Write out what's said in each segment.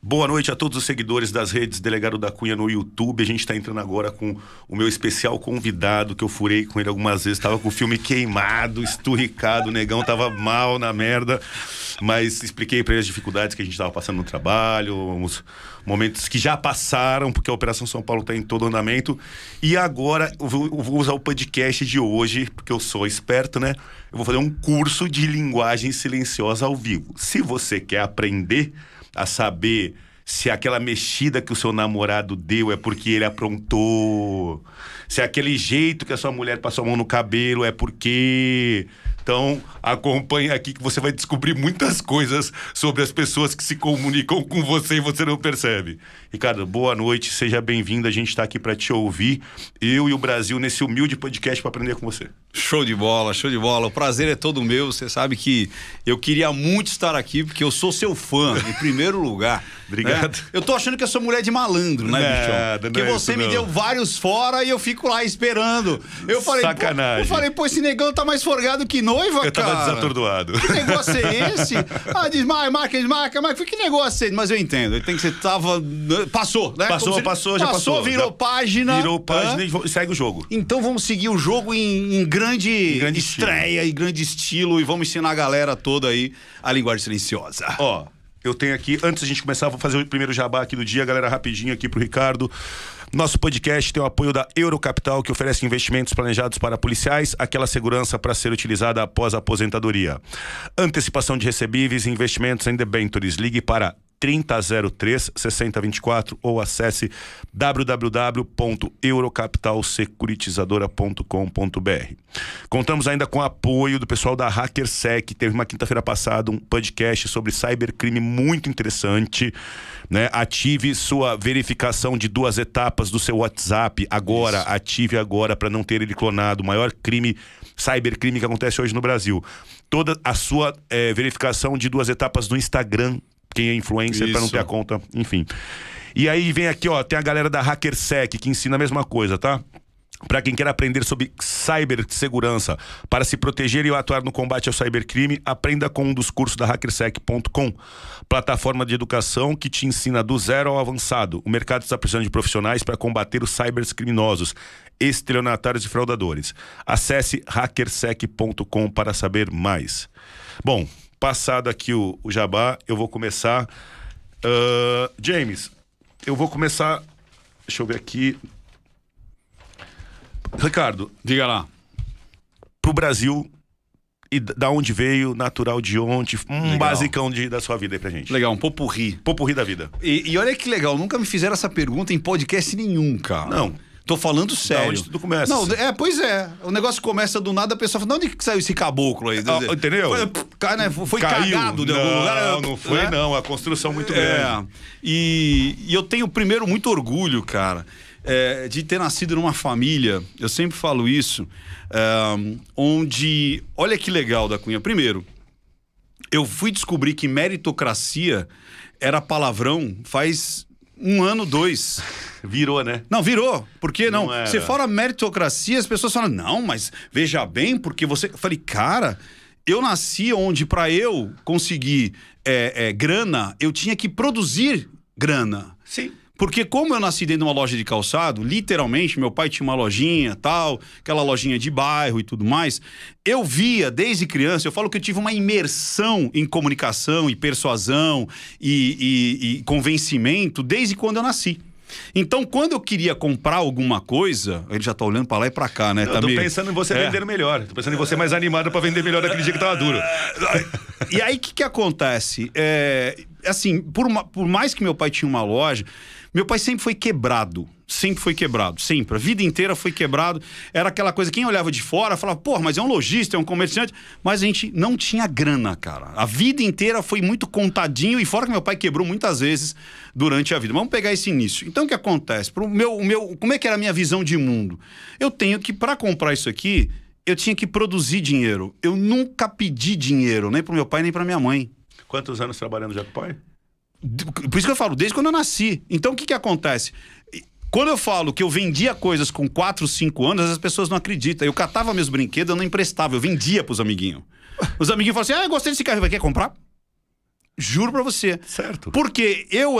Boa noite a todos os seguidores das redes Delegado da Cunha no YouTube. A gente está entrando agora com o meu especial convidado, que eu furei com ele algumas vezes. Tava com o filme queimado, esturricado, o negão tava mal na merda. Mas expliquei para ele as dificuldades que a gente estava passando no trabalho, os momentos que já passaram, porque a Operação São Paulo está em todo andamento. E agora eu vou, eu vou usar o podcast de hoje, porque eu sou esperto, né? Eu vou fazer um curso de linguagem silenciosa ao vivo. Se você quer aprender a saber se aquela mexida que o seu namorado deu é porque ele aprontou, se aquele jeito que a sua mulher passou a mão no cabelo é porque então, acompanhe aqui que você vai descobrir muitas coisas sobre as pessoas que se comunicam com você e você não percebe. Ricardo, boa noite, seja bem-vindo. A gente está aqui para te ouvir, eu e o Brasil, nesse humilde podcast para aprender com você. Show de bola, show de bola. O prazer é todo meu. Você sabe que eu queria muito estar aqui, porque eu sou seu fã, em primeiro lugar. Obrigado. Né? Eu tô achando que eu sou mulher de malandro, né, Nada, bichão? Que não é você isso, me não. deu vários fora e eu fico lá esperando. Eu falei, pô- Sacanagem. eu falei, pô, esse negão tá mais forgado que noiva, Eu cara. tava desatordoado. Que negócio é esse? Ah, desmaia, marca, desmarca, marca. Que negócio é esse? Mas eu entendo. Tem que ser. Tava. Passou, né? Passou, se- passou, já passou. virou Já página. Virou página Hã? e segue o jogo. Então vamos seguir o jogo em, em grande, grande estreia e grande estilo e vamos ensinar a galera toda aí a linguagem silenciosa. Ó, eu tenho aqui, antes da gente começar, vou fazer o primeiro jabá aqui do dia, galera, rapidinho aqui pro Ricardo. Nosso podcast tem o apoio da Eurocapital, que oferece investimentos planejados para policiais, aquela segurança para ser utilizada após a aposentadoria. Antecipação de recebíveis e investimentos em debentures. Ligue para 3003 6024 ou acesse www.eurocapitalsecuritizadora.com.br. Contamos ainda com o apoio do pessoal da HackerSec. Teve uma quinta-feira passada um podcast sobre cybercrime muito interessante. Né? Ative sua verificação de duas etapas do seu WhatsApp agora. Ative agora para não ter ele clonado. O maior crime, cybercrime que acontece hoje no Brasil. Toda a sua eh, verificação de duas etapas no Instagram quem é influencer para não ter a conta, enfim. E aí vem aqui, ó, tem a galera da HackerSec que ensina a mesma coisa, tá? Para quem quer aprender sobre cibersegurança, para se proteger e atuar no combate ao cybercrime, aprenda com um dos cursos da hackersec.com, plataforma de educação que te ensina do zero ao avançado. O mercado está precisando de profissionais para combater os cybercriminosos, estelionatários e fraudadores. Acesse hackersec.com para saber mais. Bom, passado aqui o, o jabá, eu vou começar. Ah, James, eu vou começar. Deixa eu ver aqui. Ricardo, Diga lá. pro Brasil e da onde veio, natural de onde, um Legal. basicão de, da sua vida aí pra gente. Legal, um popurri. Popurri da vida. E, e olha que legal, nunca me fizeram essa pergunta em podcast nenhum, cara. Não. Tô falando sério. onde tudo começa. Não, é, pois é. O negócio começa do nada, a pessoa fala, de onde que saiu esse caboclo aí? Ah, entendeu? Foi, cara, né, foi Caiu. cagado de não, algum lugar. Não, foi né? não. A construção muito grande. É, e, e eu tenho primeiro muito orgulho, cara, é, de ter nascido numa família, eu sempre falo isso, é, onde, olha que legal da Cunha. Primeiro, eu fui descobrir que meritocracia era palavrão faz um ano, dois. Virou, né? Não, virou. Por que não? Não. Você fala meritocracia, as pessoas falam, não, mas veja bem, porque você. Eu falei, cara, eu nasci onde para eu conseguir é, é, grana, eu tinha que produzir grana. Sim. Porque como eu nasci dentro de uma loja de calçado, literalmente, meu pai tinha uma lojinha, tal, aquela lojinha de bairro e tudo mais, eu via desde criança, eu falo que eu tive uma imersão em comunicação e persuasão e, e- e convencimento desde quando eu nasci. Então, quando eu queria comprar alguma coisa, ele já tá olhando pra lá e pra cá, né? Eu tá tô meio- pensando em você É. vender melhor. Tô pensando em você mais animado pra vender melhor daquele dia que tava duro. E aí, o que, que acontece? É, assim, por, ma- por mais que meu pai tinha uma loja, meu pai sempre foi quebrado. Sempre foi quebrado, sempre. A vida inteira foi quebrado. Era aquela coisa, quem olhava de fora falava, pô, mas é um lojista, é um comerciante. Mas a gente não tinha grana, cara. A vida inteira foi muito contadinho, e fora que meu pai quebrou muitas vezes durante a vida. Vamos pegar esse início. Então, o que acontece? Pro meu, o meu, como é que era a minha visão de mundo? Eu tenho que, para comprar isso aqui, eu tinha que produzir dinheiro. Eu nunca pedi dinheiro, nem pro meu pai, nem pra minha mãe. Quantos anos trabalhando já com o pai? Por isso que eu falo, desde quando eu nasci. Então o que, que acontece? Quando eu falo que eu vendia coisas com 4, 5 anos, as pessoas não acreditam. Eu catava meus brinquedos, eu não emprestava, eu vendia pros amiguinhos. Os amiguinhos falam assim: ah, eu gostei desse carro, vai quer comprar? Juro pra você. Certo. Porque eu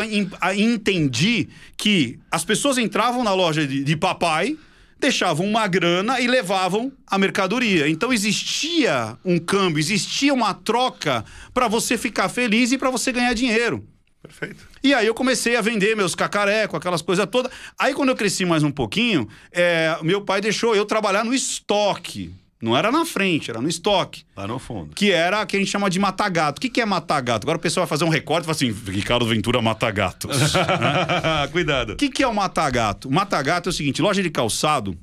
entendi que as pessoas entravam na loja de, de papai, deixavam uma grana e levavam a mercadoria. Então existia um câmbio, existia uma troca pra você ficar feliz e pra você ganhar dinheiro. Perfeito. E aí eu comecei a vender meus cacarecos, aquelas coisas todas. Aí quando eu cresci mais um pouquinho, é, meu pai deixou eu trabalhar no estoque. Não era na frente, era no estoque. Lá no fundo. Que era o que a gente chama de matagato. O que, que é matagato? Agora o pessoal vai fazer um recorte e fala assim: Ricardo Ventura matagatos. Cuidado. O que, que é o matagato? O matagato é o seguinte: loja de calçado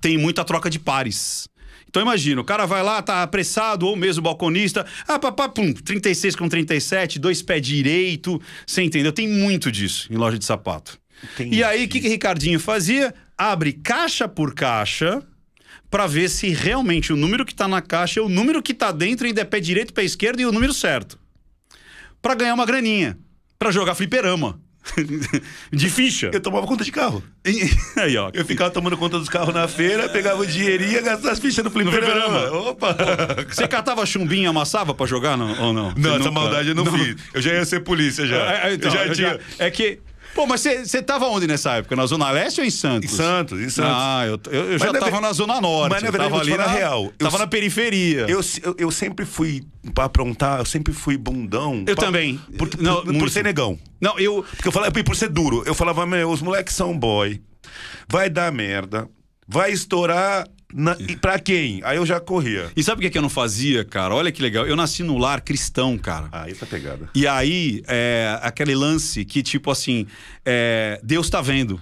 tem muita troca de pares. Então imagina, o cara vai lá, tá apressado, ou mesmo balconista, ah, papá, pum, 36 com 37, dois pés direito, você entendeu? Tem muito disso em loja de sapato. Entendi. E aí, o que, que Ricardinho fazia? Abre caixa por caixa pra ver se realmente o número que tá na caixa é o número que tá dentro, ainda é pé direito, pé esquerdo e o número certo. Pra ganhar uma graninha. Pra jogar fliperama. de ficha. Eu tomava conta de carro. Aí, ó. Eu ficava tomando conta dos carros na feira, pegava o dinheirinho e ia gastar as fichas no fliperama. Opa! Você catava chumbinho e amassava pra jogar não, ou não? Não, Você essa nunca- maldade eu não, fiz. Eu já ia ser polícia já. É, é, então, eu já eu tinha. já- é que. Pô, mas você tava onde nessa época? Na Zona Leste ou em Santos? Em Santos, em Santos. Ah, eu, eu, eu já na tava ver- na Zona Norte. mas na eu verdade, tava eu vou te ali na real. Eu Tava na periferia. Eu, eu, eu sempre fui pra aprontar, eu sempre fui bundão. Eu pra- também. Por, Não, por, por ser negão. Não, eu. Porque eu falava, por ser duro. Eu falava, meu, os moleques são boy. Vai dar merda. Vai estourar. Na, e pra quem? Aí eu já corria. E sabe o que, que eu não fazia, cara? Olha que legal. Eu nasci no lar cristão, cara. Ah, essa pegada. E aí, é, aquele lance que, tipo assim, é, Deus tá vendo.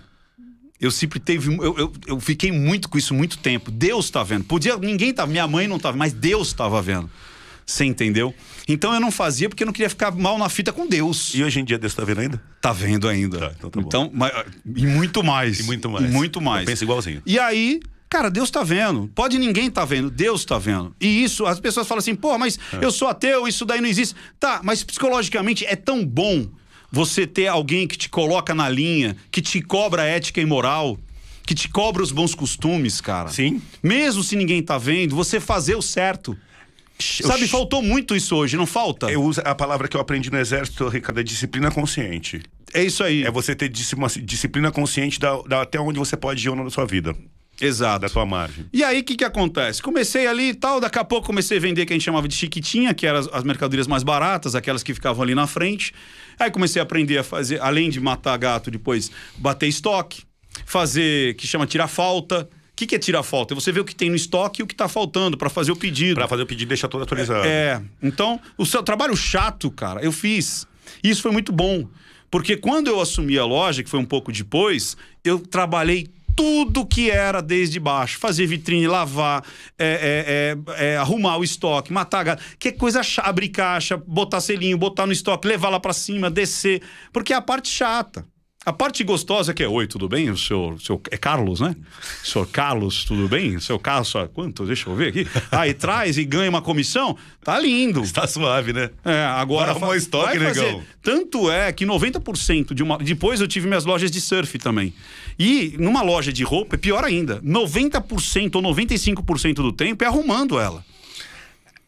Eu sempre teve. Eu, eu, eu fiquei muito com isso muito tempo. Deus tá vendo. Podia. Ninguém tava. Minha mãe não tava, mas Deus tava vendo. Você entendeu? Então eu não fazia porque eu não queria ficar mal na fita com Deus. E hoje em dia Deus tá vendo ainda? Tá vendo ainda. Tá, então tá bom. mas- e muito mais. E muito mais. E muito mais. Eu penso igualzinho. E aí, cara, Deus tá vendo. Pode ninguém tá vendo, Deus tá vendo. E isso, as pessoas falam assim, pô, mas É. eu sou ateu, isso daí não existe. Tá, mas psicologicamente é tão bom você ter alguém que te coloca na linha, que te cobra ética e moral, que te cobra os bons costumes, cara. Sim. Mesmo se ninguém tá vendo, você fazer o certo. Sabe, faltou muito isso hoje, não falta? Eu uso a palavra que eu aprendi no exército, Ricardo, é disciplina consciente. É isso aí. É você ter uma disciplina consciente da, da- até onde você pode ir ou não na sua vida, Exato. da sua margem. E aí, o que que acontece? Comecei ali e tal, daqui a pouco comecei a vender o que a gente chamava de chiquitinha, que eram as, as mercadorias mais baratas, aquelas que ficavam ali na frente. Aí comecei a aprender a fazer, além de matar gato, depois bater estoque, fazer, que chama tirar falta. O que, que é tirar falta? É você ver o que tem no estoque e o que tá faltando para fazer o pedido. Pra fazer o pedido e deixar tudo atualizado. É, então, o seu trabalho chato, cara, eu fiz. E isso foi muito bom. Porque quando eu assumi a loja, que foi um pouco depois, eu trabalhei tudo que era desde baixo. Fazer vitrine, lavar, é, é, é, é, arrumar o estoque, matar gato. Que coisa chata. Abrir caixa, botar selinho, botar no estoque, levar lá pra cima, descer. Porque é a parte chata. A parte gostosa que é, oi, tudo bem? O senhor, o senhor é Carlos, né? O senhor Carlos, tudo bem? O seu Carlos, só- quanto? Deixa eu ver aqui. Aí traz e ganha uma comissão, tá lindo. Tá suave, né? É, agora Arrumou fa- estoque, vai fazer. negão. Tanto é que 90% de uma. Depois eu tive minhas lojas de surf também. E numa loja de roupa é pior ainda. 90% ou 95% do tempo é arrumando ela.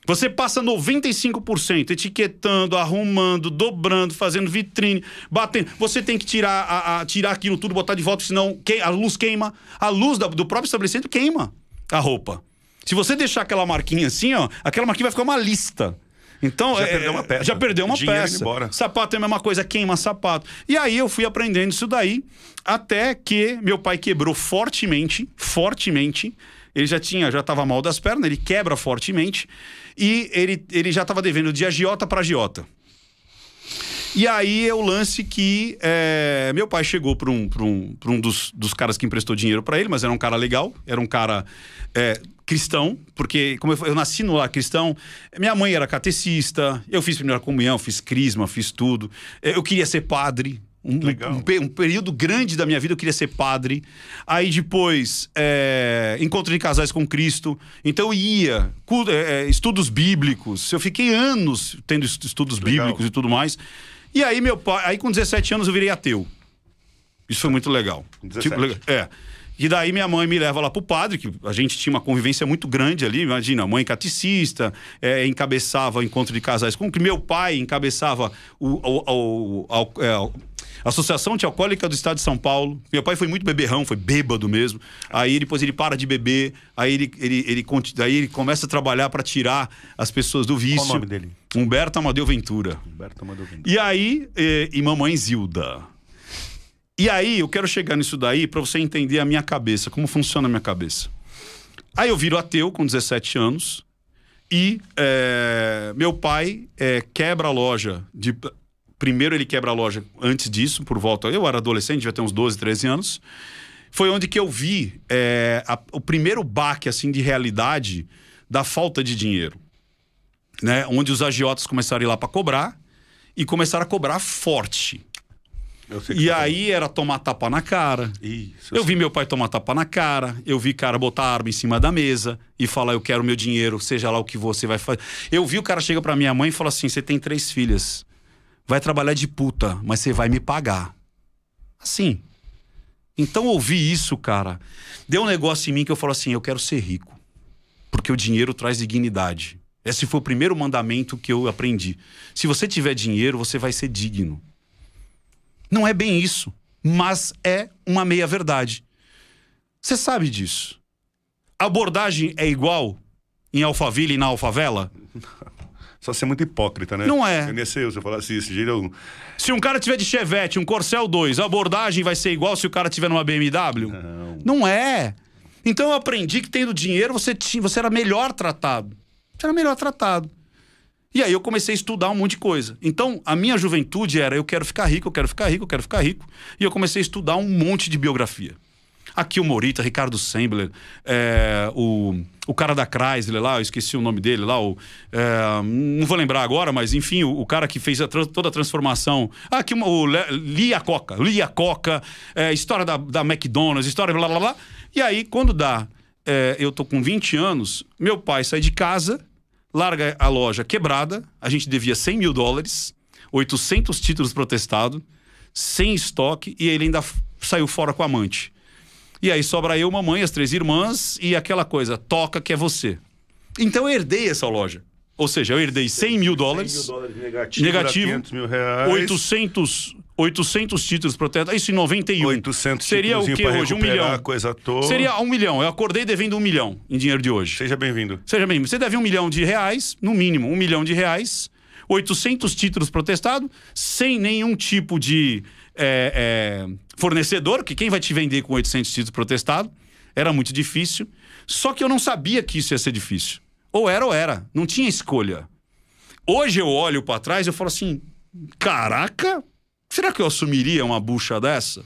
Você passa 95% etiquetando, arrumando, dobrando, fazendo vitrine, batendo. Você tem que tirar, a- a- tirar aquilo tudo, botar de volta, senão que- a luz queima. A luz da- do próprio estabelecimento queima a roupa. Se você deixar aquela marquinha assim, ó, aquela marquinha vai ficar uma lista. Então, Já é, perdeu uma peça. Já perdeu uma Dinheiro peça. embora. Sapato é a mesma coisa, queima sapato. E aí eu fui aprendendo isso daí, até que meu pai quebrou fortemente, fortemente. Ele já tinha, já estava mal das pernas, ele quebra fortemente. E ele, ele já estava devendo de agiota para agiota. E aí é o lance que é, meu pai chegou para um, pra um, pra um dos, dos caras que emprestou dinheiro para ele, mas era um cara legal, era um cara é, cristão, porque como eu, eu nasci no lar cristão, minha mãe era catecista, eu fiz primeira comunhão, fiz crisma, fiz tudo. É, Eu queria ser padre. Um, um um período grande da minha vida eu queria ser padre. Aí depois, é, encontro de casais com Cristo. Então eu ia, é, é, estudos bíblicos. Eu fiquei anos tendo est- estudos Legal. bíblicos e tudo mais. E aí meu pai, aí com 17 anos eu virei ateu. Isso foi muito legal. 17. Tipo, é. E daí minha mãe me leva lá pro padre, que a gente tinha uma convivência muito grande ali. Imagina, mãe caticista, é, encabeçava o encontro de casais com que meu pai encabeçava o, o, o, o é, Associação Antialcoólica do Estado de São Paulo. Meu pai foi muito beberrão, foi bêbado mesmo. Aí depois ele para de beber, aí ele, ele, ele, aí ele começa a trabalhar para tirar as pessoas do vício. Qual o nome dele? Humberto Amadeu Ventura. Humberto Amadeu Ventura. E aí, e, e mamãe Zilda. E aí, eu quero chegar nisso daí para você entender a minha cabeça, como funciona a minha cabeça. Aí eu viro ateu com 17 anos e é, meu pai é, quebra a loja de Primeiro ele quebra a loja antes disso, por volta. Eu era adolescente, já ter uns 12, 13 anos. Foi onde que eu vi é, a, o primeiro baque assim de realidade da falta de dinheiro. Né? Onde os agiotas começaram a ir lá para cobrar e começaram a cobrar forte. E tá aí era tomar tapa na cara. Isso, eu vi meu pai tomar tapa na cara. Eu vi cara botar arma em cima da mesa e falar: Eu quero meu dinheiro, seja lá o que você vai fazer. Eu vi o cara chega para minha mãe e fala assim: Você tem três filhas vai trabalhar de puta, mas você vai me pagar. Assim. Então ouvir isso, cara, deu um negócio em mim que eu falo assim: eu quero ser rico. Porque o dinheiro traz dignidade. Esse foi o primeiro mandamento que eu aprendi. Se você tiver dinheiro, você vai ser digno. Não é bem isso, mas é uma meia-verdade. Você sabe disso. A abordagem é igual em Alphaville e na Alfavela? Só ser muito hipócrita, né? Não é. Eu ser eu se eu falasse isso. Eu... Se um cara tiver de Chevette, um Corcel 2, a abordagem vai ser igual se o cara tiver numa BMW? Não. Não é. Então eu aprendi que tendo dinheiro você, tinha, você era melhor tratado. Você era melhor tratado. E aí eu comecei a estudar um monte de coisa. Então, a minha juventude era eu quero ficar rico, eu quero ficar rico, eu quero ficar rico. E eu comecei a estudar um monte de biografia. Aqui o Morita, Ricardo Sembler, é, o, o cara da Chrysler lá, eu esqueci o nome dele lá, o, é, não vou lembrar agora, mas enfim, o, o cara que fez a, toda a transformação. Ah, aqui o Lia Coca, Lia Coca, é, história da, da McDonald's, história blá blá blá. E aí, quando dá, é, eu tô com 20 anos, meu pai sai de casa, larga a loja quebrada, a gente devia 100 mil dólares, 800 títulos protestados, sem estoque, e ele ainda saiu fora com a amante. E aí sobra eu, mamãe, as três irmãs e aquela coisa, toca que é você. Então eu herdei essa loja. Ou seja, eu herdei 100 mil dólares. 100 mil dólares negativo. Negativo. 500 mil reais. 800, 800 títulos protestados. Isso em 91. 800 Seria o que hoje? Um milhão. Coisa toda. Seria um milhão. Eu acordei devendo um milhão em dinheiro de hoje. Seja bem-vindo. Seja bem-vindo. Você deve um milhão de reais, no mínimo, um milhão de reais. 800 títulos protestados, sem nenhum tipo de é, é, fornecedor, que quem vai te vender com 800 títulos protestado? Era muito difícil. Só que eu não sabia que isso ia ser difícil. Ou era ou era. Não tinha escolha. Hoje eu olho para trás e falo assim: caraca, será que eu assumiria uma bucha dessa?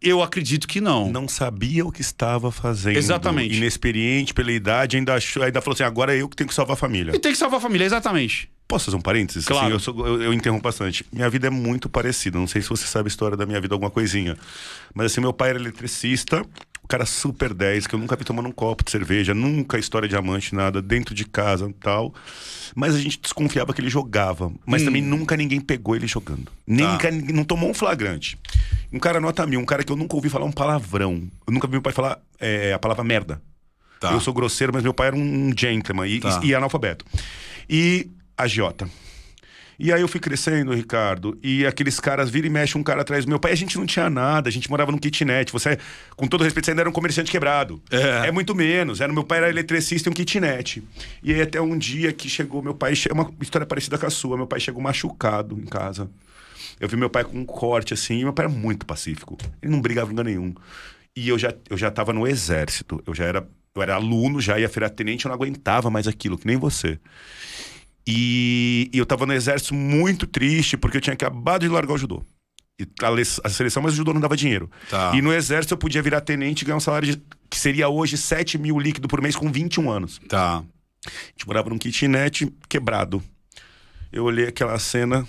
Eu acredito que não. Não sabia o que estava fazendo. Exatamente. Inexperiente pela idade, ainda achou, ainda falou assim: agora é eu que tenho que salvar a família. E tem que salvar a família, exatamente. Posso fazer um parênteses? Assim, claro. Assim, eu, sou, eu, eu, interrompo bastante. Minha vida é muito parecida. Não sei se você sabe a história da minha vida, alguma coisinha. Mas assim, meu pai era eletricista, cara super 10, que eu nunca vi tomando um copo de cerveja, nunca história de amante, nada, dentro de casa e tal. Mas a gente desconfiava que ele jogava. Mas hum. também nunca ninguém pegou ele jogando. Nem, tá. Não tomou um flagrante. Um cara nota mil, um cara que eu nunca ouvi falar um palavrão. Eu nunca vi meu pai falar é, a palavra merda. Tá. Eu sou grosseiro, mas meu pai era um gentleman e, tá. e, e analfabeto. E agiota. E aí eu fui crescendo, Ricardo, e aqueles caras viram e mexem um cara atrás do meu pai. A gente não tinha nada, a gente morava num kitnet. Você, com todo respeito, você ainda era um comerciante quebrado. É, é muito menos. Era, meu pai era eletricista e um kitnet. E aí até um dia que chegou meu pai, é uma história parecida com a sua. Meu pai chegou machucado em casa. Eu vi meu pai com um corte assim, e meu pai era muito pacífico. Ele não brigava em nenhum. E eu já, eu já tava no exército. Eu já era, eu era aluno, já ia virar tenente, eu não aguentava mais aquilo, que nem você. E, e eu tava no exército muito triste, porque eu tinha acabado de largar o judô. E a, a seleção, mas o judô não dava dinheiro. Tá. E no exército eu podia virar tenente e ganhar um salário de, que seria hoje 7 mil líquido por mês com 21 anos. Tá. A gente morava num kitnet quebrado. Eu olhei aquela cena,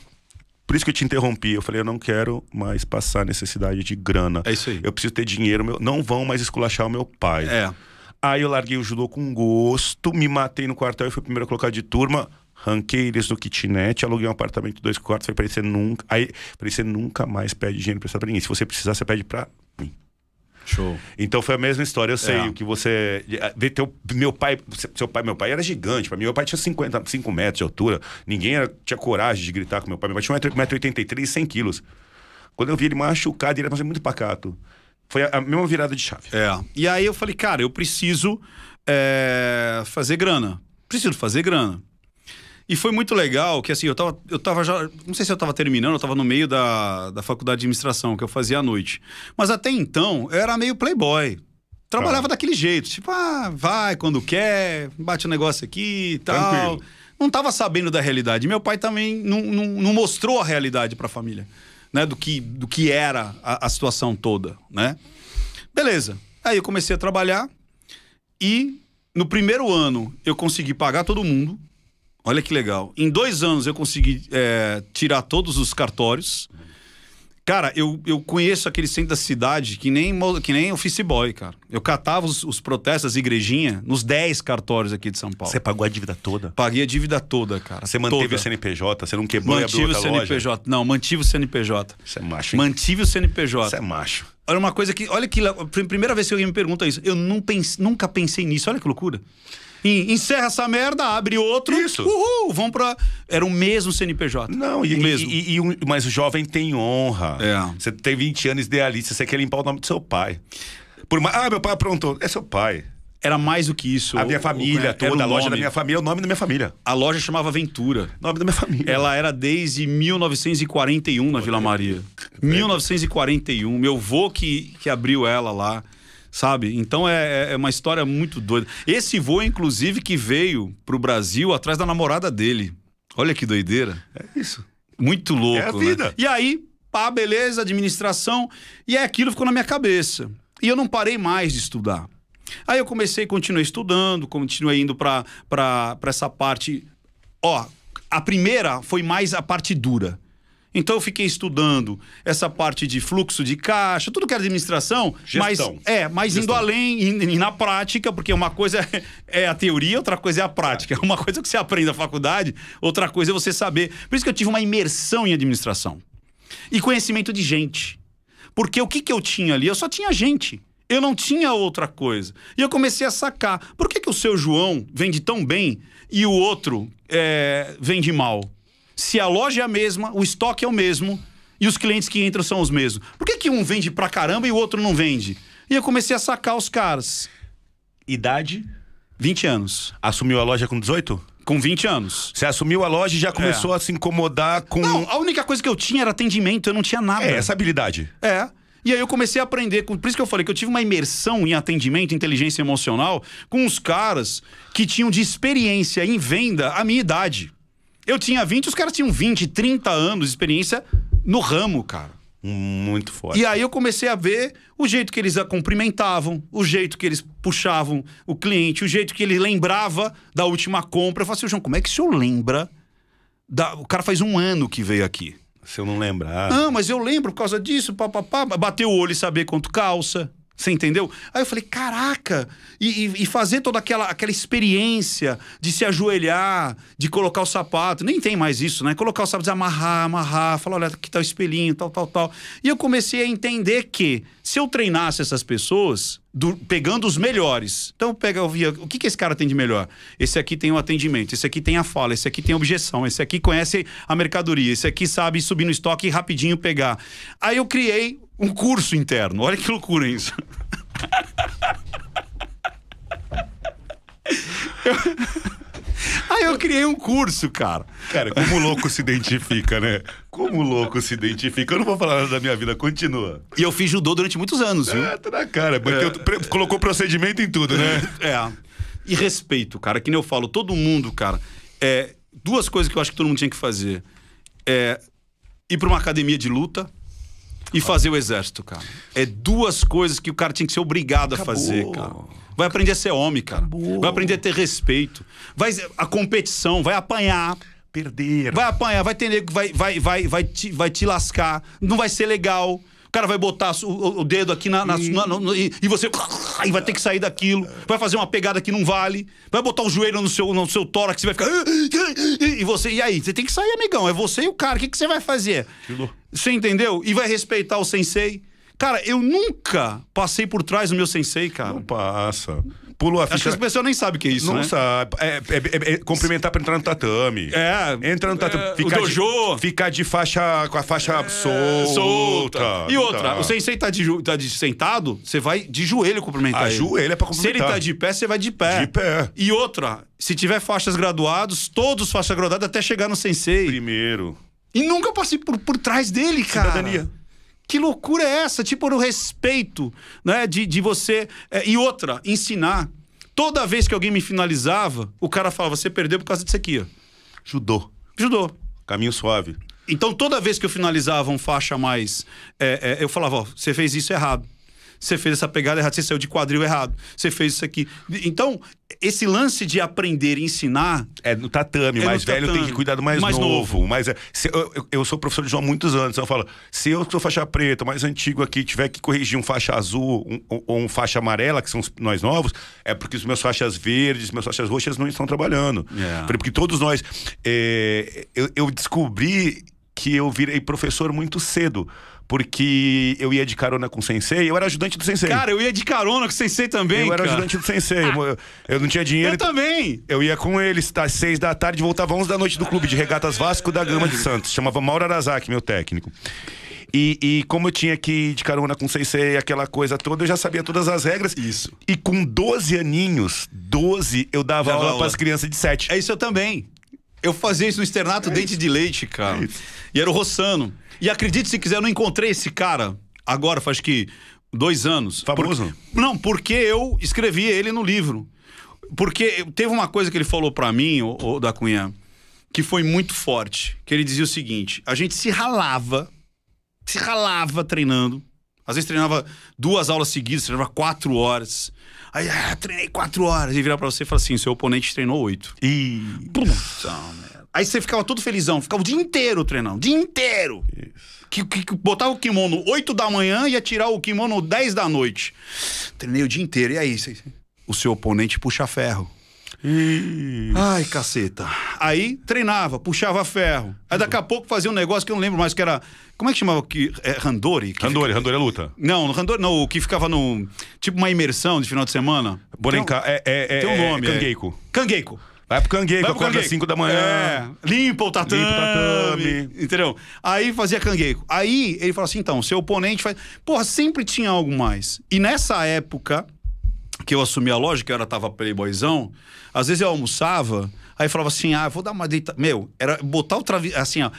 por isso que eu te interrompi. Eu falei, eu não quero mais passar necessidade de grana. É isso aí. Eu preciso ter dinheiro. Meu... Não vão mais esculachar o meu pai. É. Aí eu larguei o judô com gosto, me matei no quartel e fui o primeiro a colocar de turma. Ranquei eles no kitnet, aluguei um apartamento de dois quartos, falei pra ele, nunca. Aí, pra ele, você nunca mais pede dinheiro emprestado pra ninguém. Se você precisar, você pede pra mim. Show. Então foi a mesma história. Eu sei É. o que você. Ver teu, meu pai. Seu pai, meu pai era gigante. Pra mim, meu pai tinha 55 metros de altura. Ninguém era- tinha coragem de gritar com meu pai. Meu pai tinha 1,83m e 100 quilos. Quando eu vi ele machucado, ele era muito pacato. Foi a, a mesma virada de chave. É. E aí eu falei, cara, eu preciso é, fazer grana. Preciso fazer grana. E foi muito legal que assim, eu tava, eu tava já. Não sei se eu tava terminando, eu tava no meio da, da faculdade de administração, que eu fazia à noite. Mas até então, eu era meio playboy. Trabalhava Ah. daquele jeito, tipo, ah, vai quando quer, bate um negócio aqui e tal. Tranquilo. Não tava sabendo da realidade. Meu pai também não, não, não mostrou a realidade pra família, né? Do que, do que era a, a situação toda, né? Beleza. Aí eu comecei a trabalhar e no primeiro ano eu consegui pagar todo mundo. Olha que legal. Em dois anos eu consegui é, tirar todos os cartórios. Cara, eu, eu conheço aquele centro da cidade que nem, que nem office boy, cara. Eu catava os, os protestos, as igrejinhas, nos 10 cartórios aqui de São Paulo. Você pagou a dívida toda? Paguei a dívida toda, cara. Você manteve toda. o CNPJ? Você não quebrou e Mantive abriu o outra loja? CNPJ. Não, mantive o CNPJ. Você é macho, hein? Mantive o CNPJ. Você é macho. Olha uma coisa que. Olha que. Primeira vez que alguém me pergunta isso. Eu não pense- nunca pensei nisso. Olha que loucura. En- encerra essa merda, abre outro. Isso. Uhul, vão pra. Era o mesmo CNPJ. Não, e, o mesmo. e- e um- mas o jovem tem honra. É. Você tem 20 anos idealista, você quer limpar o nome do seu pai. Por mais, ah, meu pai aprontou. É seu pai. Era mais do que isso. A O- minha o- família era toda, o a loja nome. da minha família, é o nome da minha família. A loja chamava Ventura. Nome da minha família. Ela era desde 1941 na Vila Maria. 1941. Meu vô que, que abriu ela lá. Sabe? Então é, é uma história muito doida. Esse vô, inclusive, que veio pro Brasil atrás da namorada dele. Olha que doideira. É isso. Muito louco. É a né? vida. E aí, pá, beleza, administração. E aí aquilo ficou na minha cabeça. E eu não parei mais de estudar. Aí eu comecei, continuei estudando, continuei indo pra essa parte. Ó, a primeira foi mais a parte dura. Então eu fiquei estudando essa parte de fluxo de caixa, tudo que era administração, mas Gestão. é, mas indo Gestão. além e, e na prática, porque uma coisa é, é a teoria, outra coisa é a prática. Uma coisa que você aprende na faculdade, outra coisa é você saber. Por isso que eu tive uma imersão em administração e conhecimento de gente. Porque o que, que eu tinha ali? Eu só tinha gente. Eu não tinha outra coisa. E eu comecei a sacar. Por que, que o seu João vende tão bem e o outro é, vende mal? Se a loja é a mesma, o estoque é o mesmo e os clientes que entram são os mesmos. Por que, que um vende pra caramba e o outro não vende? E eu comecei a sacar os caras. Idade? 20 anos. Assumiu a loja com 18? Com 20 anos. Você assumiu a loja e já começou a se incomodar com. É. Não, a única coisa que eu tinha era atendimento, eu não tinha nada. É, essa habilidade. É. E aí eu comecei a aprender, com- por isso que eu falei que eu tive uma imersão em atendimento, inteligência emocional, com os caras que tinham de experiência em venda a minha idade. Eu tinha 20, os caras tinham 20, 30 anos de experiência no ramo, cara. Muito forte. E aí eu comecei a ver o jeito que eles a cumprimentavam, o jeito que eles puxavam o cliente, o jeito que ele lembrava da última compra. Eu falei assim, João, como é que o senhor lembra? da- O cara faz um ano que veio aqui. Se eu não lembrar. Ah, mas eu lembro por causa disso, papapá. Bateu o olho e saber quanto calça. Você entendeu? Aí eu falei, caraca! E, e- e fazer toda aquela, aquela experiência de se ajoelhar, de colocar o sapato. Nem tem mais isso, né? Colocar o sapato, amarrar, amarrar, falar, olha, aqui tá o espelhinho, tal, tal, tal. E eu comecei a entender que se eu treinasse essas pessoas, do- pegando os melhores. Então pega, eu via, o que, que esse cara tem de melhor? Esse aqui tem o atendimento, esse aqui tem a fala, esse aqui tem objeção, esse aqui conhece a mercadoria, esse aqui sabe subir no estoque e rapidinho pegar. Aí eu criei um curso interno. Olha que loucura isso. Aí eu criei um curso, cara. Cara, como o louco se identifica, né? Como o louco se identifica. Eu não vou falar nada da minha vida, continua. E eu fiz judô durante muitos anos, viu? Ah, tá na cara. Bateu- pre- colocou procedimento em tudo, né? É. E respeito, cara. Que nem eu falo, todo mundo, cara. É, duas coisas que eu acho que todo mundo tinha que fazer. É ir pra uma academia de luta e fazer o exército, cara. É duas coisas que o cara tinha que ser obrigado a Acabou. fazer, cara. Vai aprender a ser homem, cara. Acabou. Vai aprender a ter respeito. Vai a competição, vai apanhar. Perder. Vai apanhar, vai ter nego que vai, vai, vai, vai, te, vai te lascar. Não vai ser legal. O cara vai botar o, o- dedo aqui na, na- na- e, e você e vai ter que sair daquilo. Vai fazer uma pegada que não vale. Vai botar o joelho no seu, no seu tórax e vai ficar. E você. E aí? Você tem que sair, amigão. É você e o cara. O que, que você vai fazer? Você entendeu? E vai respeitar o sensei. Cara, eu nunca passei por trás do meu sensei, cara. Não passa. Pulou a Acho que ficha. as pessoas nem sabem o que é isso, Não né? sabe. É, é- é- é cumprimentar pra entrar no tatame. É. Entra no tatame. É, ficar o dojo. De, ficar de faixa com a faixa solta. solta. E outra, dá. o sensei tá, de, tá de sentado, você vai de joelho cumprimentar ele. Ajoelha pra Se ele cumprimentar. tá de pé, você vai de pé. De pé. E outra, se tiver faixas graduados, todos faixas graduadas até chegar no sensei. Primeiro. E nunca passei por, por trás dele, cara. Cidadania. Que loucura é essa? Tipo, o respeito, né? De, de você. é, e outra, ensinar. Toda vez que alguém me finalizava, o cara falava: você perdeu por causa disso aqui, ó. Judô. Judô. Caminho suave. Então, toda vez que eu finalizava um faixa mais, é, é, eu falava: ó, você fez isso errado. Você fez essa pegada errada, você saiu de quadril errado. Você fez isso aqui. Então, esse lance de aprender e ensinar É no tatame, É mais no velho tatame. tem que cuidar do mais, Mais novo. Mas é, se- eu, eu- sou professor de João há muitos anos, então eu falo, se eu sou faixa preta, mais antigo aqui, tiver que corrigir um faixa azul um- ou, um faixa amarela, que são os, nós novos, é porque os meus faixas verdes, meus faixas roxas não estão trabalhando. É. Porque todos nós. é, eu, eu descobri que eu virei professor muito cedo. Porque eu ia de carona com o sensei, eu era ajudante do sensei. Cara, eu ia de carona com o sensei também. eu era cara. ajudante do sensei. Eu, eu não tinha dinheiro. Eu também. Eu ia com eles, às seis da tarde, voltava às onze da noite do clube de regatas Vasco da Gama de Santos. Chamava Mauro Arazaki, meu técnico. E, e como eu tinha que ir de carona com o Sensei, aquela coisa toda, eu já sabia todas as regras. Isso. E com 12 aninhos, 12, eu dava Dava aula aula. para as crianças de 7. É isso eu também. Eu fazia isso no externato Dente de Leite, cara. É. E era o Rossano. E acredite se quiser, eu não encontrei esse cara agora, faz que dois anos. Famoso? Por- Não, porque eu escrevi ele no livro. Porque teve uma coisa que ele falou pra mim, o, o da Cunha, que foi muito forte. Que ele dizia o seguinte: a gente se ralava, se ralava treinando. Às vezes treinava duas aulas seguidas, treinava quatro horas. Aí, ah, treinei quatro horas. E virar pra você e falar assim: seu oponente treinou oito. E. Puta merda. Aí você ficava todo felizão, ficava o dia inteiro treinando, o dia inteiro. Que, que, que botava o kimono 8 da manhã e ia tirar o kimono 10 da noite. Treinei o dia inteiro. E aí, cê- o seu oponente puxa ferro. e... Ai, caceta. Aí treinava, puxava ferro. Aí daqui a pouco fazia um negócio que eu não lembro mais, que era. Como é que chamava? Que, é, Randori? Que Randori, Randori é luta. fica- Não, Randori não, o que ficava no. Tipo uma imersão de final de semana. Borenka, é, é, é, Tem um é nome. é- Kangeiko. Cangueico. Vai pro Vai pro acorda às cangueico. 5 da manhã. É, limpa o tatame. Limpa o tatame. Entendeu? Aí fazia cangueico. Aí ele falou assim: então, seu oponente faz. Porra, sempre tinha algo mais. E nessa época que eu assumi a loja, que eu era tava playboyzão, às vezes eu almoçava, aí falava assim: ah, vou dar uma deita. Meu, era botar o travesseiro. Assim, ó.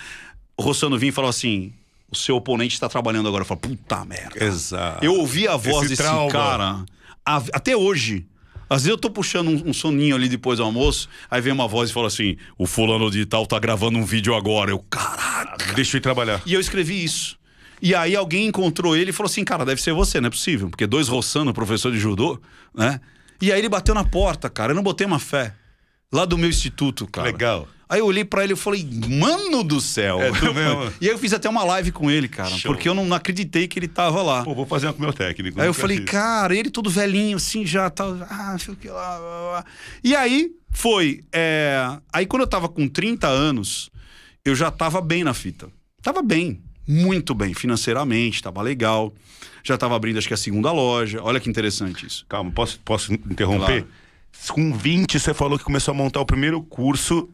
O Rossano vinha e falava assim: o seu oponente está trabalhando agora. Eu falava, puta merda. Exato. Eu ouvi a voz Esse desse trauma. cara a- até hoje. Às vezes eu tô puxando um, um soninho ali depois do almoço, aí vem uma voz e fala assim: o fulano de tal tá gravando um vídeo agora. Eu, caraca. Deixa eu ir trabalhar. E eu escrevi isso. E aí alguém encontrou ele e falou assim: cara, deve ser você, não é possível. Porque dois roçando, professor de judô, né? E aí ele bateu na porta, cara. Eu não botei uma fé. Lá do meu instituto, cara. Legal. Aí eu olhei pra ele e falei, mano do céu. É, tu mesmo. e aí eu fiz até uma live com ele, cara. Show. Porque eu não acreditei que ele tava lá. Pô, vou fazer uma com o meu técnico. Aí eu falei, fiz. cara, ele todo velhinho, assim, já tá. Ah, sei o que lá. E aí foi. é, Aí quando eu tava com 30 anos, eu já tava bem na fita. Tava bem, muito bem, financeiramente, tava legal. Já tava abrindo, acho que a segunda loja. Olha que interessante isso. Calma, posso, posso interromper? Claro. Com 20, você falou que começou a montar o primeiro curso.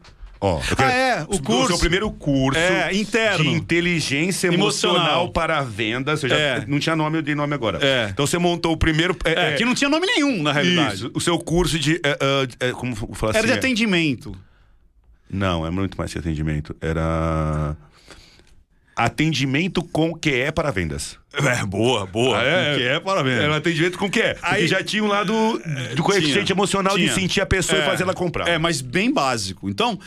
Ó, quero- é, o seu curso. primeiro curso É, interno. de inteligência emocional, Emocional. para vendas. Eu já É. não tinha nome, eu dei nome agora. É. Então você montou o primeiro. É, que não tinha nome nenhum, na realidade. Isso, o seu curso de. é, é, é, como falar Era assim? de é- atendimento. Não, é muito mais que atendimento. Era. Atendimento com o que é para vendas. É, boa, boa. Ah, é? Que é, parabéns. Era um atendimento com o que é. Porque Aí- já tinha um lado do coeficiente emocional tinha. de sentir a pessoa e É, fazer ela comprar. É, mas bem básico. Então,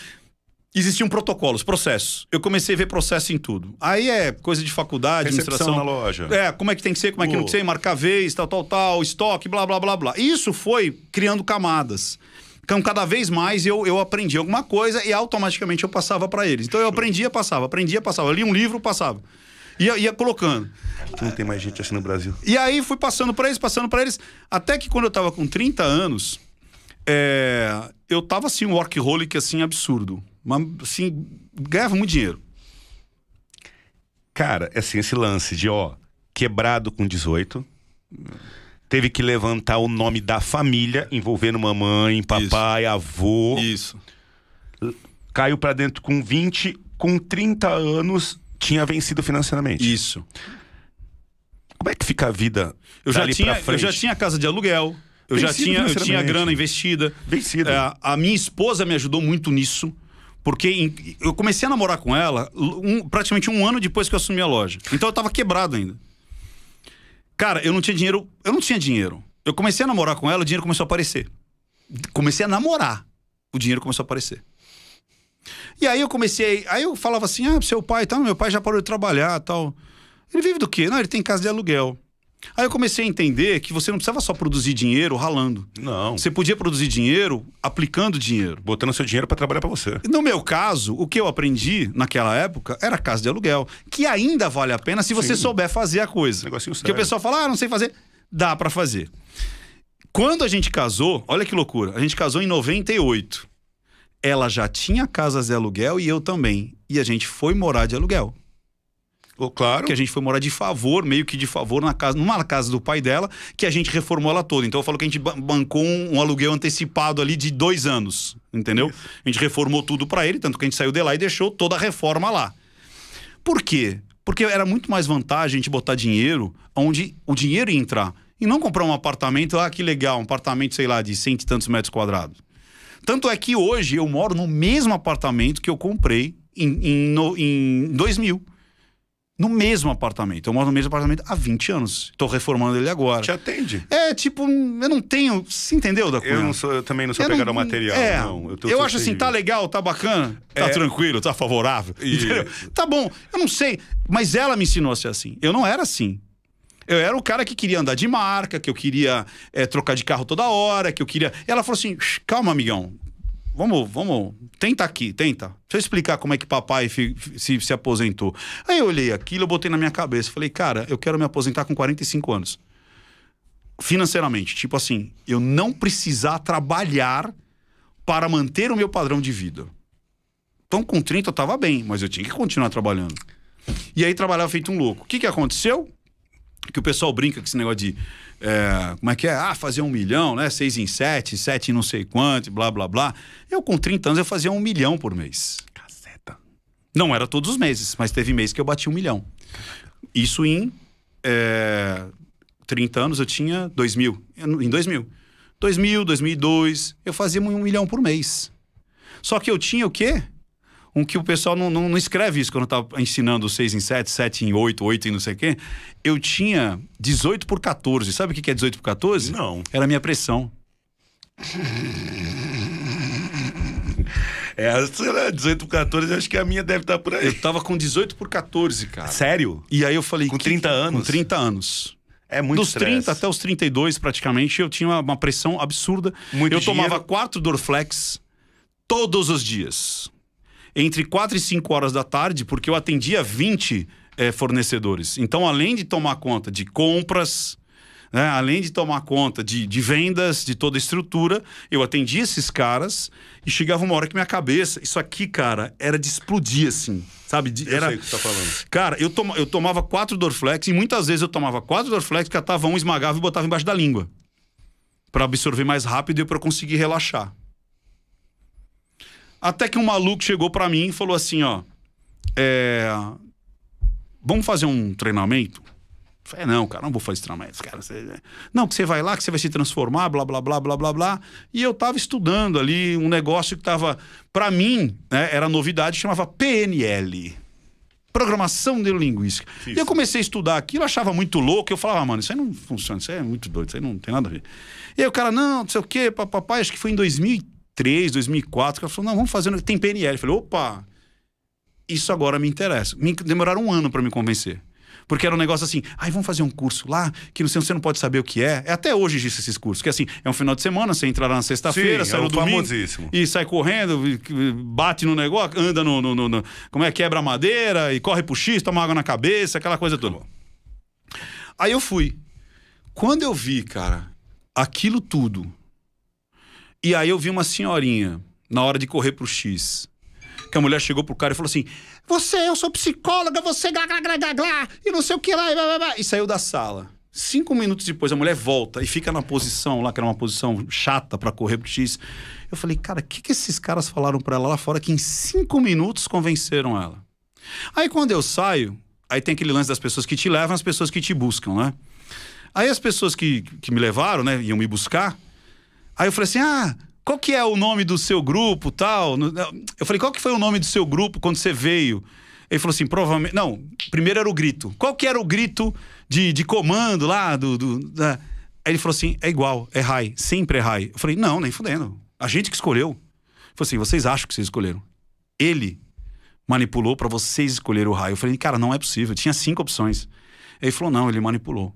existiam protocolos, processos. Eu comecei a ver processo em tudo. Aí é coisa de faculdade, Recepção administração. na loja. É, como é que tem que ser, como é que não tem que ser, marcar vez, tal, tal, tal, estoque, blá, blá, blá, blá. Isso foi criando camadas. Então, cada vez mais eu, eu aprendi alguma coisa e automaticamente eu passava para eles. Então, eu aprendia, passava, aprendia, passava. Eu lia um livro, passava. Ia, ia colocando. Não tem mais gente assim no Brasil. E aí fui passando pra eles, passando pra eles, até que quando eu tava com 30 anos, é, eu tava assim, um workaholic assim, absurdo. Mas, assim, ganhava muito dinheiro. Cara, assim, esse lance de, ó, quebrado com 18. Teve que levantar o nome da família, envolvendo mamãe, papai, avô. Isso. Caiu pra dentro com 20, com 30 anos, tinha vencido financeiramente. Isso. Como é que fica a vida Eu já, tinha, eu já tinha casa de aluguel. Eu já Vencido tinha, eu tinha grana investida. Vencido. É, a minha esposa me ajudou muito nisso. Porque em- eu comecei a namorar com ela um- praticamente um ano depois que eu assumi a loja. Então eu tava quebrado ainda. Cara, eu não tinha dinheiro. Eu não tinha dinheiro. Eu comecei a namorar com ela, o dinheiro começou a aparecer. Comecei a namorar, o dinheiro começou a aparecer. E aí eu comecei. Aí eu falava assim: ah, seu pai, tá, meu pai já parou de trabalhar tal. Ele vive do quê? Não, ele tem casa de aluguel. Aí eu comecei a entender que você não precisava só produzir dinheiro ralando. Não. Você podia produzir dinheiro aplicando dinheiro. Botando seu dinheiro pra trabalhar pra você. No meu caso, o que eu aprendi naquela época era casa de aluguel, que ainda vale a pena se você Sim. souber fazer a coisa. Negocinho Porque o sério. pessoal fala, ah, não sei fazer. Dá pra fazer. Quando a gente casou, olha que loucura, a gente casou em 98. Ela já tinha casas de aluguel e eu também. E a gente foi morar de aluguel. Ô, claro. Que a gente foi morar de favor, meio que de favor, na casa, numa casa do pai dela, que a gente reformou ela toda. Então eu falo que a gente ba- bancou um, um aluguel antecipado ali de dois anos. Entendeu? A gente reformou tudo pra ele, tanto que a gente saiu de lá e deixou toda a reforma lá. Por quê? Porque era muito mais vantagem a gente botar dinheiro onde o dinheiro ia entrar. E não comprar um apartamento, ah, que legal, um apartamento, sei lá, de cento e tantos metros quadrados. Tanto é que hoje eu moro no mesmo apartamento que eu comprei em, em, no- em 2000. No mesmo apartamento. Eu moro no mesmo apartamento há 20 anos. Estou reformando ele agora. Te atende. É tipo, eu não tenho. Você entendeu, da Eu, não sou, eu também não sou eu pegado não- ao material. É, não. eu, tô- tô acho assim, tá legal, tá bacana, tá É. tranquilo, tá favorável. Isso. entendeu? Tá bom, eu não sei, mas ela me ensinou a ser assim. Eu não era assim. Eu era o cara que queria andar de marca, que eu queria é, trocar de carro toda hora, que eu queria. Ela falou assim: "Shh, calma, amigão. Vamos, vamos, tenta aqui, tenta. Deixa eu explicar como é que papai fi- se, se aposentou. Aí eu olhei aquilo, eu botei na minha cabeça. Falei, cara, eu quero me aposentar com 45 anos financeiramente. Tipo assim, eu não precisar trabalhar para manter o meu padrão de vida. Então, com 30 eu tava bem, mas eu tinha que continuar trabalhando. E aí trabalhava feito um louco. O que, que aconteceu? Que o pessoal brinca com esse negócio de. é, como é que é? Ah, fazer um milhão, né? Seis em sete, sete em não sei quanto, blá blá blá. Eu, com 30 anos, eu fazia um milhão por mês. Caceta. Não era todos os meses, mas teve mês que eu bati um milhão. Isso em é, 30 anos eu tinha 2 mil. Em 2000. 2000, 2002, eu fazia um milhão por mês. Só que eu tinha o quê? Um que o pessoal não, não, não escreve isso quando eu tava ensinando 6 em 7, 7 em 8, 8 em não sei o quê. Eu tinha 18 por 14. Sabe o que é 18 por 14? Não. Era a minha pressão. É, lá, 18 por 14, acho que a minha deve estar por aí. Eu tava com 18 por 14, cara. Sério? E aí eu falei. Com que- 30 anos? Com 30 anos. É muito Dos estresse. 30 até os 32, praticamente, eu tinha uma, pressão absurda. Muito eu tomava dinheiro. quatro Dorflex todos os dias. Entre 4 e 5 horas da tarde, porque eu atendia 20 eh, fornecedores. Então, além de tomar conta de compras, né, além de tomar conta de, de vendas, de toda a estrutura, eu atendia esses caras e chegava uma hora que minha cabeça, isso aqui, cara, era de explodir, assim, sabe? De- Eu era, sei o que você tá falando. Cara, eu, toma- eu tomava quatro Dorflex e muitas vezes eu tomava quatro Dorflex, catava um, esmagava e botava embaixo da língua. Pra absorver mais rápido e eu conseguir relaxar. Até que um maluco chegou pra mim e falou assim, ó... é, Vamos fazer um treinamento? Eu Falei, não, cara, não vou fazer treinamento. Cara, você... Não, que você vai lá, que você vai se transformar, blá, blá, blá, blá, blá, blá. E eu tava estudando ali um negócio que tava... Pra mim, né, era novidade, chamava PNL. Programação Neurolinguística. E eu comecei a estudar aquilo, achava muito louco. Eu falava, ah, mano, isso aí não funciona, isso aí é muito doido, isso aí não tem nada a ver. E aí o cara, não, não sei o quê, papai, acho que foi em 2003, 2004, que ela falou, não, vamos fazer, tem PNL. Eu falei, opa, isso agora me interessa. Me demoraram um ano para me convencer. Porque era um negócio assim, ai, vamos fazer um curso lá, que não sei, você não pode saber o que é. É até hoje existe esses cursos, que assim, é um final de semana, você entra lá na sexta-feira, sai é no domingo famosíssimo. e sai correndo, bate no negócio, anda no, no- no- no- como é, quebra a madeira e corre pro X, toma água na cabeça, aquela coisa toda. Aí eu fui. Quando eu vi, cara, aquilo tudo, e aí eu vi uma senhorinha na hora de correr pro X, que a mulher chegou pro cara e falou assim: Você, eu sou psicóloga, você glá, glá, glá, glá, glá, e não sei o que lá, e, blá, blá, blá", e saiu da sala. Cinco minutos depois, a mulher volta e fica na posição lá, que era uma posição chata pra correr pro X. Eu falei, cara, o que, que esses caras falaram pra ela lá fora que em cinco minutos convenceram ela? Aí quando eu saio, aí tem aquele lance das pessoas que te levam, as pessoas que te buscam, né? Aí as pessoas que, que me levaram, né, iam me buscar. Aí eu falei assim: ah, qual que é o nome do seu grupo tal? Eu falei, qual que foi o nome do seu grupo quando você veio? Ele falou assim, provavelmente. Não, primeiro era o grito. Qual que era o grito de, de comando lá do. do da... Aí ele falou assim: é igual, é high, sempre é high. Eu falei, não, nem fudendo. A gente que escolheu. Ele falou assim: vocês acham que vocês escolheram? Ele manipulou pra vocês escolherem o raio. Eu falei, cara, não é possível. Tinha cinco opções. Ele falou, não, ele manipulou.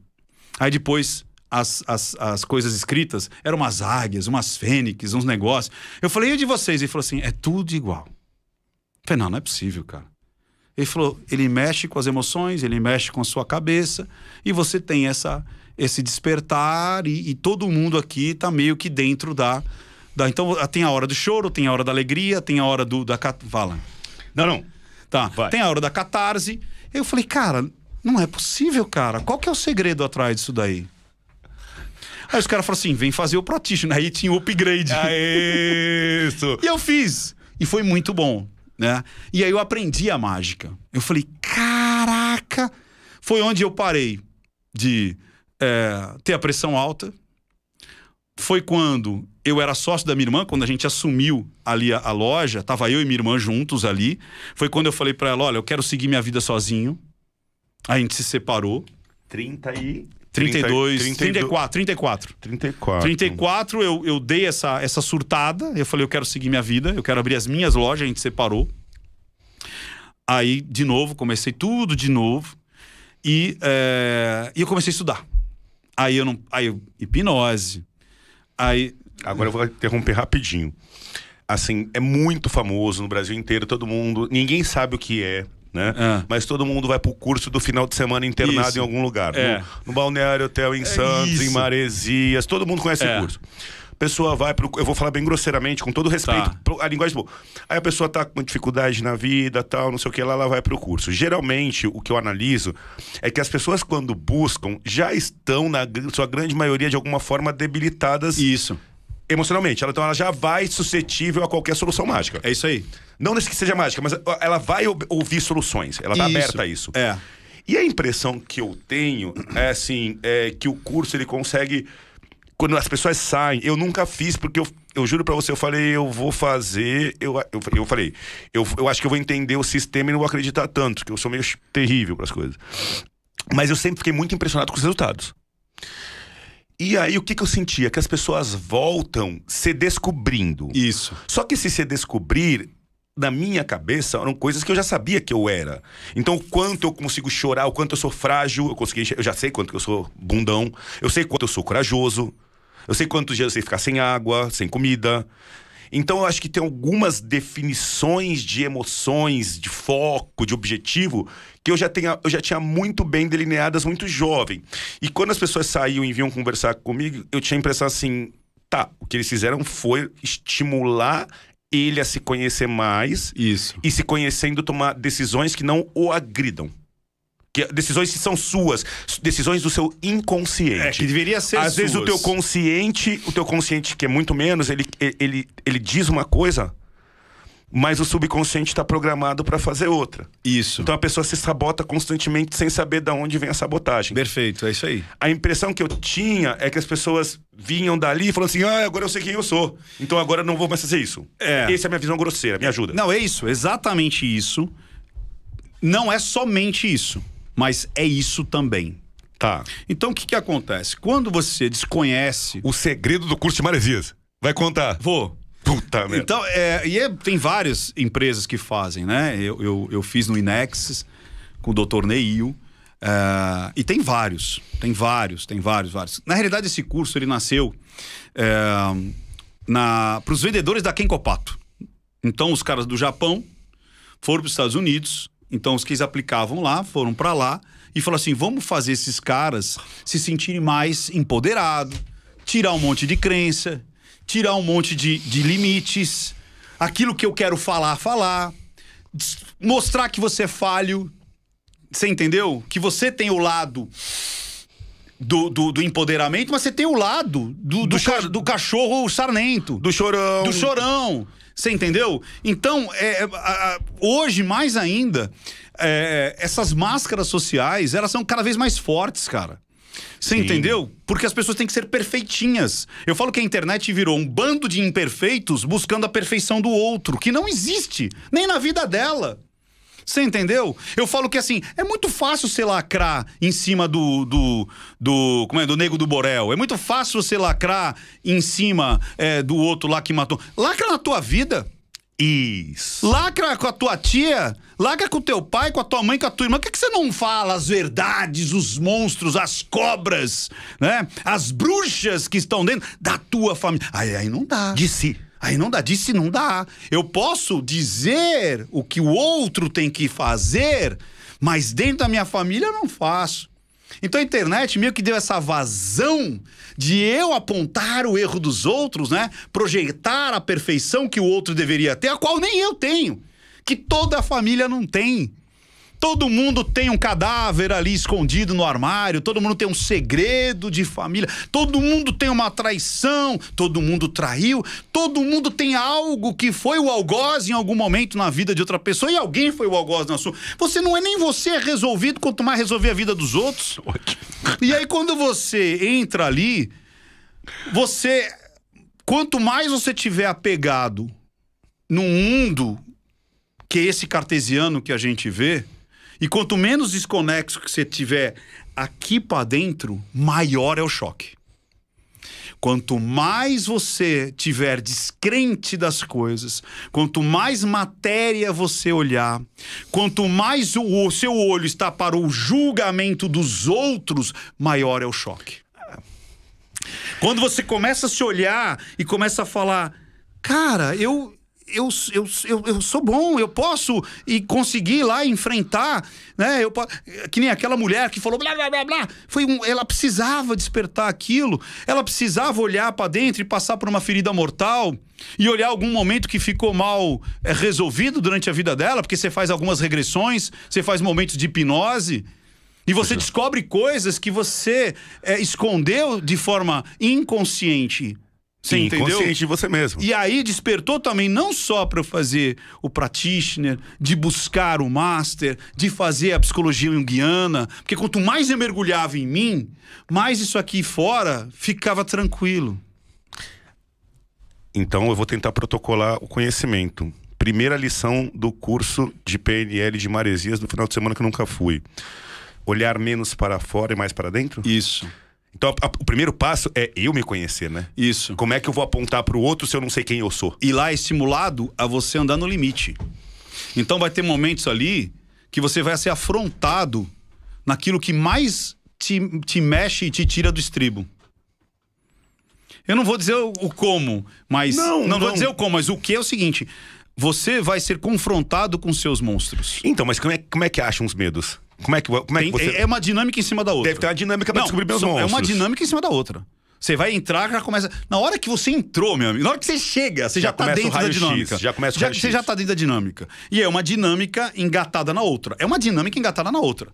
Aí depois, as, as, as coisas escritas eram umas águias, umas fênix, uns negócios. Eu falei, e o de vocês? Ele falou assim, é tudo igual. Eu falei, não, não é possível, cara. Ele falou, ele mexe com as emoções, ele mexe com a sua cabeça, e você tem essa, esse despertar, e, e todo mundo aqui tá meio que dentro da, da. Então tem a hora do choro, tem a hora da alegria, tem a hora do. Da, fala. Não, não. Tá. Vai. Tem a hora da catarse. Eu falei, cara, não é possível, cara. Qual que é o segredo atrás disso daí? Aí os caras falaram assim: vem fazer o practitioner. Aí tinha o upgrade. É isso. E eu fiz. E foi muito bom, né? E aí eu aprendi a mágica. Eu falei, caraca! Foi onde eu parei de é, ter a pressão alta. Foi quando eu era sócio da minha irmã, quando a gente assumiu ali a, a loja, tava eu e minha irmã juntos ali. Foi quando eu falei pra ela, olha, eu quero seguir minha vida sozinho. A gente se separou. 30 e... 32, 30, 34, 34. 34. 34, eu, eu dei essa, essa surtada. Eu falei, eu quero seguir minha vida, eu quero abrir as minhas lojas, a gente separou. Aí, de novo, comecei tudo de novo. E, é, e eu comecei a estudar. Aí eu não. Aí eu, hipnose. Aí. Agora eu vou interromper rapidinho. Assim, é muito famoso no Brasil inteiro, todo mundo. Ninguém sabe o que é, né? Ah. Mas todo mundo vai pro curso do final de semana internado Isso. em algum lugar. É. No, no Balneário Hotel em Santos, em isso. Maresias, todo mundo conhece É. o curso. A pessoa vai pro. Eu vou falar bem grosseiramente, com todo respeito. Tá. pro- A linguagem boa. Aí a pessoa tá com dificuldade na vida, tal, não sei o que lá, ela vai pro curso. Geralmente, o que eu analiso é que as pessoas, quando buscam, já estão, na sua grande maioria, de alguma forma, debilitadas Isso. Emocionalmente. Ela, então ela já vai suscetível a qualquer solução mágica. É isso aí. Não que seja mágica, mas ela vai ou- ouvir soluções. Ela tá Isso. aberta a isso. É. E a impressão que eu tenho é assim, é que o curso ele consegue quando as pessoas saem, eu nunca fiz porque eu, eu juro pra você, eu falei, eu vou fazer, eu, eu, eu falei, eu, eu acho que eu vou entender o sistema e não vou acreditar tanto, que eu sou meio terrível pras coisas. Mas eu sempre fiquei muito impressionado com os resultados. E aí o que, que eu sentia? Que as pessoas voltam se descobrindo. Isso. Só que se se descobrir, na minha cabeça, eram coisas que eu já sabia que eu era. Então, o quanto eu consigo chorar, o quanto eu sou frágil, eu, consegui, eu já sei quanto eu sou bundão, eu sei quanto eu sou corajoso, eu sei quantos dias eu sei ficar sem água, sem comida. Então, eu acho que tem algumas definições de emoções, de foco, de objetivo, que eu já, tenha, eu já tinha muito bem delineadas muito jovem. E quando as pessoas saíam e vinham conversar comigo, eu tinha a impressão assim: tá, o que eles fizeram foi estimular ele a se conhecer mais Isso. e se conhecendo tomar decisões que não o agridam. Que, decisões que são suas, decisões do seu inconsciente. É, que deveria ser Às vezes o suas. teu consciente, o teu consciente que é muito menos, ele, ele, ele diz uma coisa, mas o subconsciente está programado para fazer outra. Isso. Então a pessoa se sabota constantemente sem saber de onde vem a sabotagem. Perfeito, é isso aí. A impressão que eu tinha é que as pessoas vinham dali e falavam assim: ah, agora eu sei quem eu sou. Então agora eu não vou mais fazer isso. É. Essa é a minha visão grosseira, me ajuda. Não, é isso, exatamente isso. Não é somente isso, mas é isso também. Tá. Então o que, que acontece? Quando você desconhece. O segredo do curso de Maresias. Vai contar. Vou. Puta merda. Então, é, e é- tem várias empresas que fazem, né? Eu, eu, eu fiz no Inexis com o Dr. Neil. é, e tem vários, tem vários, tem vários, vários. Na realidade, esse curso ele nasceu para os vendedores da Kenkopato. Então, os caras do Japão foram para os Estados Unidos. Então, os que eles aplicavam lá foram para lá e falaram assim: vamos fazer esses caras se sentirem mais empoderados, tirar um monte de crença, tirar um monte de, de limites, aquilo que eu quero falar, falar. mostrar que você é falho. Você entendeu? Que você tem o lado do, do, do empoderamento, mas você tem o lado do, do, Do ca- do cachorro sarnento. Do chorão. Do chorão. Você entendeu? Então, é, é, a- a- hoje, mais ainda, é, essas máscaras sociais, elas são cada vez mais fortes, cara. Você entendeu? Porque as pessoas têm que ser perfeitinhas. Eu falo que a internet virou um bando de imperfeitos buscando a perfeição do outro, que não existe, nem na vida dela. Você entendeu? Eu falo que assim, é muito fácil você lacrar em cima do. do. do. Como é? Do nego do Borel. É muito fácil você lacrar em cima é, do outro lá que matou. Lacra na tua vida. Isso. Lacra com a tua tia, lacra com o teu pai, com a tua mãe, com a tua irmã. Por que, que você não fala as verdades, os monstros, as cobras, né? As bruxas que estão dentro da tua família? Aí, aí não dá. De si. Aí não dá, disse não dá. Eu posso dizer o que o outro tem que fazer, mas dentro da minha família eu não faço. Então a internet meio que deu essa vazão de eu apontar o erro dos outros, né? Projetar a perfeição que o outro deveria ter, a qual nem eu tenho, que toda a família não tem. Todo mundo tem um cadáver ali escondido no armário, todo mundo tem um segredo de família, todo mundo tem uma traição, todo mundo traiu, todo mundo tem algo que foi o algoz em algum momento na vida de outra pessoa e alguém foi o algoz na sua. Você não é nem você resolvido, quanto mais resolver a vida dos outros. E aí quando você entra ali, você quanto mais você tiver apegado num mundo que é esse cartesiano que a gente vê, e quanto menos desconexo que você tiver aqui pra dentro, maior é o choque. Quanto mais você tiver descrente das coisas, quanto mais matéria você olhar, quanto mais o, o seu olho está para o julgamento dos outros, maior é o choque. Quando você começa a se olhar e começa a falar, cara, eu. Eu, eu, eu, eu sou bom, eu posso e conseguir ir lá enfrentar, né? Eu, que nem aquela mulher que falou blá blá blá blá. Foi um, ela precisava despertar aquilo, ela precisava olhar para dentro e passar por uma ferida mortal e olhar algum momento que ficou mal é, resolvido durante a vida dela, porque você faz algumas regressões, você faz momentos de hipnose. E você descobre coisas que você é, escondeu de forma inconsciente. Você Sim, entendeu? consciente de você mesmo. E aí despertou também não só para eu fazer o practitioner, de buscar o master, de fazer a psicologia junguiana, porque quanto mais eu mergulhava em mim, mais isso aqui fora ficava tranquilo. Então eu vou tentar protocolar o conhecimento. Primeira lição do curso de PNL de Maresias no final de semana que eu nunca fui. Olhar menos para fora e mais para dentro? Isso. Então a- o primeiro passo é eu me conhecer, né? Isso. Como é que eu vou apontar para o outro se eu não sei quem eu sou? E lá é estimulado a você andar no limite. Então vai ter momentos ali que você vai ser afrontado naquilo que mais te, te mexe e te tira do estribo. Eu não vou dizer o, o como, mas. Não, não vou não. dizer o como, mas o que é o seguinte: você vai ser confrontado com seus monstros. Então, mas como é, como é que acham os medos? Como é que, como é que você. é, é uma dinâmica em cima da outra. Deve ter uma dinâmica pra Não, descobrir meus são- É monstros. uma dinâmica em cima da outra. Você vai entrar, já começa. Na hora que você entrou, meu amigo, na hora que você chega, você já, Já tá dentro da dinâmica. já começa o já. Você já tá dentro da dinâmica. E é uma dinâmica engatada na outra. É uma dinâmica engatada na outra.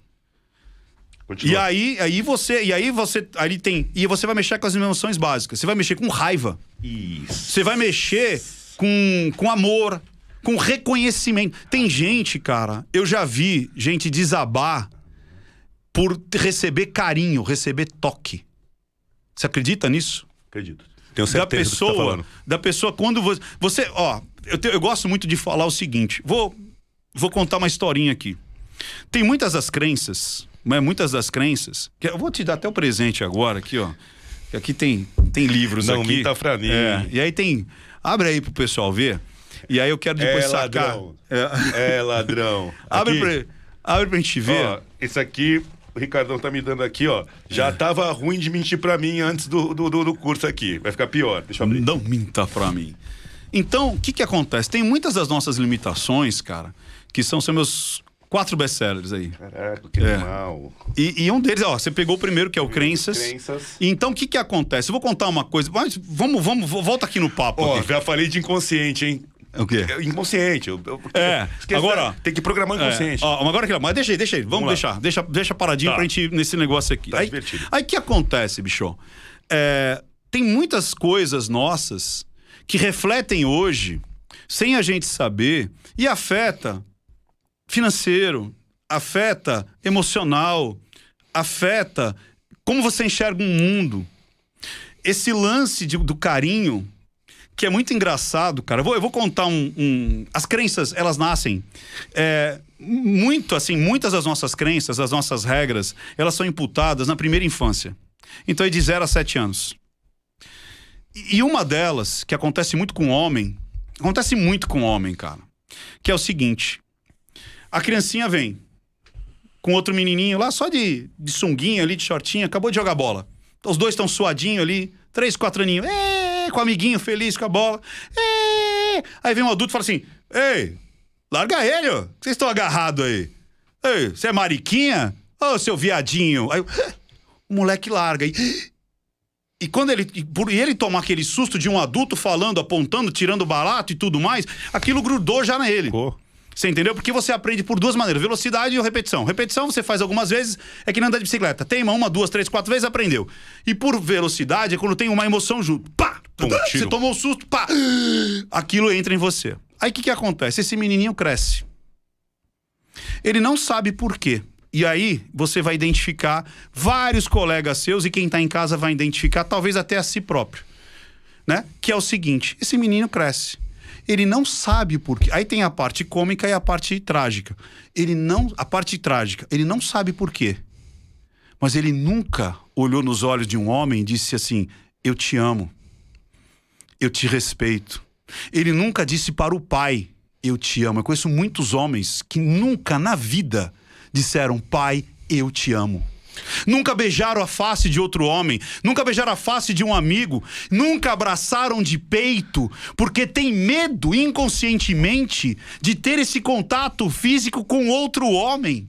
Continua. E aí, aí você, e aí você, aí tem, e você vai mexer com as emoções básicas. Você vai mexer com raiva. Isso. Você vai mexer com, com amor, com reconhecimento. Tem gente, cara, eu já vi gente desabar por receber carinho, receber toque. Você acredita nisso? Acredito. Tenho da certeza do que tá pessoa, falando. da pessoa quando você, você ó, eu, te- eu gosto muito de falar o seguinte. Vou, vou contar uma historinha aqui. Tem muitas das crenças, né, muitas das crenças. Que eu vou te dar até o presente agora aqui, ó. Aqui tem tem livros Não aqui. pra mim. É, e aí tem, abre aí pro pessoal ver. E aí eu quero depois É sacar. ladrão. É. É ladrão. abre Aqui, pra, abre pra gente ver. Ó, esse aqui, o Ricardão tá me dando aqui, ó. Já tava ruim de mentir pra mim antes do, do, do- curso aqui. Vai ficar pior. Deixa eu abrir. Não minta pra mim. Então, o que que acontece? Tem muitas das nossas limitações, cara, que são, são meus quatro best-sellers aí. Caraca, que É. animal. E, e um deles, ó, você pegou o primeiro, que é o Crenças. Crenças. E Então, o que que acontece? Eu vou contar uma coisa, mas vamos, vamos, vo- volta aqui no papo. Ó, aqui. já falei de inconsciente, hein? O quê? É inconsciente. Eu, eu, É, esquece, agora, ó. Tem que programar o inconsciente. É, ó, mas agora aqui, ó, mas deixa aí, deixa aí. Vamos, Vamos lá. deixar. Deixa, deixa paradinho Tá. pra gente ir nesse negócio aqui. Tá aí, divertido. aí que acontece, bicho? É, tem muitas coisas nossas que refletem hoje, sem a gente saber, e afeta financeiro, afeta emocional, afeta como você enxerga um mundo. Esse lance de- do carinho, que é muito engraçado, cara. Eu vou, eu vou contar um, um- As crenças, elas nascem. é, muito, assim, muitas das nossas crenças, as nossas regras, elas são imputadas na primeira infância. Então é de 0 a 7 anos. E uma delas, que acontece muito com homem, acontece muito com homem, cara, que é o seguinte: a criancinha vem com outro menininho lá, só de, de sunguinha ali, de shortinho, acabou de jogar bola. Os dois estão suadinho ali, três, quatro aninhos, Com o amiguinho feliz com a bola. "Ê". Aí vem um adulto e fala assim: Ei, larga ele, ó. Vocês estão agarrados aí. Ei, você é mariquinha? Ô, seu viadinho. Aí o moleque larga. E, e quando ele. E por ele tomar aquele susto de um adulto falando, apontando, tirando barato e tudo mais, aquilo grudou já nele. Pô. Você entendeu? Porque você aprende por duas maneiras: velocidade e repetição. Repetição você faz algumas vezes, é que nem andar de bicicleta. Teima uma, duas, três, quatro vezes, aprendeu. E por velocidade é quando tem uma emoção junto. Pá! Pum, você tomou um susto, pá! Aquilo entra em você. Aí o que, que acontece? Esse menininho cresce. Ele não sabe por quê. E aí você vai identificar vários colegas seus e quem está em casa vai identificar, talvez até a si próprio né? Que é o seguinte: esse menino cresce. Ele não sabe por quê. Aí tem a parte cômica e a parte trágica. Ele não. A parte trágica, ele não sabe por quê. Mas ele nunca olhou nos olhos de um homem e disse assim: Eu te amo. Eu te respeito. Ele nunca disse para o pai: Eu te amo. Eu conheço muitos homens que nunca na vida disseram: Pai, eu te amo. Nunca beijaram a face de outro homem, nunca beijaram a face de um amigo, nunca abraçaram de peito, porque tem medo inconscientemente de ter esse contato físico com outro homem.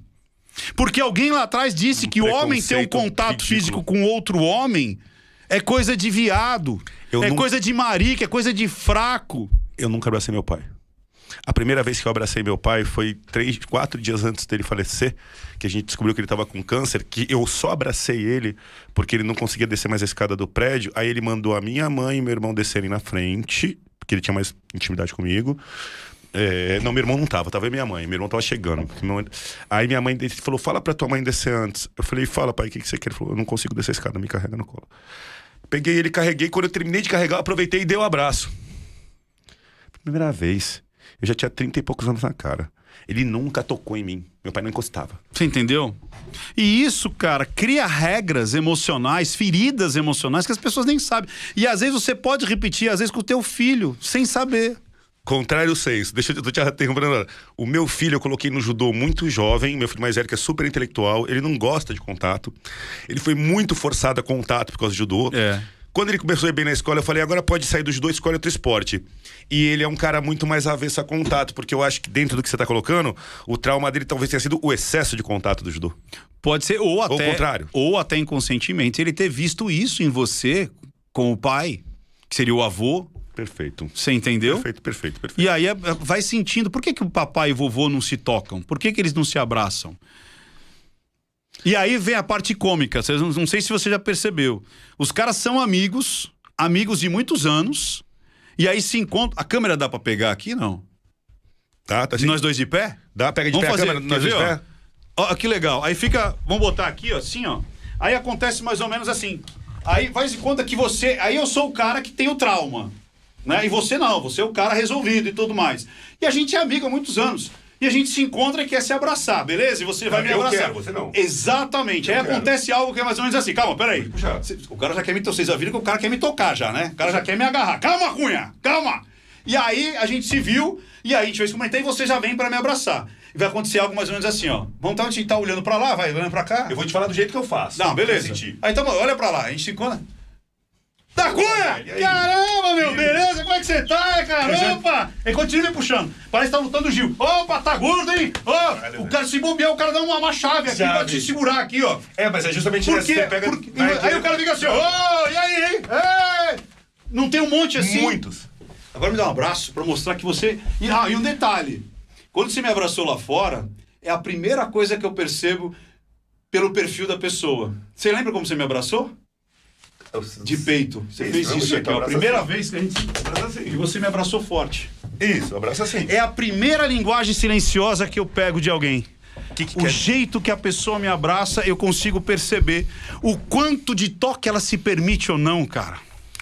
Porque alguém lá atrás disse Um que o homem ter um contato ridículo. físico com outro homem é coisa de viado, Eu é coisa de marica, é coisa de fraco. Eu nunca abracei meu pai. A primeira vez que eu abracei meu pai foi três, quatro dias antes dele falecer, que a gente descobriu que ele estava com câncer, que eu só abracei ele porque ele não conseguia descer mais a escada do prédio. Aí ele mandou a minha mãe e meu irmão descerem na frente, porque ele tinha mais intimidade comigo. É, não, meu irmão não tava, tava e minha mãe. Meu irmão tava chegando. Aí minha mãe falou: fala pra tua mãe descer antes. Eu falei: fala, pai, o que, que você quer? Ele falou: eu não consigo descer a escada, me carrega no colo. Peguei ele, carreguei. Quando eu terminei de carregar, aproveitei e dei um abraço. Primeira vez. Eu já tinha 30 e poucos anos na cara. Ele nunca tocou em mim. Meu pai não encostava. Você entendeu? E isso, cara, cria regras emocionais, feridas emocionais que as pessoas nem sabem. E às vezes você pode repetir, às vezes com o teu filho, sem saber. Contrário senso. Deixa eu tô te interrompendo agora. O meu filho eu coloquei no judô muito jovem. Meu filho mais velho, que é super intelectual. Ele não gosta de contato. Ele foi muito forçado a contato por causa do judô. É. Quando ele começou a ir bem na escola, eu falei, agora pode sair do judô e escolhe outro esporte. E ele é um cara muito mais avesso a contato, porque eu acho que dentro do que você tá colocando, o trauma dele talvez tenha sido o excesso de contato do judô. Pode ser, ou até. contrário. Ou até inconscientemente ele ter visto isso em você com o pai, que seria o avô. Perfeito. Você entendeu? Perfeito, perfeito, perfeito. E aí é- é- vai sentindo. Por que, que o papai e o vovô não se tocam? Por que, que eles não se abraçam? E aí vem a parte cômica. Vocês não, não sei se você já percebeu. Os caras são amigos, amigos de muitos anos. E aí se encontram. A câmera dá pra pegar aqui? Não. Tá, tá assim? Nós dois de pé? Dá, pega de Vamos pé fazer. a câmera, nós dois ver, de pé. Ó, que legal. Aí fica. Vamos botar aqui, ó, assim, ó. Aí acontece mais ou menos assim. Aí faz de conta que você. Aí eu sou o cara que tem o trauma. Né? E você não, você é o cara resolvido e tudo mais. E a gente é amigo há muitos anos. E a gente se encontra e quer se abraçar, beleza? E você vai me eu abraçar. quero, você não. Exatamente. Aí quero. acontece algo que é mais ou menos assim. Calma, peraí. O cara já quer me. Vocês já viram que o cara quer me tocar já, né? O cara já quer me agarrar. Calma, Cunha! Calma! E aí a gente se viu, e aí a gente fez comentar e você já vem pra me abraçar. E vai acontecer algo mais ou menos assim, ó. Vamos tá, a gente tá olhando pra lá, vai olhando pra cá. Eu vou te falar do jeito que eu faço. Não, beleza. Aí então, olha pra lá, a gente se encontra. Tá Cunha! Caramba, meu, beleza? Como é que você tá? Caramba! Ele continua me puxando. Parece que tá lutando o Gil. Opa, tá gordo, hein? Ó, o cara se bobear, o cara dá uma, chave aqui pra te segurar aqui, ó. É, mas é justamente Por quê? você pega- vai aí o cara fica assim, ó, "Ô, e aí, hein? Ei!" Não tem um monte assim? Muitos. Agora me dá um abraço pra mostrar que você. E, ah, e um detalhe. Quando você me abraçou lá fora, é a primeira coisa que eu percebo pelo perfil da pessoa. Você lembra como você me abraçou? De peito. Você Isso, fez isso aqui, ó. Primeira assim. vez que a gente. Abraça assim. E você me abraçou forte. Isso, abraça assim. É a primeira linguagem silenciosa que eu pego de alguém. Que que o quer- jeito que a pessoa me abraça, eu consigo perceber o quanto de toque ela se permite ou não, cara.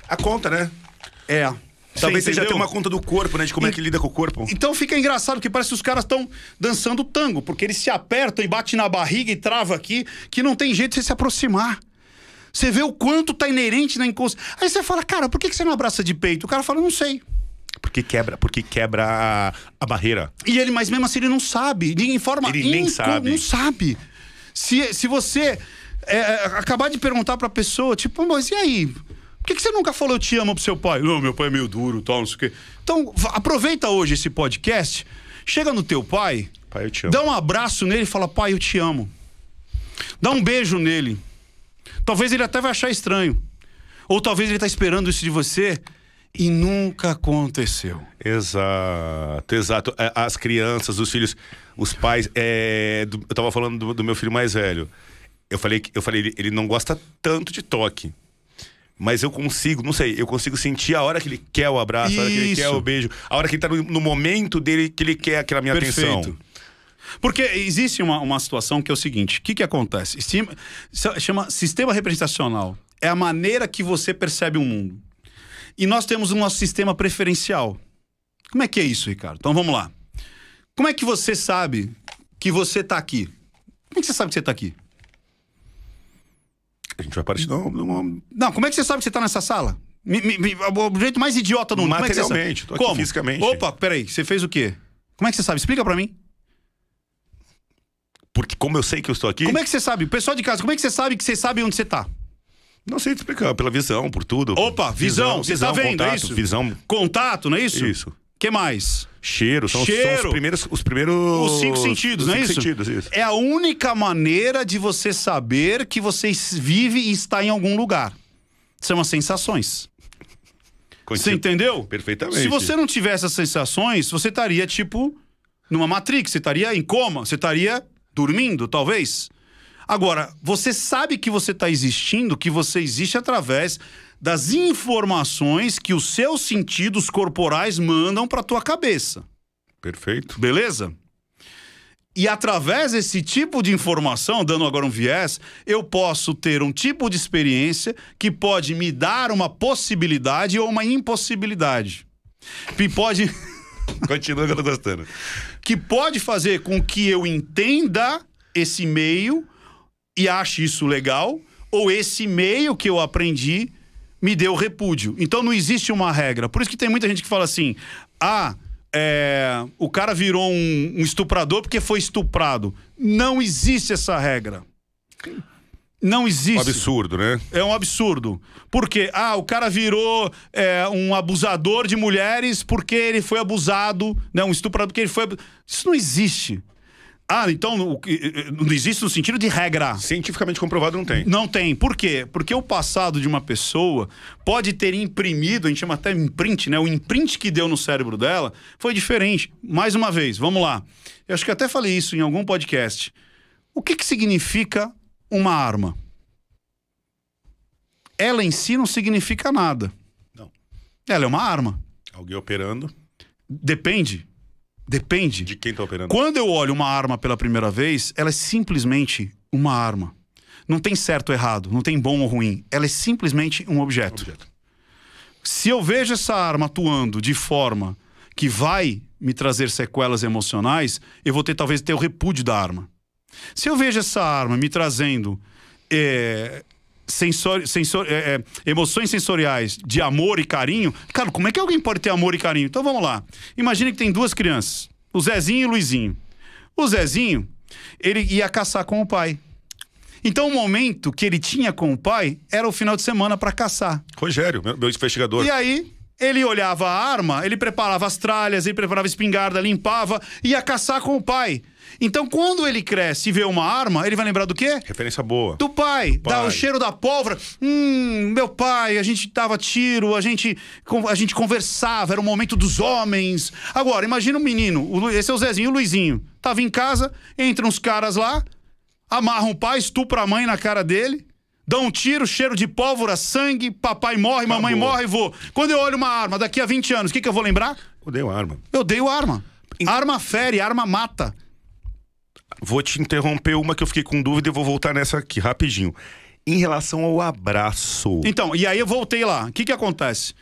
A conta, né? É. Talvez Você já entendeu? tenha uma conta do corpo, né? De como é que lida com o corpo. Então fica engraçado que parece que os caras estão dançando tango, porque eles se apertam e batem na barriga e trava aqui, que não tem jeito de você se aproximar. Você vê o quanto tá inerente na inconsciência. Aí você fala, cara, por que que você não abraça de peito? O cara fala, não sei. Porque quebra, porque quebra a, a barreira. E ele, mas mesmo assim, ele não sabe. De forma Ele nem sabe. Não sabe. Se, se você é, é, acabar de perguntar pra pessoa, tipo, mas e aí? Por que, que você nunca falou eu te amo pro seu pai? Não, meu pai é meio duro, tal, não sei o quê. Então, aproveita hoje esse podcast, chega no teu pai, Pai, eu te amo. dá um abraço nele e fala, pai, eu te amo. Dá um beijo nele. Talvez ele até vai achar estranho. Ou talvez ele tá esperando isso de você e nunca aconteceu. Exato, exato. É, As crianças, os filhos, os pais. é, eu tava falando do, do meu filho mais velho. Eu falei que eu falei, ele, não gosta tanto de toque. Mas eu consigo, não sei, eu consigo sentir a hora que ele quer o abraço, a hora que ele quer o beijo, a hora que ele tá no, no momento dele que ele quer aquela minha atenção. Porque existe uma, uma situação que é o seguinte: o que, que acontece? Estima- chama sistema representacional. É a maneira que você percebe o mundo. E nós temos o nosso sistema preferencial. Como é que é isso, Ricardo? Então vamos lá. Como é que você sabe que você tá aqui? Como é que você sabe que você tá aqui? A gente vai partir numa- Não, como é que você sabe que você tá nessa sala? Me- me- me- o jeito mais idiota do mundo. Como é? Materialmente, tô aqui Como? fisicamente. Opa, peraí, você fez o quê? Como é que você sabe? Explica pra mim. Porque como eu sei que eu estou aqui, Como é que você sabe? O pessoal de casa, como é que você sabe que você sabe onde você tá? não sei te explicar, pela visão, por tudo. Opa, visão, você tá vendo, é contato, isso? Visão, Contato, não é isso? Isso. que mais? cheiro, são, são Cheiro. os primeiros, os primeiros Os cinco sentidos, os não é cinco isso? sentidos, isso. É a única maneira de você saber que você vive e está em algum lugar. São as sensações. Você entendeu? Perfeitamente. Se você não tivesse as sensações, você estaria, tipo, numa Matrix, você estaria em coma, você estaria dormindo, talvez. Agora, você sabe que você está existindo, que você existe através das informações que os seus sentidos corporais mandam para tua cabeça. Perfeito. Beleza? E através desse tipo de informação, dando agora um viés, eu posso ter um tipo de experiência que pode me dar uma possibilidade ou uma impossibilidade. Que pode, Continua que eu tô gostando. que pode fazer com que eu entenda esse meio e ache isso legal, ou esse meio que eu aprendi me deu repúdio. Então não existe uma regra. Por isso que tem muita gente que fala assim: ah, é, o cara virou um, um estuprador porque foi estuprado. Não existe essa regra. Não Um existe. absurdo, né? É um absurdo. Porque, ah, o cara virou é, um abusador de mulheres porque ele foi abusado, né? Um estuprador porque ele foi. Isso não existe. Ah, então o que- não existe no sentido de regra. Cientificamente comprovado não tem. Não tem. Por quê? Porque o passado de uma pessoa pode ter imprimido, a gente chama até imprint, né? O imprint que deu no cérebro dela foi diferente. Mais uma vez, vamos lá. Eu acho que até falei isso em algum podcast. O que, que significa uma arma? Ela em si não significa nada. Não. Ela é uma arma. Alguém operando. Depende. Depende. De quem tá operando? Quando eu olho uma arma pela primeira vez, ela é simplesmente uma arma. Não tem certo ou errado, não tem bom ou ruim. Ela é simplesmente um objeto. Objeto. Se eu vejo essa arma atuando de forma que vai me trazer sequelas emocionais, eu vou ter talvez ter o repúdio da arma. Se eu vejo essa arma me trazendo é, sensor, sensor, é, é, emoções sensoriais de amor e carinho, cara, como é que alguém pode ter amor e carinho? Então vamos lá. Imagine que tem duas crianças, o Zezinho e o Luizinho. O Zezinho, ele ia caçar com o pai. Então o momento que ele tinha com o pai era o final de semana para caçar. Rogério, meu, meu investigador. E aí, Ele olhava a arma, ele preparava as tralhas, ele preparava a espingarda, limpava, ia caçar com o pai. Então, quando ele cresce e vê uma arma, ele vai lembrar do quê? Referência boa. Do pai. pai. Dá o cheiro da pólvora. Hum, meu pai, a gente dava tiro, a gente, a gente conversava, era o momento dos homens. Agora, imagina um menino, esse é o Zezinho, o Luizinho. Tava em casa, entram uns caras lá, amarram o pai, estupra a mãe na cara dele. Dão um tiro, cheiro de pólvora, sangue, papai morre, mamãe Acabou. morre, vô. Quando eu olho uma arma daqui a 20 anos, o que, que eu vou lembrar? Odeio arma. Eu odeio arma. Arma fere, arma mata. Vou te interromper uma que eu fiquei com dúvida e vou voltar nessa aqui rapidinho. Em relação ao abraço. Então, e aí eu voltei lá. O que que acontece?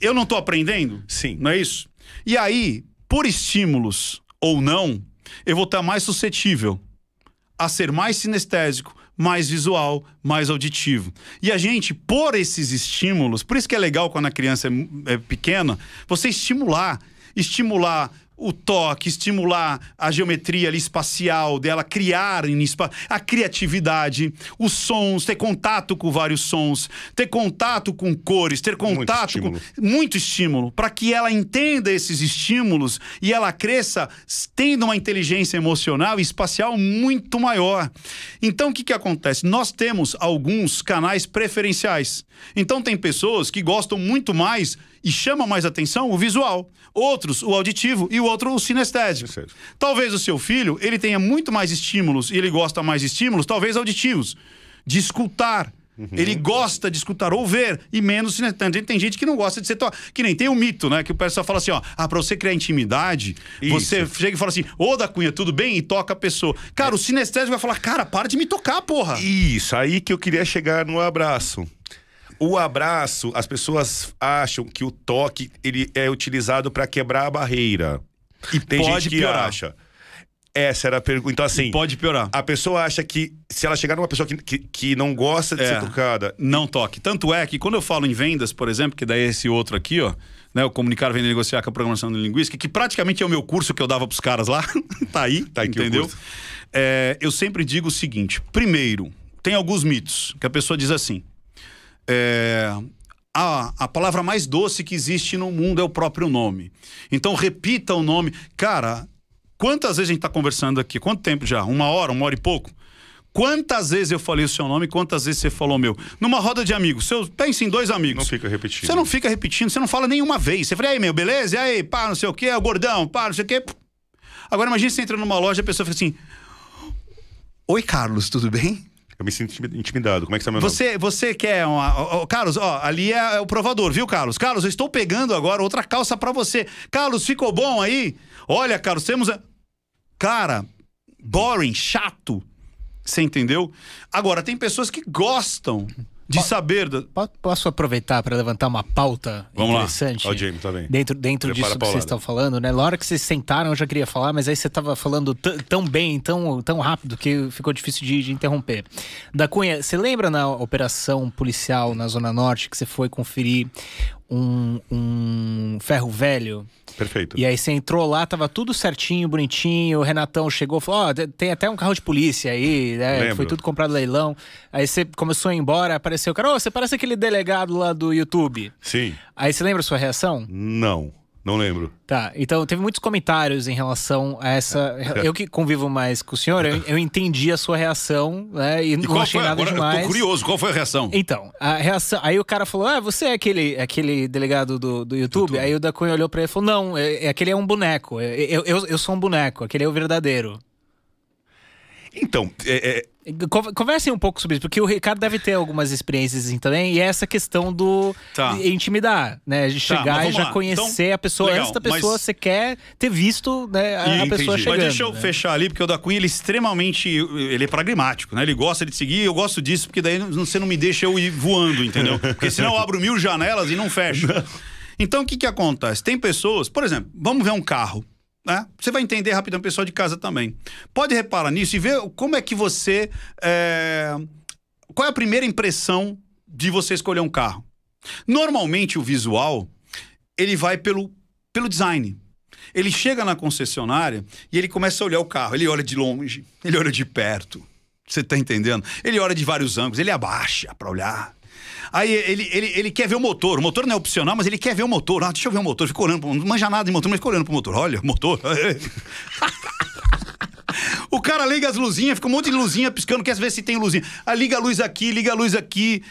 Eu não tô aprendendo? Sim. Não é isso? E aí, por estímulos ou não, eu vou estar mais suscetível a ser mais sinestésico, mais visual, mais auditivo. E a gente, por esses estímulos, por isso que é legal quando a criança é, é pequena, você estimular, estimular o toque, estimular a geometria ali espacial dela, criar a criatividade, os sons, ter contato com vários sons, ter contato com cores, ter contato com estímulo. muito estímulo para que ela entenda esses estímulos e ela cresça tendo uma inteligência emocional e espacial muito maior. Então o que que acontece? Nós temos alguns canais preferenciais. Então tem pessoas que gostam muito mais e chama mais atenção o visual, outros o auditivo e o outro o sinestésico. Talvez o seu filho, ele tenha muito mais estímulos e ele gosta mais de estímulos, talvez auditivos, de escutar. Ele gosta de escutar ou ver e menos sinestésico. Tem gente que não gosta de ser to... que nem tem o mito, né, que o pessoal fala assim, ó, ah, para você criar intimidade, Isso. você chega e fala assim: "Ô, da Cunha, tudo bem?" e toca a pessoa. Cara, o sinestésico vai falar: "Cara, para de me tocar, porra". Isso, aí que eu queria chegar no abraço. O abraço, as pessoas acham que o toque ele é utilizado para quebrar a barreira. E tem pode gente que piorar. acha. Essa era a pergunta. Então, assim, Pode piorar. a pessoa acha que se ela chegar numa pessoa que, que, que não gosta de É. ser tocada, Não toque. Tanto é que quando eu falo em vendas, por exemplo, que daí é esse outro aqui, ó, né, o comunicar, vender e negociar com a programação linguística, que praticamente é o meu curso que eu dava pros caras lá, tá aí, Tá o entendeu? É, eu sempre digo o seguinte: primeiro, tem alguns mitos que a pessoa diz assim. É, a, a palavra mais doce que existe no mundo é o próprio nome. Então repita o nome. Cara, quantas vezes a gente está conversando aqui? Quanto tempo já? Uma hora, uma hora e pouco? Quantas vezes eu falei o seu nome, quantas vezes você falou o meu? Numa roda de amigos, seus, pense em dois amigos. não fica repetindo. Você não fica repetindo, você não fala nenhuma vez. Você fala, aí, meu, beleza? E aí, pá, não sei o quê, é o gordão, pá, não sei o quê. Agora imagina você entra numa loja e a pessoa fala assim: Oi, Carlos, tudo bem? Eu me sinto intimi- intimidado. Como é que tá meu nome? Você, você quer uma. ó, Carlos, ó, ali é, é o provador, viu, Carlos? Carlos, eu estou pegando agora outra calça pra você. Carlos, ficou bom aí? Olha, Carlos, temos. a- Cara, boring, chato. Você entendeu? Agora, tem pessoas que gostam de saber. da- Po- Posso aproveitar para levantar uma pauta Vamos lá. interessante? Ó, o Jamie, tá bem. Dentro, dentro Prepara disso que vocês estão falando, né? Na hora que vocês sentaram, eu já queria falar, mas aí você estava falando tão bem, tão, tão rápido, que ficou difícil de, de interromper. Da Cunha, você lembra na operação policial na Zona Norte que você foi conferir um, um ferro velho? Perfeito. E aí você entrou lá, tava tudo certinho, bonitinho. O Renatão chegou e falou: Ó, tem até um carro de polícia aí, né? Foi tudo comprado leilão. Aí você começou a ir embora, apareceu o cara, ô, você parece aquele delegado lá do YouTube. Sim. Aí você lembra a sua reação? Não. Não lembro. Tá, então teve muitos comentários em relação a essa. Eu que convivo mais com o senhor, eu, eu entendi a sua reação, né? E, não achei nada Agora, eu demais. tô curioso, qual foi a reação? Então, a reação. Aí o cara falou: Ah, você é aquele, aquele delegado do, do YouTube? Aí o da Cunha olhou pra ele e falou: Não, é, é- aquele é um boneco. é- Eu, eu, eu sou um boneco, aquele é o verdadeiro. Então, é, é, Conversem um pouco sobre isso, porque o Ricardo deve ter algumas experiências assim também, e é essa questão do Tá. intimidar, né? De Tá, chegar mas e já lá. conhecer Então, a pessoa. legal, Antes da pessoa, mas- você quer ter visto né, a, a Entendi. pessoa Mas chegando. Mas deixa eu né? fechar ali, porque o da Cunha ele é extremamente. Ele é pragmático, né? Ele gosta de seguir, eu gosto disso, porque daí você não me deixa eu ir voando, entendeu? Porque senão eu abro mil janelas e não fecho. Então o que, que acontece? Tem pessoas, por exemplo, vamos ver um carro. Né? Você vai entender rapidão, pessoal de casa também. Pode reparar nisso e ver como é que você. é, Qual é a primeira impressão de você escolher um carro? Normalmente o visual ele vai pelo, pelo design. Ele chega na concessionária e ele começa a olhar o carro. Ele olha de longe, ele olha de perto. Você tá entendendo? Ele olha de vários ângulos, ele abaixa para olhar. Aí ele, ele, ele quer ver o motor. O motor não é opcional, mas ele quer ver o motor. Ah, deixa eu ver o motor. Fica olhando, não manja nada de motor, mas fica olhando pro motor. Olha, motor. O cara liga as luzinhas, fica um monte de luzinha piscando, quer ver se tem luzinha. Aí liga a luz aqui, liga a luz aqui,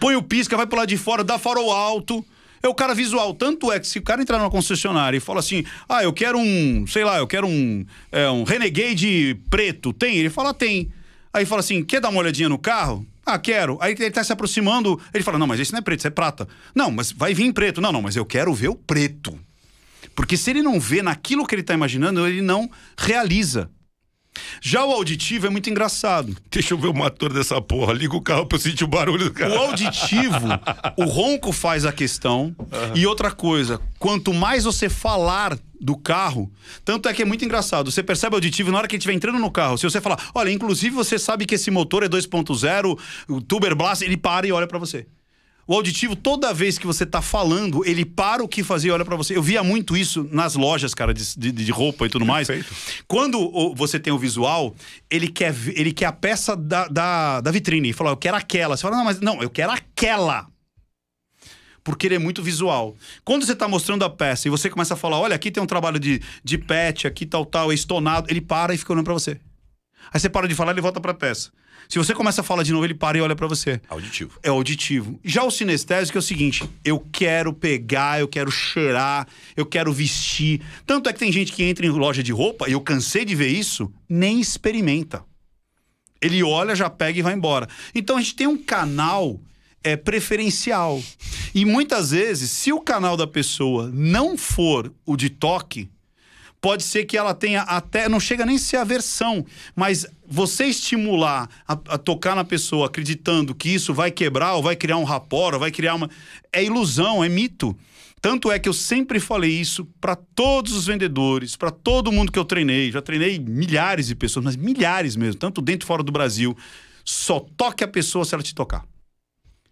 põe o pisca, vai pro lado de fora, dá farol alto. É o cara visual. Tanto é que se o cara entrar numa concessionária e fala assim: ah, eu quero um, sei lá, eu quero um, é, um Renegade preto. Tem? Ele fala: tem. Aí fala assim: quer dar uma olhadinha no carro? Ah, quero. Aí ele tá se aproximando, ele fala: não, mas esse não é preto, isso é prata. Não, mas vai vir em preto. Não, não, mas eu quero ver o preto. Porque se ele não vê naquilo que ele tá imaginando, ele não realiza. Já o auditivo é muito engraçado. Deixa eu ver o motor dessa porra. Liga o carro pra eu sentir o barulho do carro. O auditivo, o ronco faz a questão. E outra coisa, quanto mais você falar do carro, tanto é que é muito engraçado. Você percebe o auditivo na hora que ele estiver entrando no carro. Se você falar, olha, inclusive você sabe que esse motor é 2.0, o Tuber Blast, ele para e olha pra você. O auditivo, toda vez que você tá falando, ele para o que fazer e olha pra você. Eu via muito isso nas lojas, cara, de, de, de roupa e tudo mais. Perfeito. Quando você tem o visual, ele quer, ele quer a peça da, da, da vitrine. Ele fala, eu quero aquela. Você fala, não, mas não, eu quero aquela. Porque ele é muito visual. Quando você tá mostrando a peça e você começa a falar, olha, aqui tem um trabalho de, de pet, aqui tal, tal, é estonado, ele para e fica olhando pra você. Aí você para de falar, ele volta pra peça. Se você começa a falar de novo, ele para e olha pra você Auditivo. é auditivo. Já o sinestésico é o seguinte: eu quero pegar, eu quero cheirar, eu quero vestir. Tanto é que tem gente que entra em loja de roupa, e eu cansei de ver isso, nem experimenta. Ele olha, já pega e vai embora. Então a gente tem um canal é, preferencial. E muitas vezes, se o canal da pessoa não for o de toque, pode ser que ela tenha até. Não chega nem a ser aversão, mas você estimular a, a tocar na pessoa acreditando que isso vai quebrar, ou vai criar um rapor, ou vai criar uma. É ilusão, é mito. Tanto é que eu sempre falei isso para todos os vendedores, para todo mundo que eu treinei. Já treinei milhares de pessoas, mas milhares mesmo, tanto dentro e fora do Brasil. Só toque a pessoa se ela te tocar.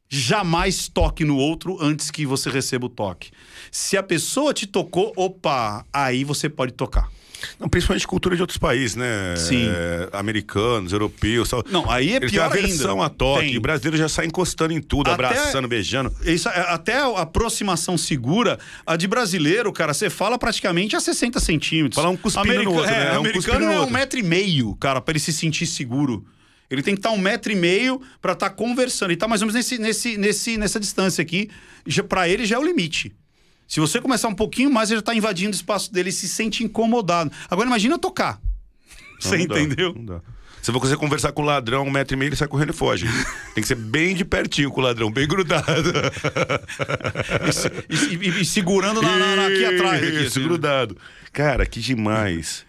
Jamais toque no outro antes que você receba o toque. Se a pessoa te tocou, opa, aí você pode tocar. Não, principalmente cultura de outros países, né? Sim. É, americanos, europeus. Tal. Não, aí é Eles pior têm aversão ainda. a toque. Tem. O brasileiro já sai encostando em tudo, Até- abraçando, beijando. Isso, é, até a aproximação segura, a de brasileiro, cara, você fala praticamente a 60 centímetros. Fala um cuspindo no outro, é, né? É um americano é um metro e meio, cara, pra ele se sentir seguro. Ele tem que estar um metro e meio pra estar conversando. E tá mais ou menos nesse, nesse, nesse, nessa distância aqui. Pra ele já é o limite. Se você começar um pouquinho mais, ele já tá invadindo o espaço dele e se sente incomodado. Agora imagina tocar. Você Não dá, entendeu? não dá. Se você conversar com o ladrão um metro e meio, ele sai correndo e foge. Tem que ser bem de pertinho com o ladrão, bem grudado. E, e- e segurando na, na- na- aqui atrás. Aqui, Isso, assim, né? grudado. Cara, que demais.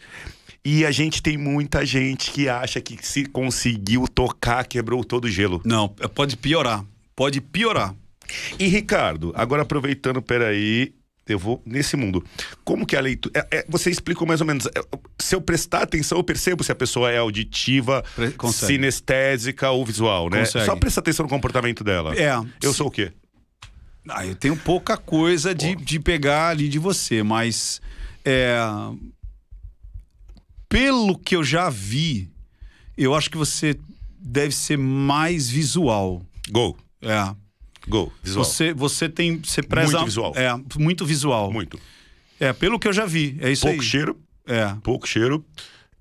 E a gente tem muita gente que acha que se conseguiu tocar, quebrou todo o gelo. Não, pode piorar. Pode piorar. E Ricardo, agora aproveitando, peraí, eu vou nesse mundo. Como que a leitura. é- é, você explicou mais ou menos. é, se eu prestar atenção, eu percebo se a pessoa é auditiva, consegue. sinestésica ou visual, né? Consegue. Só prestar atenção no comportamento dela. É. Eu sou o quê? Ah, eu tenho pouca coisa de, de pegar ali de você, mas é, pelo que eu já vi, eu acho que você deve ser mais visual. Gol. É. Gol. Visual. Você, você tem. Você preza. Muito visual. É, muito visual. Muito. É, pelo que eu já vi. É isso Pouco aí. cheiro, É, pouco cheiro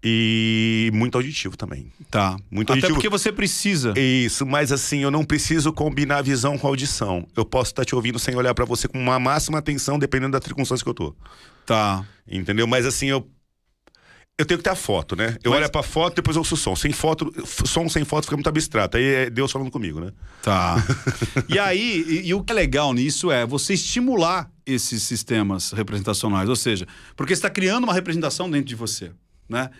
e muito auditivo também. tá. Muito Até auditivo. porque você precisa. Isso, mas assim, eu não preciso combinar visão com audição. Eu posso estar te ouvindo sem olhar pra você com uma máxima atenção, dependendo da circunstância que eu tô. Tá. Entendeu? Mas assim, eu. Eu tenho que ter a foto, né? Eu Mas- olho pra foto depois eu ouço o som. Sem foto, som sem foto fica muito abstrato. Aí é Deus falando comigo, né? Tá. e aí, e, e o que é legal nisso é você estimular esses sistemas representacionais. Ou seja, porque você está criando uma representação dentro de você. Né?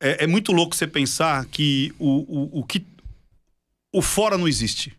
É, é muito louco você pensar que o, o, o que. O fora não existe.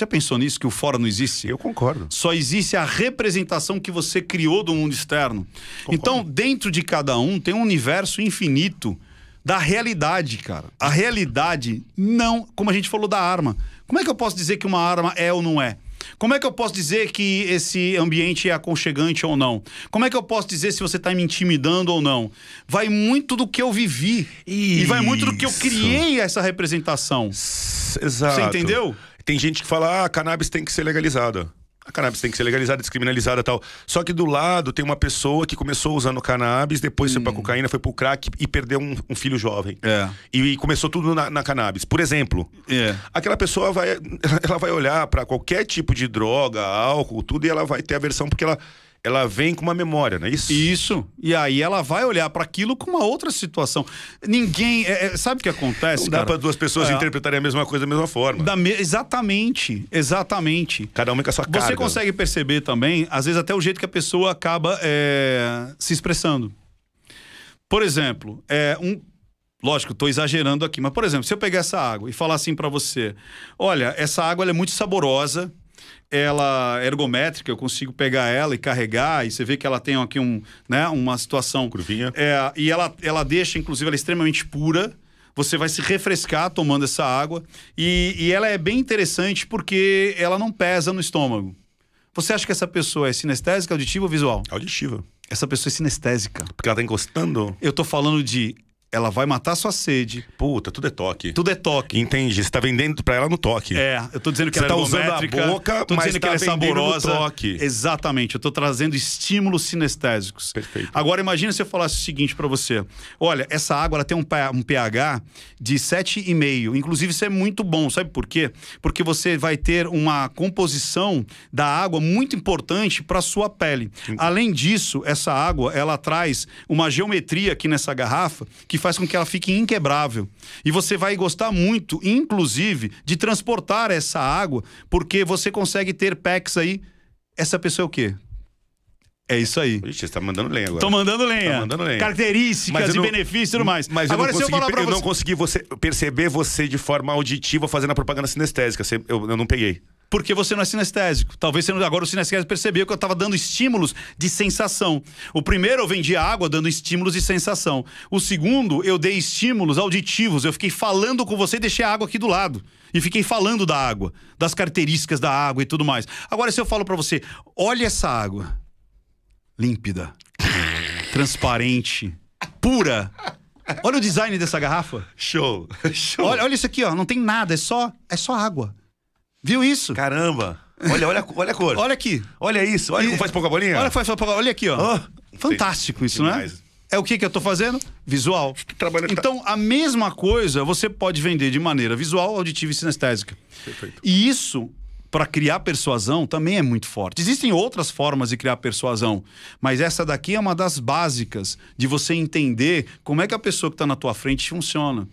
Você já pensou nisso, que o fora não existe? Eu concordo. Só existe a representação que você criou do mundo externo. Concordo. Então, dentro de cada um tem um universo infinito da realidade, cara. A realidade não, como a gente falou da arma. Como é que eu posso dizer que uma arma é ou não é? Como é que eu posso dizer que esse ambiente é aconchegante ou não? Como é que eu posso dizer se você está me intimidando ou não? Vai muito do que eu vivi. E vai muito do que eu Isso. criei essa representação. Exato. Você entendeu? Tem gente que fala, ah, a cannabis tem que ser legalizada. A cannabis tem que ser legalizada, descriminalizada e tal. Só que do lado tem uma pessoa que começou usando cannabis, depois foi pra cocaína, foi pro crack e perdeu um, um filho jovem. Hum. É. E, e começou tudo na, na cannabis. Por exemplo, É. aquela pessoa vai, ela vai olhar pra qualquer tipo de droga, álcool, tudo, e ela vai ter aversão porque ela, ela vem com uma memória, não é isso? Isso. E aí ela vai olhar para aquilo com uma outra situação. Ninguém. é- é- sabe o que acontece? Não dá cara? pra duas pessoas É. interpretarem a mesma coisa da mesma forma. Da me- Exatamente. Exatamente. Cada uma com a sua carga. Você consegue perceber também, às vezes, até o jeito que a pessoa acaba é, se expressando. Por exemplo, é um. Lógico, estou exagerando aqui, mas, por exemplo, se eu pegar essa água e falar assim para você: olha, essa água é muito saborosa, ela é ergométrica, eu consigo pegar ela e carregar, e você vê que ela tem aqui um, né, uma situação. Curvinha. É, e ela, ela deixa, inclusive, ela é extremamente pura. Você vai se refrescar tomando essa água. E, e ela é bem interessante porque ela não pesa no estômago. Você acha que essa pessoa é sinestésica, auditiva ou visual? Auditiva. Essa pessoa é sinestésica. Porque ela tá encostando. Eu tô falando de ela vai matar sua sede. Puta, tudo é toque. Tudo é toque. Entendi. Você tá vendendo pra ela no toque. É, eu tô dizendo que Você ela é tá usando a boca, tô mas dizendo tá que ela é saborosa. toque. Exatamente, eu tô trazendo estímulos sinestésicos. Perfeito. Agora imagina se eu falasse o seguinte pra você. Olha, essa água ela tem um, pH um pH de 7,5. Inclusive isso é muito bom, sabe por quê? Porque você vai ter uma composição da água muito importante para sua pele. Além disso, essa água, ela traz uma geometria aqui nessa garrafa que faz com que ela fique inquebrável. E você vai gostar muito, inclusive, de transportar essa água, porque você consegue ter packs aí. Essa pessoa é o quê? É isso aí. Ixi, você tá mandando lenha agora. Tô mandando lenha. Tá mandando lenha. Características Mas eu e não- benefícios e tudo mais. Mas Agora, eu, não se eu consegui, eu não você... consegui você, perceber você de forma auditiva fazendo a propaganda sinestésica. Eu, eu não peguei. Porque você não é sinestésico. Talvez você não... Agora o sinestésico percebeu que eu estava dando estímulos de sensação. O primeiro eu vendi água dando estímulos de sensação. O segundo eu dei estímulos auditivos. Eu fiquei falando com você e deixei a água aqui do lado. E fiquei falando da água, das características da água e tudo mais. Agora se eu falo para você, olha essa água. Límpida. transparente. Pura. Olha o design dessa garrafa. Show. Show. Olha, olha isso aqui, ó. Não tem nada, é só, é só água. Viu isso? Caramba. Olha, olha, olha a cor. Olha aqui. Olha isso. Olha E- como faz pouca bolinha. Olha, faz- faz- olha aqui, ó. Oh, Fantástico isso, né? demais. É o que que eu tô fazendo? Visual. trabalho- Então, a mesma coisa você pode vender de maneira visual, auditiva e sinestésica. Perfeito. E isso, para criar persuasão, também é muito forte. Existem outras formas de criar persuasão, mas essa daqui é uma das básicas de você entender como é que a pessoa que está na tua frente funciona.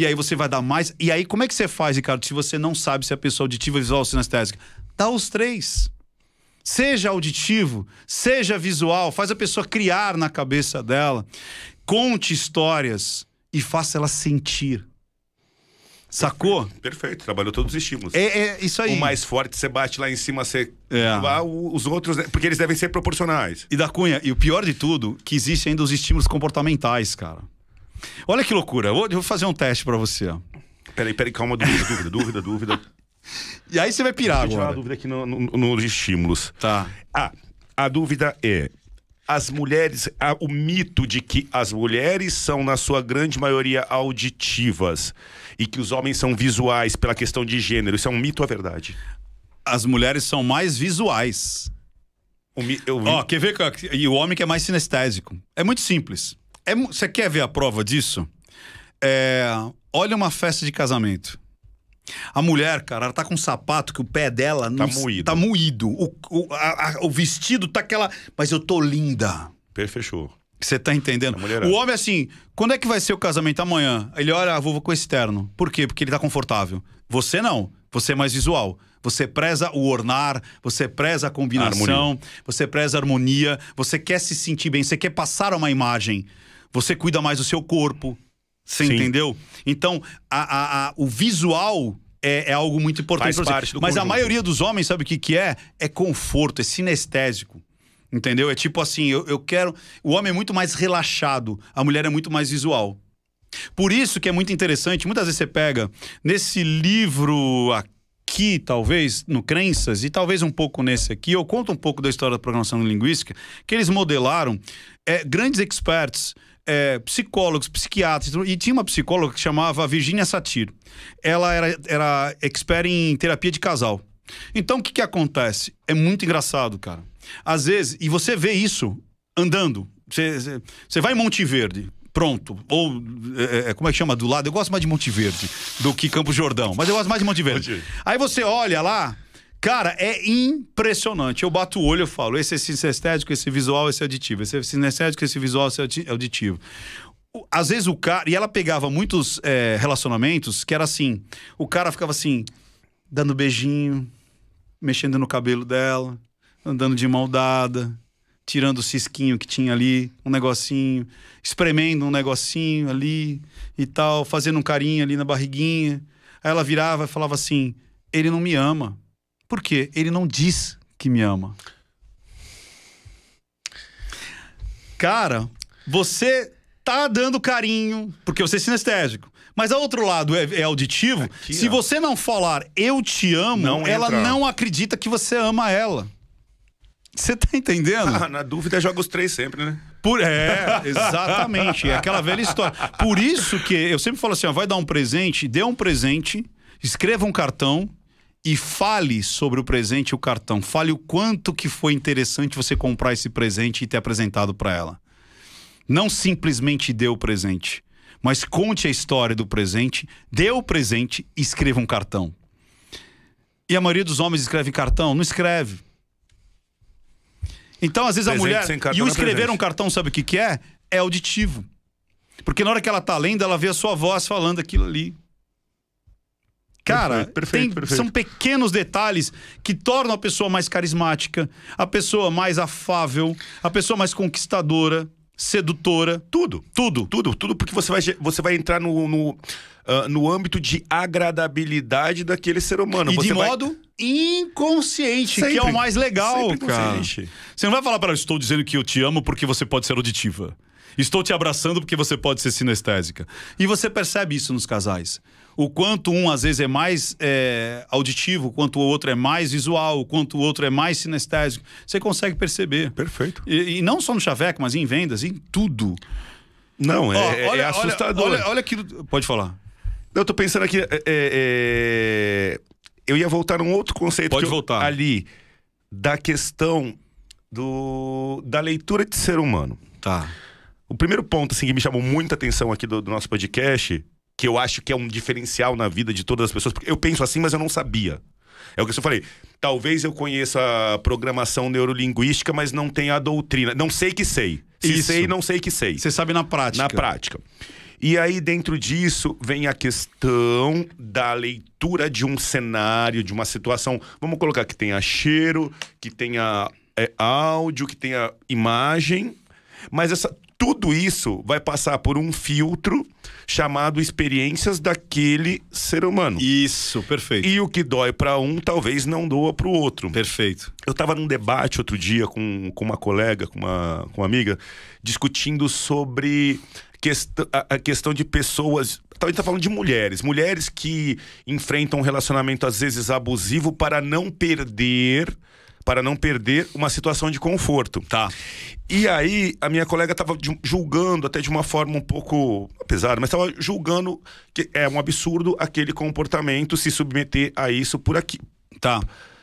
E aí você vai dar mais. E aí, como é que você faz, Ricardo, se você não sabe se a pessoa auditiva, visual ou sinestésica? Dá os três. Seja auditivo, seja visual, faz a pessoa criar na cabeça dela, conte histórias e faça ela sentir. Sacou? Perfeito. Trabalhou todos os estímulos. É, é isso aí. O mais forte, você bate lá em cima, você. É. Ah, os outros, né? porque eles devem ser proporcionais. E da Cunha, e o pior de tudo, que existem ainda os estímulos comportamentais, cara. Olha que loucura. Eu vou, vou fazer um teste pra você. Peraí, peraí, calma, dúvida, dúvida, dúvida, dúvida. E aí você vai pirar Deixa eu tirar uma agora. dúvida aqui no- no- nos estímulos. Tá. Ah, a dúvida é: as mulheres, ah, o mito de que as mulheres são, na sua grande maioria, auditivas e que os homens são visuais pela questão de gênero, isso é um mito ou é verdade? As mulheres são mais visuais. Mi- Ó, quer ver? que- E o homem que é mais sinestésico. É muito simples. É Você quer ver a prova disso? É, Olha uma festa de casamento. A mulher, cara, ela tá com um sapato que o pé dela não moído. Tá moído. O, o, a- a- o vestido tá aquela. Mas eu tô linda. Per- Fechou. Você tá entendendo? A mulherada. O homem, assim, quando é que vai ser o casamento amanhã? Ele olha, ah, vou com esse terno. Por quê? Porque ele tá confortável. Você não. Você é mais visual. Você preza o ornar, você preza a combinação, você preza a harmonia, você quer se sentir bem, você quer passar uma imagem. Você cuida mais do seu corpo. Você Sim. entendeu? Então, a- a- a- o visual é, é algo muito importante Faz parte do Mas a conjunto. maioria dos homens, sabe o que, que é? É conforto, é sinestésico. Entendeu? É tipo assim, eu, eu quero. O homem é muito mais relaxado, a mulher é muito mais visual. Por isso que é muito interessante, muitas vezes você pega nesse livro aqui, talvez, no Crenças, e talvez um pouco nesse aqui, eu conto um pouco da história da programação linguística, que eles modelaram é, grandes experts, é, psicólogos, psiquiatras, e tinha uma psicóloga que chamava Virginia Satir. Ela era, era expert em terapia de casal. Então, o que, que acontece? É muito engraçado, cara. Às vezes, e você vê isso andando. Você, você vai em Monte Verde, pronto. Ou, é, é, como é que chama? Do lado. Eu gosto mais de Monte Verde do que Campo Jordão. Mas eu gosto mais de Monte Verde. Aí você olha lá. Cara, é impressionante. Eu bato o olho e falo: esse é sinestésico, esse visual, esse é auditivo. Esse é sinestésico, esse visual, esse é auditivo. Às vezes o cara. E ela pegava muitos é, relacionamentos que era assim: o cara ficava assim, dando beijinho, mexendo no cabelo dela, andando de mão dada, tirando o cisquinho que tinha ali, um negocinho, espremendo um negocinho ali e tal, fazendo um carinho ali na barriguinha. Aí ela virava e falava assim: ele não me ama. Por quê? Ele não diz que me ama. Cara, você tá dando carinho, porque você é sinestésico. Mas ao outro lado é, é auditivo. Aqui, Se ó. você não falar eu te amo, não ela entra. não acredita que você ama ela. Você tá entendendo? Ah, na dúvida, joga os três sempre, né? Por, é, exatamente. É aquela velha história. Por isso que eu sempre falo assim: ó, vai dar um presente, dê um presente, escreva um cartão e fale sobre o presente e o cartão. Fale o quanto que foi interessante você comprar esse presente e ter apresentado para ela. Não simplesmente dê o presente, mas conte a história do presente, dê o presente e escreva um cartão. E a maioria dos homens escreve cartão? Não escreve. Então, às vezes, presente a mulher. E o escrever um cartão, sabe o que, que é? É auditivo. Porque na hora que ela tá lendo, ela vê a sua voz falando aquilo ali. Cara, perfeito, tem, perfeito. são pequenos detalhes que tornam a pessoa mais carismática, a pessoa mais afável, a pessoa mais conquistadora, sedutora. Tudo. Tudo. Tudo, tudo, porque você vai, você vai entrar no, no, uh, no âmbito de agradabilidade daquele ser humano. E você de vai... modo inconsciente, Sempre. que é o mais legal, cara. Você não vai falar para ela, estou dizendo que eu te amo porque você pode ser auditiva. Estou te abraçando porque você pode ser sinestésica. E você percebe isso nos casais. O quanto um às vezes é mais é, auditivo, o quanto o outro é mais visual, o quanto o outro é mais sinestésico. Você consegue perceber. Perfeito. E, e não só no chaveco, mas em vendas, em tudo. Não, é, é olha, é assustador. Olha, olha, olha aquilo. Pode falar. Eu tô pensando aqui. É, é, é eu ia voltar num outro conceito. Pode voltar. ali, da questão do, da leitura de ser humano. Tá. O primeiro ponto assim, que me chamou muita atenção aqui do, do nosso podcast, que eu acho que é um diferencial na vida de todas as pessoas, porque eu penso assim, mas eu não sabia. É o que eu falei. Talvez eu conheça a programação neurolinguística, mas não tenha a doutrina. Não sei que sei. Se Isso. sei, não sei que sei. Você sabe na prática. Na prática. E aí, dentro disso, vem a questão da leitura de um cenário, de uma situação. Vamos colocar que tenha cheiro, que tenha é, áudio, que tenha imagem. Mas essa, tudo isso vai passar por um filtro chamado experiências daquele ser humano. Isso, perfeito. E o que dói para um, talvez não doa para o outro. Perfeito. Eu estava num debate outro dia com, com uma colega, com uma, com uma amiga, discutindo sobre quest a, a questão de pessoas. Então, a gente tá falando de mulheres. Mulheres que enfrentam um relacionamento, às vezes, abusivo para não perder para não perder uma situação de conforto. Tá. E aí, a minha colega estava julgando, até de uma forma um pouco pesada, mas estava julgando que é um absurdo aquele comportamento se submeter a isso por aqui. Tá.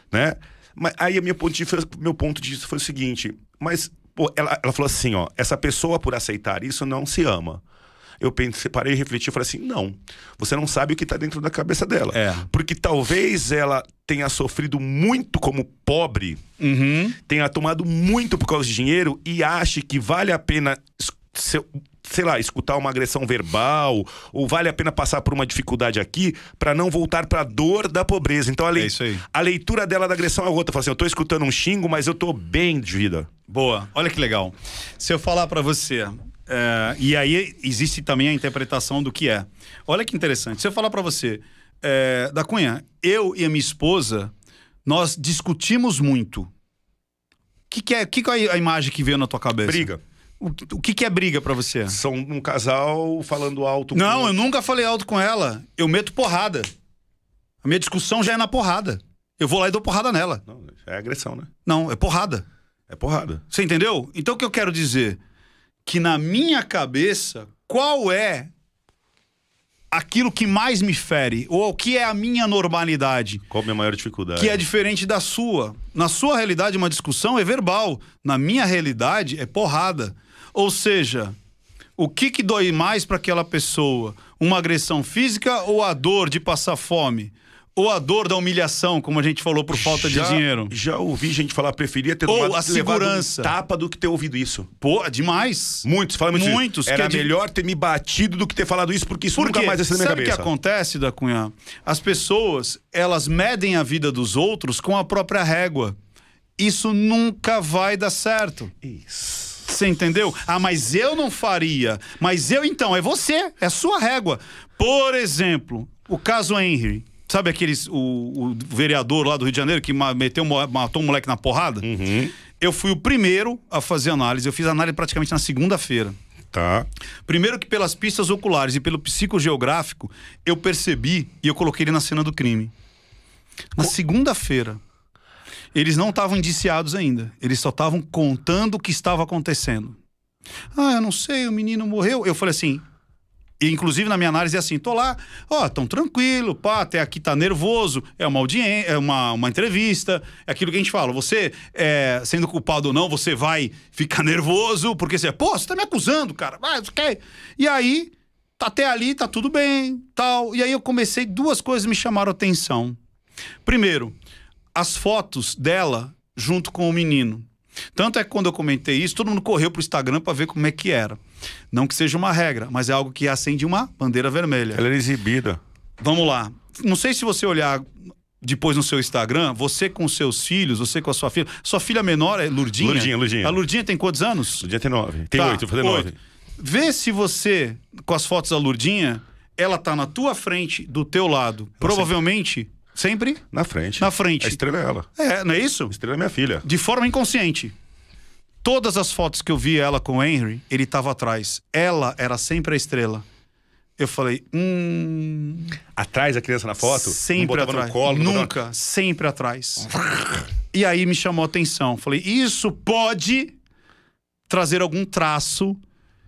Né? Mas aí, meu ponto de, meu ponto de vista foi o seguinte: mas Pô, ela, ela falou assim, ó, essa pessoa por aceitar isso não se ama. Eu pensei, parei e refleti e falei assim: não, você não sabe o que está dentro da cabeça dela. É. Porque talvez ela tenha sofrido muito como pobre, uhum. tenha tomado muito por causa de dinheiro e ache que vale a pena sei lá, escutar uma agressão verbal, ou vale a pena passar por uma dificuldade aqui para não voltar para a dor da pobreza. Então a, le... é a leitura dela da agressão é outra. Fala assim, eu tô escutando um xingo, mas eu tô bem de vida. Boa, olha que legal. Se eu falar para você, é... e aí existe também a interpretação do que é. Olha que interessante. Se eu falar para você, é... da Cunha, eu e a minha esposa, nós discutimos muito. O que, que, é, que, que é a imagem que veio na tua cabeça? Briga. O, o que, que é briga para você? São um casal falando alto. Não, com... eu nunca falei alto com ela. Eu meto porrada. A minha discussão já é na porrada. Eu vou lá e dou porrada nela. Não, é agressão, né? Não, é porrada. É porrada. Você entendeu? Então o que eu quero dizer? Que na minha cabeça, qual é aquilo que mais me fere? Ou o que é a minha normalidade? Qual a minha maior dificuldade? Que é diferente da sua. Na sua realidade, uma discussão é verbal. Na minha realidade, é porrada. Ou seja, o que, que dói mais para aquela pessoa? Uma agressão física ou a dor de passar fome? Ou a dor da humilhação, como a gente falou, por falta já, de dinheiro? Já ouvi gente falar, preferia ter Ou a segurança. um tapa do que ter ouvido isso. Pô, demais. Muitos, fala muito Muitos. Era que é de- melhor ter me batido do que ter falado isso, porque isso Por nunca mais ser na minha Sabe o que cabeça. acontece, da Cunha? As pessoas, elas medem a vida dos outros com a própria régua. Isso nunca vai dar certo. Isso. Você entendeu? Ah, mas eu não faria. Mas eu então, é você, é sua régua. Por exemplo, o caso Henry. Sabe aqueles. O, o vereador lá do Rio de Janeiro que meteu, matou um moleque na porrada? Uhum. Eu fui o primeiro a fazer análise. Eu fiz análise praticamente na segunda-feira. Tá. Primeiro que pelas pistas oculares e pelo psicogeográfico, eu percebi e eu coloquei ele na cena do crime. Na segunda-feira. Eles não estavam indiciados ainda. Eles só estavam contando o que estava acontecendo. Ah, eu não sei, o menino morreu. Eu falei assim. E, inclusive na minha análise é assim, tô lá, ó, tão tranquilo, pá, até aqui tá nervoso, é uma audiência, é uma, uma entrevista, é aquilo que a gente fala, você, é, sendo culpado ou não, você vai ficar nervoso, porque você, pô, você tá me acusando, cara, vai, quer... E aí, tá até ali, tá tudo bem, tal, e aí eu comecei, duas coisas me chamaram atenção. Primeiro, as fotos dela junto com o menino. Tanto é que quando eu comentei isso, todo mundo correu pro Instagram para ver como é que era. Não que seja uma regra, mas é algo que acende uma bandeira vermelha. Ela era exibida. Vamos lá. Não sei se você olhar depois no seu Instagram, você com seus filhos, você com a sua filha. Sua filha menor é Lurdinha? Lurdinha, Lurdinha. A Lurdinha tem quantos anos? No dia tem nove. Tem Tá, oito, vou fazer nove. oito. Vê se você, com as fotos da Lurdinha, ela tá na tua frente, do teu lado. Provavelmente, sempre Na frente. Na frente. A estrela é ela. é, não é isso? A estrela é minha filha. De forma inconsciente. Todas as fotos que eu vi ela com o Henry, ele tava atrás. Ela era sempre a estrela. Eu falei, hum. Atrás da criança na foto? Sempre botava atrás. no colo? não botava- Nunca, sempre atrás. e aí me chamou a atenção. Falei, isso pode trazer algum traço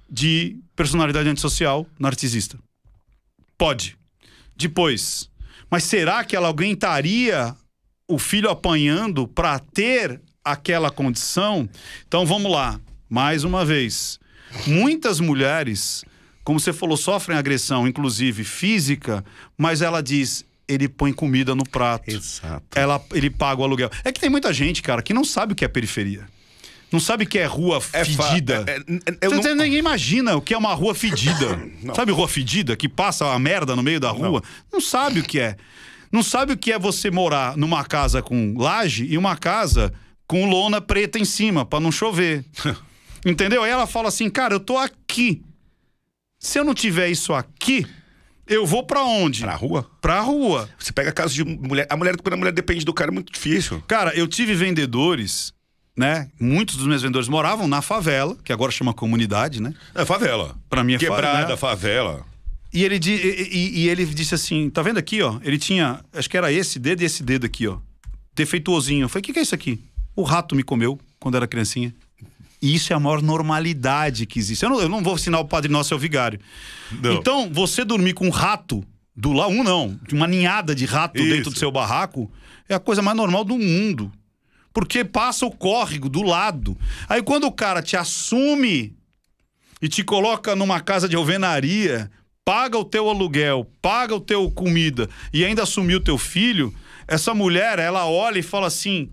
de personalidade antissocial narcisista. Pode. Depois. Mas será que ela aguentaria o filho apanhando para ter aquela condição? Então vamos lá. Mais uma vez. Muitas mulheres, como você falou, sofrem agressão, inclusive física, mas ela diz: ele põe comida no prato Exato. ela, ele paga o aluguel. É que tem muita gente, cara, que não sabe o que é periferia. Não sabe o que é rua É fedida. é- é- não- Ninguém imagina o que é uma rua fedida. Não. Sabe rua fedida que passa a merda no meio da rua? Não. sabe o que é. Não sabe o que é você morar numa casa com laje e uma casa com lona preta em cima pra não chover. Entendeu? Aí ela fala assim: "Cara, eu tô aqui. Se eu não tiver isso aqui, eu vou pra onde? Pra rua? Pra rua. Você pega casos de mulher. A mulher, quando a mulher depende do cara, é muito difícil. Cara, eu tive vendedores, né? Muitos dos meus vendedores moravam na favela, que agora chama comunidade, né? É favela. Pra mim é Quebrada, favela. favela. E ele, e, e- ele disse assim: tá vendo aqui, ó? Ele tinha, acho que era esse dedo e esse dedo aqui, ó. Defeituosinho. Eu falei: o que, que é isso aqui? O rato me comeu quando era criancinha. E isso é a maior normalidade que existe. Eu não, eu não vou ensinar o Padre Nosso é o vigário. Não. Então, você dormir com um rato do lá, um não, de uma ninhada de rato Isso. dentro do seu barraco, é a coisa mais normal do mundo. Porque passa o córrego do lado. Aí quando o cara te assume e te coloca numa casa de alvenaria, paga o teu aluguel, paga o teu comida e ainda assumiu o teu filho, essa mulher, ela olha e fala assim: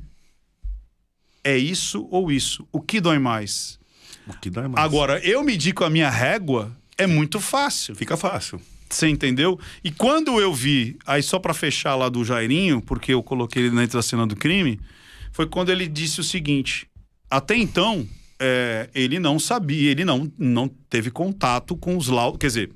é isso ou isso? O que dói mais? O que é mais. Agora, eu medir com a minha régua é muito fácil. Fica fácil. Você entendeu? E quando eu vi, aí só pra fechar lá do Jairinho, porque eu coloquei ele dentro da cena do crime, foi quando ele disse o seguinte: até então, é, ele não sabia, ele não, não teve contato com os laudos. Quer dizer,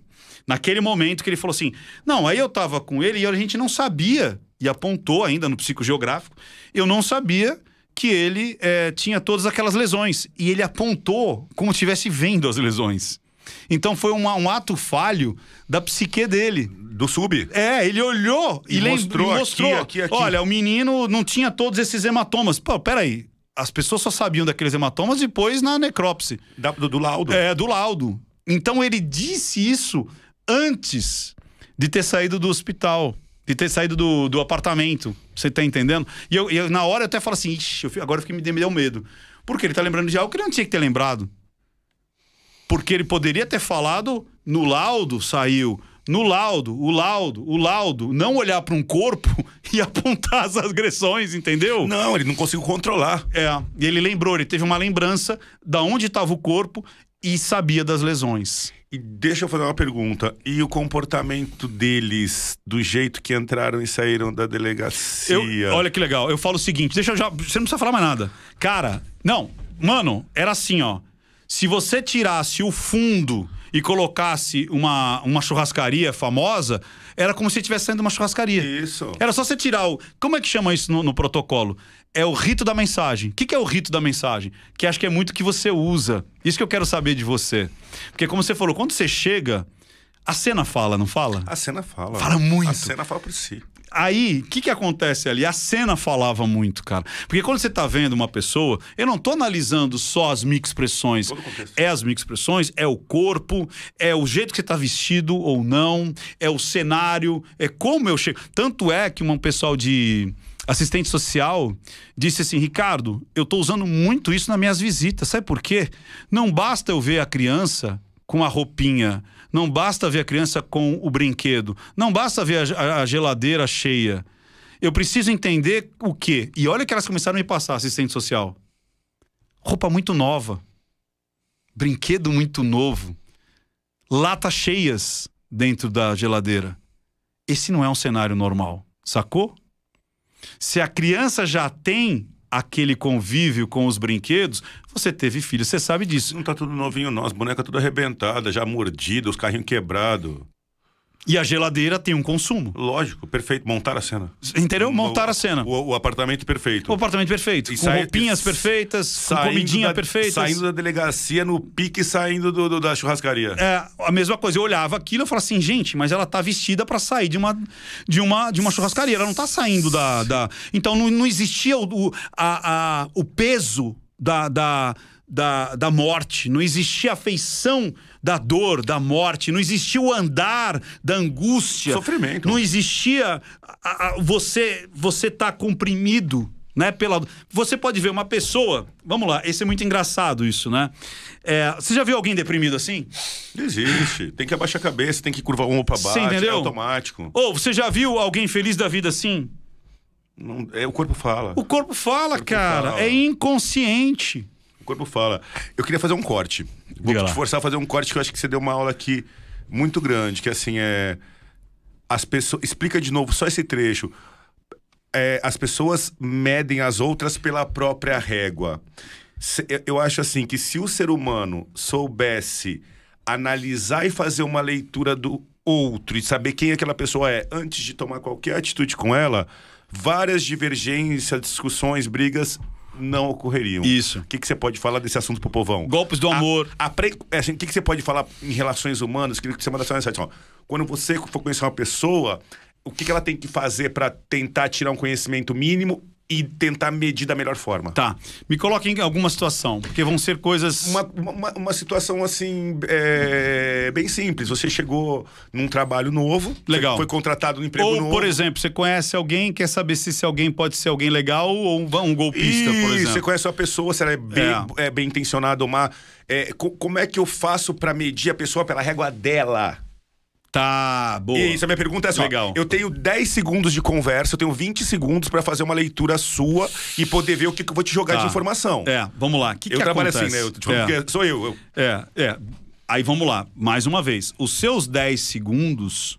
naquele momento que ele falou assim: não, aí eu tava com ele e a gente não sabia, e apontou ainda no psicogeográfico, eu não sabia que ele é, tinha todas aquelas lesões. E ele apontou como se estivesse vendo as lesões. Então foi uma- um ato falho da psique dele. Do sub. É, ele olhou e, E mostrou e aqui, mostrou. aqui, aqui. Olha, o menino não tinha todos esses hematomas. Pô, peraí. As pessoas só sabiam daqueles hematomas depois na necrópsia. Da- do, do laudo. É, do laudo. Então ele disse isso antes de ter saído do hospital, de ter saído do, do apartamento. Você tá entendendo? E eu, eu, na hora eu até falo assim, Ixi, eu agora eu fiquei, me, deu- me deu medo. Porque ele tá lembrando de algo que ele não tinha que ter lembrado. Porque ele poderia ter falado no laudo, saiu. No laudo, o laudo, o laudo. Não olhar para um corpo e apontar as agressões, entendeu? Não, ele não conseguiu controlar. É, e ele lembrou, ele teve uma lembrança da onde estava o corpo e sabia das lesões. E deixa eu fazer uma pergunta. E o comportamento deles, do jeito que entraram e saíram da delegacia? Eu, olha que legal, eu falo o seguinte, deixa eu já, você não precisa falar mais nada. Cara, não, mano, era assim, ó. Se você tirasse o fundo e colocasse uma, uma churrascaria famosa, era como se estivesse saindo de uma churrascaria. Isso. Era só você tirar o. Como é que chama isso no, no protocolo? É o rito da mensagem. O que, que é o rito da mensagem? Que acho que é muito que você usa. Isso que eu quero saber de você. Porque, como você falou, quando você chega, a cena fala, não fala? A cena fala. Fala muito. A cena fala por si. Aí, o que, que acontece ali? A cena falava muito, cara. Porque quando você tá vendo uma pessoa, eu não tô analisando só as microexpressões. É as microexpressões, é o corpo, é o jeito que você tá vestido ou não, é o cenário, é como eu chego. Tanto é que um pessoal de assistente social disse assim: Ricardo, eu tô usando muito isso nas minhas visitas. Sabe por quê? Não basta eu ver a criança com a roupinha. Não basta ver a criança com o brinquedo. Não basta ver a, a- geladeira cheia. Eu preciso entender o quê? E olha que elas começaram a me passar, assistente social. Roupa muito nova. Brinquedo muito novo. Latas cheias dentro da geladeira. Esse não é um cenário normal, sacou? Se a criança já tem aquele convívio com os brinquedos, você teve filho, você sabe disso. Não tá tudo novinho, não. As bonecas tudo arrebentadas, já mordidas, os carrinhos quebrados. E a geladeira tem um consumo. Lógico, perfeito. Montar a cena. Entendeu? Montar O- a cena. O, o apartamento perfeito. O apartamento perfeito. E com sai- roupinhas perfeitas, com comidinha da, perfeita. Saindo da delegacia no pique saindo do, do- da churrascaria. É, a mesma coisa, eu olhava aquilo e falava assim, gente, mas ela tá vestida pra sair de uma, de uma, de uma churrascaria, ela não tá saindo da. da... Então não, não existia o, o, a, a- o peso da, da, da, da morte, não existia a feição da dor, da morte, não existia o andar da angústia. Sofrimento. Não existia a- a- você, você tá comprimido. Né, pela... Você pode ver uma pessoa. Vamos lá, esse é muito engraçado isso, né? É, você já viu alguém deprimido assim? Existe. Tem que abaixar a cabeça, tem que curvar o pra Você baixo. entendeu? É automático. Ou você já viu alguém feliz da vida assim? Não- é, o corpo fala. O corpo fala, corpo cara. fala. É inconsciente. Corpo fala. Eu queria fazer um corte. Vou Diga te lá. forçar a fazer um corte que eu acho que você deu uma aula aqui muito grande, que assim é as pessoas explica de novo só esse trecho. É, as pessoas medem as outras pela própria régua. Se- Eu acho assim que se o ser humano soubesse analisar e fazer uma leitura do outro e saber quem aquela pessoa é antes de tomar qualquer atitude com ela, várias divergências, discussões, brigas não ocorreriam. Isso. O que, que você pode falar desse assunto pro povão? Golpes do amor. A- apre- é assim, o que, que você pode falar em relações humanas? Que você uma mensagem. ó. Quando você for conhecer uma pessoa, o que, que ela tem que fazer para tentar tirar um conhecimento mínimo e tentar medir da melhor forma? Tá. Me coloque em alguma situação, porque vão ser coisas. Uma, uma, uma situação assim, é, bem simples. Você chegou num trabalho novo, Legal. foi contratado no emprego Ou, novo. por exemplo, você conhece alguém, quer saber se esse alguém pode ser alguém legal ou um, um golpista, por Ih, exemplo. Você conhece uma pessoa, se ela é bem, É. é, bem intencionada ou má. É, co- como é que eu faço para medir a pessoa pela régua dela? Tá, boa. Isso, a minha pergunta é assim: ó, Legal. eu tenho 10 segundos de conversa, eu tenho 20 segundos pra fazer uma leitura sua e poder ver o que, que eu vou te jogar Tá. de informação. É, vamos lá. O que, eu que trabalho acontece? assim, né? Eu falando É. porque sou eu. eu- É, é. Aí vamos lá, mais uma vez. Os seus 10 segundos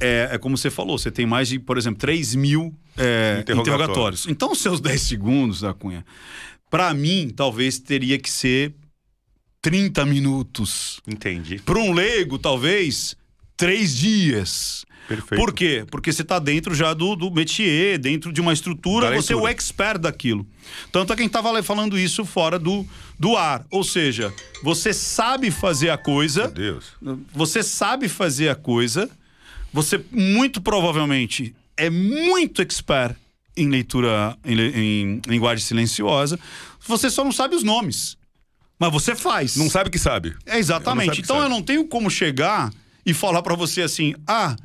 é, é como você falou, você tem mais de, por exemplo, 3 mil é, Interrogatórios. interrogatórios. Então, os seus 10 segundos, da Cunha, pra mim, talvez teria que ser 30 minutos. Entendi. Para um leigo, talvez três dias. Perfeito. Por quê? Porque você está dentro já do, do métier, dentro de uma estrutura, Da você é o expert daquilo. Tanto é quem estava falando isso fora do, do ar. Ou seja, você sabe fazer a coisa, Meu Deus. você sabe fazer a coisa, você muito provavelmente é muito expert em leitura em, em linguagem silenciosa, você só não sabe os nomes. Mas você faz. Não sabe que sabe. É exatamente. Eu que então sabe. eu não tenho como chegar e falar pra você assim: ah,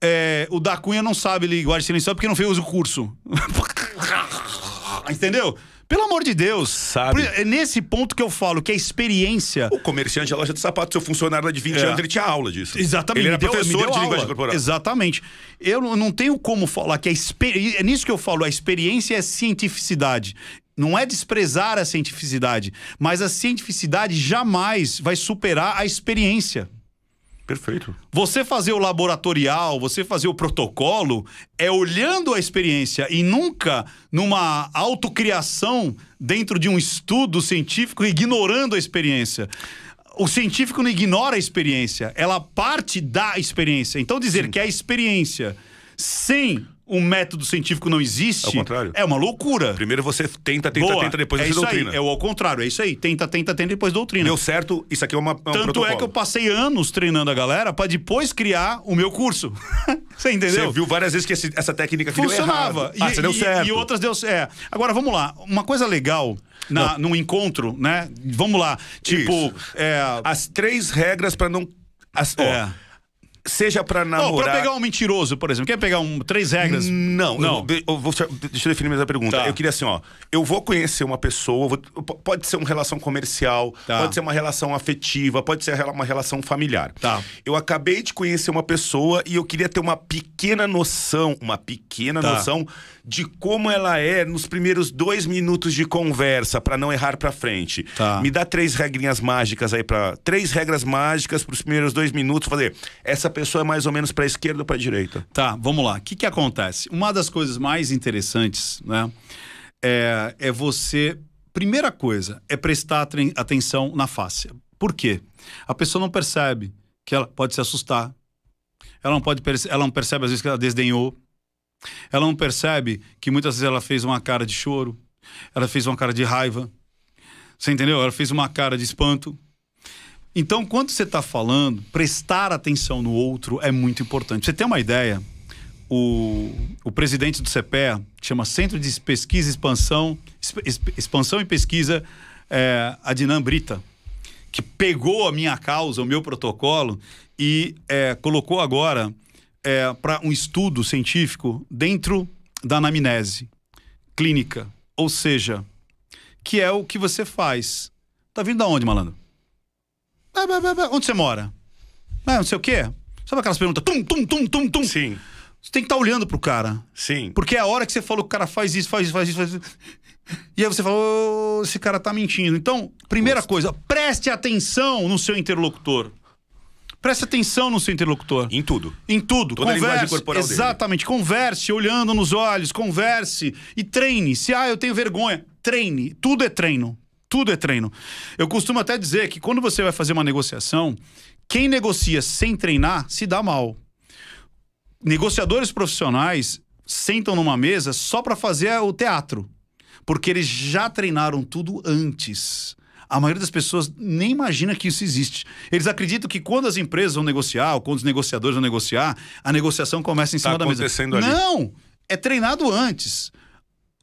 é, o da Cunha não sabe linguagem silenciosa porque não fez o curso. Entendeu? Pelo amor de Deus. Sabe. É nesse ponto que eu falo que a experiência. O comerciante da loja de sapato, seu funcionário lá de 20 É. anos, ele tinha aula disso. Exatamente. Ele era deu- professor de linguagem corporal. Exatamente. Eu não- não tenho como falar que a experiência. É nisso que eu falo, a experiência é cientificidade. Não é desprezar a cientificidade, mas a cientificidade jamais vai superar a experiência. Perfeito. Você fazer o laboratorial, você fazer o protocolo, é olhando a experiência e nunca numa autocriação dentro de um estudo científico ignorando a experiência. O científico não ignora a experiência, ela parte da experiência. Então dizer que a experiência sem o método científico não existe É o contrário. é uma loucura. Primeiro você tenta, tenta, Boa. tenta, depois é você isso doutrina. aí, é o ao contrário, é isso aí. Tenta, tenta, tenta, depois doutrina. Deu certo, isso aqui é, uma, é um Tanto protocolo. é que eu passei anos treinando a galera pra depois criar o meu curso. Você entendeu? Você viu várias vezes que esse- essa técnica aqui deu Funcionava. Ah, e, você deu e- certo. E outras deu certo. Agora, vamos lá. Uma coisa legal na, num encontro, né? Vamos lá. Tipo, é. As três regras pra não... As, ó, é. Seja pra Ó, namorar... pra pegar um mentiroso, por exemplo, quer pegar um, três regras? Não, Não. Eu, eu vou, deixa eu definir mais a pergunta. Tá. Eu queria assim, ó. Eu vou conhecer uma pessoa, vou- pode ser uma relação comercial, Tá. pode ser uma relação afetiva, pode ser uma relação familiar. Tá. Eu acabei de conhecer uma pessoa e eu queria ter uma pequena noção, uma pequena Tá. noção de como ela é nos primeiros dois minutos de conversa, pra não errar pra frente. Tá. Me dá três regrinhas mágicas aí para três regras mágicas pros primeiros dois minutos, fazer. Essa pessoa é mais ou menos pra esquerda ou pra direita. Tá, vamos lá. O que, que acontece? Uma das coisas mais interessantes, né? É, é você. Primeira coisa é prestar aten- atenção na face. Por quê? A pessoa não percebe que ela pode se assustar. Ela não, pode ela não percebe, às vezes, que ela desdenhou. Ela não percebe que muitas vezes ela fez uma cara de choro. Ela fez uma cara de raiva. Você entendeu? Ela fez uma cara de espanto. Então, quando você está falando, prestar atenção no outro é muito importante. Você tem uma ideia? O, o presidente do CPE, chama Centro de Pesquisa e Expansão, Exp- Exp- Expansão e Pesquisa, é, Adnan Brita, que pegou a minha causa, o meu protocolo, e é, colocou agora para um estudo científico dentro da anamnese clínica. Ou seja, que é o que você faz. Tá vindo da onde, malandro? Onde você mora? Ah, não sei o quê. Sabe aquelas perguntas? Tum, tum, tum, tum, tum. Sim, Você tem que estar olhando pro cara. sim. Porque é a hora que você falou que o cara faz isso, faz isso, faz isso, faz isso. E aí você falou, "Ô, esse cara tá mentindo. Então, primeira coisa, preste atenção no seu interlocutor. Preste atenção no seu interlocutor. Em tudo. Em tudo. Toda a linguagem converse. corporal dele. Exatamente. Converse, olhando nos olhos, converse e treine. Se, ah, eu tenho vergonha, treine. Tudo é treino. Tudo é treino. Eu costumo até dizer que quando você vai fazer uma negociação, quem negocia sem treinar se dá mal. Negociadores profissionais sentam numa mesa só para fazer o teatro, porque eles já treinaram tudo antes. A maioria das pessoas nem imagina que isso existe. Eles acreditam que quando as empresas vão negociar, ou quando os negociadores vão negociar, a negociação começa em Tá cima da mesa. ali. Não! É treinado antes.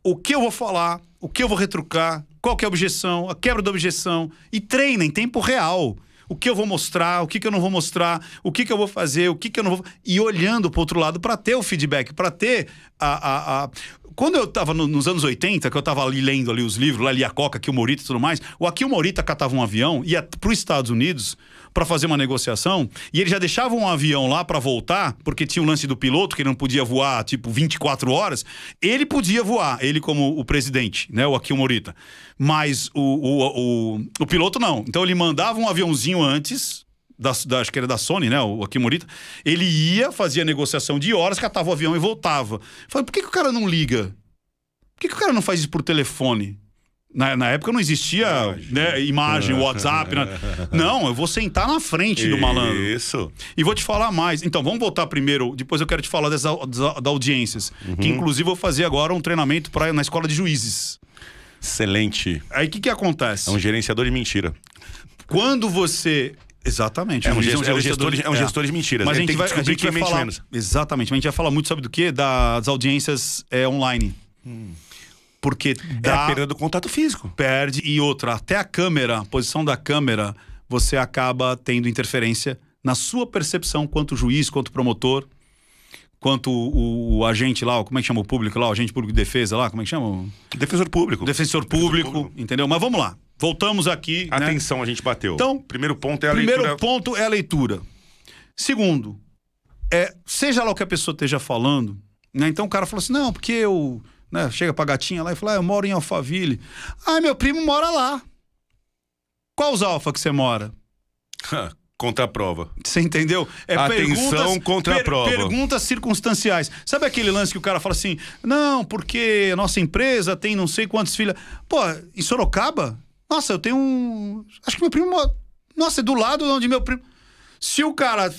O que eu vou falar, o que eu vou retrucar, qual que é a objeção, a quebra da objeção. E treina em tempo real. O que eu vou mostrar, o que, que eu não vou mostrar, o que, que eu vou fazer, o que, que eu não vou. E olhando para outro lado para ter o feedback, para ter a. a, a... Quando eu estava nos anos 80, que eu estava ali lendo ali os livros, lá lia Coca, Akio Morita e tudo mais, o Akio Morita catava um avião, ia para os Estados Unidos para fazer uma negociação, e ele já deixava um avião lá para voltar, porque tinha o lance do piloto, que ele não podia voar, tipo, 24 horas. Ele podia voar, ele como o presidente, né, o Akio Morita. Mas o, o, o, o piloto não. Então ele mandava um aviãozinho antes, da, da, acho que era da Sony, né? O Akio Morita. Ele ia, fazia negociação de horas, catava o avião e voltava. Falei, por que, que o cara não liga? Por que, que o cara não faz isso por telefone? Na, na época não existia né, imagem, WhatsApp. nada. Não, eu vou sentar na frente do malandro. Isso. E vou te falar mais. Então, vamos voltar primeiro. Depois eu quero te falar das, das, audiências. Que inclusive eu vou fazer agora um treinamento pra, na escola de juízes. Excelente. Aí o que, que acontece? É um gerenciador de mentira. Quando você. Exatamente. É um, juiz gest- é um gestor, de, é um é. gestor de mentiras. Mas a gente vai, a descobrir gente quem vai mente falar. menos. Exatamente. Mas a gente vai falar muito, sabe do quê? Das audiências é, online. Porque É dá, a perda do contato físico. perde. E outra, até a câmera, a posição da câmera, você acaba tendo interferência na sua percepção quanto juiz, quanto promotor, quanto o, o agente lá, como é que chama o público lá, o agente público de defesa lá, como é que chama? Defensor público. Defensor público, público. entendeu? Mas vamos lá. Voltamos aqui. né? Atenção, a gente bateu. Então, primeiro ponto é a Primeiro leitura. ponto é a leitura. Segundo, é, seja lá o que a pessoa esteja falando, né? Então o cara falou assim: não, porque eu. Né, chega pra gatinha lá e fala: ah, eu moro em Alphaville. Ah, meu primo mora lá. Qual os alfa que você mora? Contra a prova. Você entendeu? É Atenção contra a prova. Perguntas circunstanciais. Sabe aquele lance que o cara fala assim: não, porque a nossa empresa tem não sei quantos filhos. Pô, em Sorocaba? Nossa, eu tenho um. Acho que meu primo. mora- Nossa, é do lado onde meu primo. Se o cara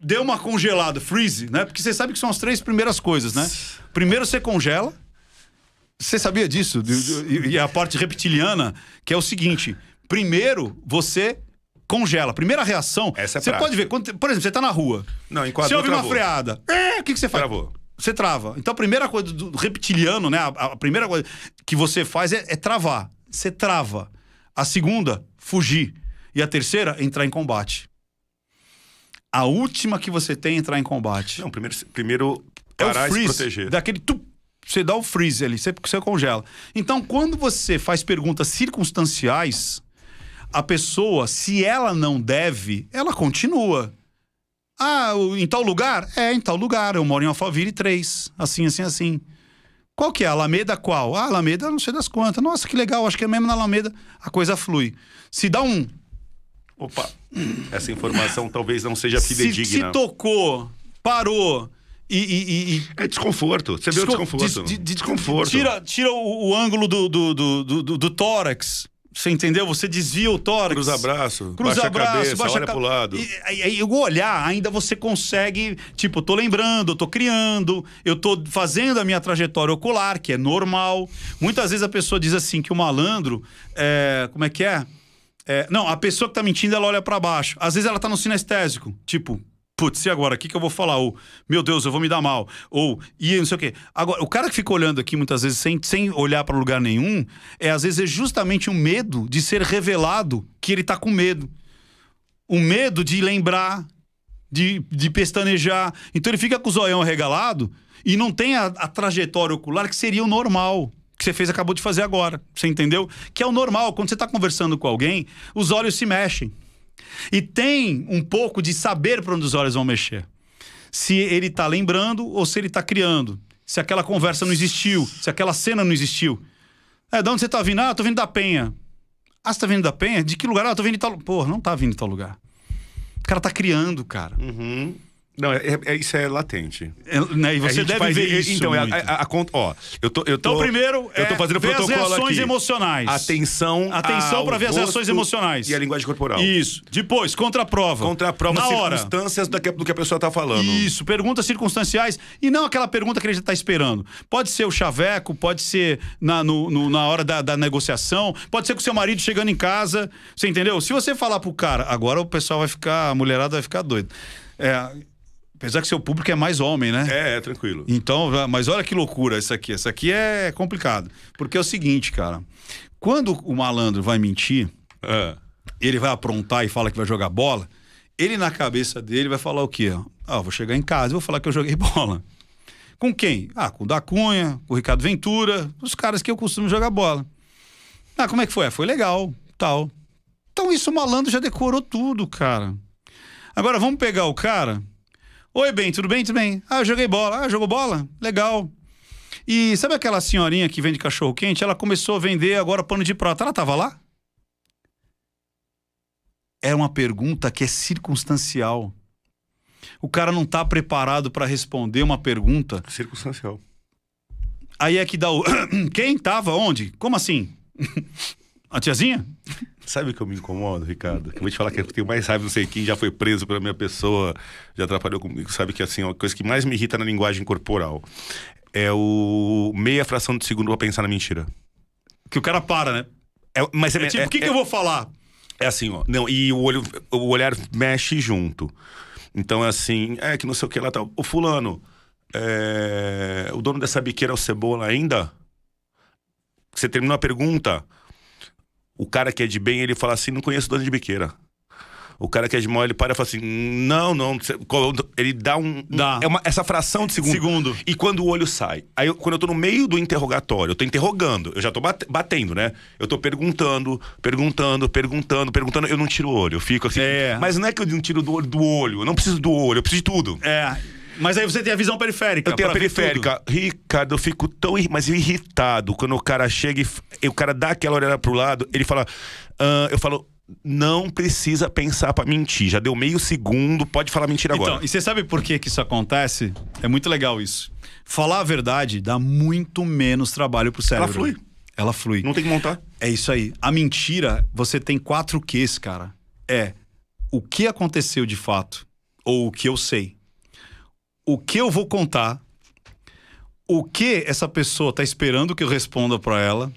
deu uma congelada, freeze, né? Porque você sabe que são as três primeiras coisas, né? Primeiro você congela. Você sabia disso? E a parte reptiliana, que é o seguinte: primeiro você congela. Primeira reação. Essa é você prática. pode ver, quando- por exemplo, você tá na rua. Não, Você enquadrou, ouve uma freada. É, o que, que você faz? Travou. Você trava. Então a primeira coisa do reptiliano, né? A, a primeira coisa que você faz é, é travar. Você trava. A segunda, fugir. E a terceira, entrar em combate. A última que você tem é entrar em combate. Não, primeiro, primeiro É parar o e se freeze. proteger. Daquele tu, você dá o freeze ali, você, você congela. Então, quando você faz perguntas circunstanciais, a pessoa, se ela não deve, ela continua. Ah, em tal lugar? É, em tal lugar. Eu moro em Alphaville 3. Assim, assim, assim. Qual que é? Alameda qual? Ah, Alameda, não sei das quantas. Nossa, que legal. Acho que é mesmo na Alameda. A coisa flui. Se dá um Opa, essa informação talvez não seja se, se fidedigna. tocou, parou e- e- e- e É desconforto. Você vê o Descon- desconforto. de- de- de- desconforto. Tira, tira o, o ângulo do, do, do, do, do- tórax. Você entendeu? Você desvia o tórax. Cruza braço, Cruza baixa a braço, cabeça, baixa olha ca- pro lado. E, aí- aí o olhar, ainda você consegue. Tipo, eu tô lembrando, eu tô criando, eu tô fazendo a minha trajetória ocular, que é normal. Muitas vezes a pessoa diz assim que o malandro. é, como é que é? É, não, a pessoa que tá mentindo, ela olha pra baixo. Às vezes ela tá no sinestésico. Tipo, putz, e agora? O que, que eu vou falar? Ou, meu Deus, eu vou me dar mal. Ou, e não sei o quê. Agora, o cara que fica olhando aqui muitas vezes sem, sem olhar pra lugar nenhum, é às vezes é justamente o medo de ser revelado que ele tá com medo. O medo de lembrar, de, de pestanejar. Então ele fica com o zoião regalado e não tem a, a trajetória ocular que seria o normal. Que você fez, acabou de fazer agora. Você entendeu? Que é o normal. Quando você está conversando com alguém, os olhos se mexem. E tem um pouco de saber para onde os olhos vão mexer. Se ele está lembrando ou se ele está criando. Se aquela conversa não existiu, se aquela cena não existiu. É, de onde você tá vindo? Ah, eu tô vindo da Penha. Ah, você tá vindo da Penha? De que lugar? Ah, eu tô vindo de tal... Porra, não tá vindo de tal lugar. O cara tá criando, cara. Uhum. Não, é, é- isso é latente. É, né? E você deve ver isso Então, é muito. a- conta. Ó, eu tô. Eu tô Então, primeiro, eu tô é fazendo ver as protocolo reações aqui. emocionais. Atenção. Atenção pra ver as reações emocionais. E a linguagem corporal. Isso. Depois, contra a prova. Contra a prova, Na hora. circunstâncias que- do que a pessoa tá falando. Isso, perguntas circunstanciais e não aquela pergunta que ele já está esperando. Pode ser o chaveco, pode ser na, no- no- na hora da, da negociação, pode ser com o seu marido chegando em casa. Você entendeu? Se você falar pro cara, agora o pessoal vai ficar, a mulherada vai ficar doida. É, apesar que seu público é mais homem, né? É, é, tranquilo. Então, mas olha que loucura isso aqui. Isso aqui é complicado. Porque é o seguinte, cara. Quando o malandro vai mentir, É. ele vai aprontar e fala que vai jogar bola, ele na cabeça dele vai falar o quê? Ah, vou chegar em casa e vou falar que eu joguei bola. Com quem? Ah, com o da Cunha, com o Ricardo Ventura, os caras que eu costumo jogar bola. Ah, como é que foi? Ah, foi legal, tal. Então isso o malandro já decorou tudo, cara. Agora vamos pegar o cara. Oi, bem, tudo bem? Tudo bem? Ah, eu joguei bola. Ah, jogou bola? Legal. E sabe aquela senhorinha que vende cachorro quente? Ela começou a vender agora pano de prata. Ela tava lá? É uma pergunta que é circunstancial. O cara não tá preparado para responder uma pergunta. Circunstancial. Aí é que dá o. Quem tava onde? Como assim? A tiazinha? Sabe o que eu me incomodo, Ricardo? Eu vou te falar que eu tenho mais raiva, não sei quem já foi preso pela minha pessoa, já atrapalhou comigo. Sabe que assim, a coisa que mais me irrita na linguagem corporal é o meia fração de segundo pra pensar na mentira. Que o cara para, né? É, mas É, tipo, o que, que eu vou falar? É assim, ó. Não, e o olho, o olhar mexe junto. Então é assim, é que não sei o que lá tá. O fulano, é, o dono dessa biqueira é o cebola ainda? Você terminou a pergunta, o cara que é de bem, ele fala assim, não conheço dono de biqueira. O cara que é de mal, ele para e fala assim, não, não. Ele dá um. Dá. É uma, essa fração de segundo. Segundo. E quando o olho sai. Aí, eu- quando eu tô no meio do interrogatório, eu tô interrogando, eu já tô bate- batendo, né? Eu tô perguntando, perguntando, perguntando, perguntando, eu não tiro o olho, eu fico assim. É. Mas não é que eu não tiro do olho, do olho, eu não preciso do olho, eu preciso de tudo. É. Mas aí você tem a visão periférica. Eu tenho a periférica. Ricardo, eu fico tão mas irritado quando o cara chega e, o cara dá aquela olhada pro lado, ele fala. "Ah", eu falo, não precisa pensar pra mentir. Já deu meio segundo, pode falar mentira tudo. agora. Então, e você sabe por que, que isso acontece? É muito legal isso. Falar a verdade dá muito menos trabalho pro cérebro. flui. Ela flui. Não tem que montar. É isso aí. A mentira, você tem quatro Qs, cara. É o que aconteceu de fato, ou o que eu sei. O que eu vou contar, o que essa pessoa tá esperando que eu responda pra ela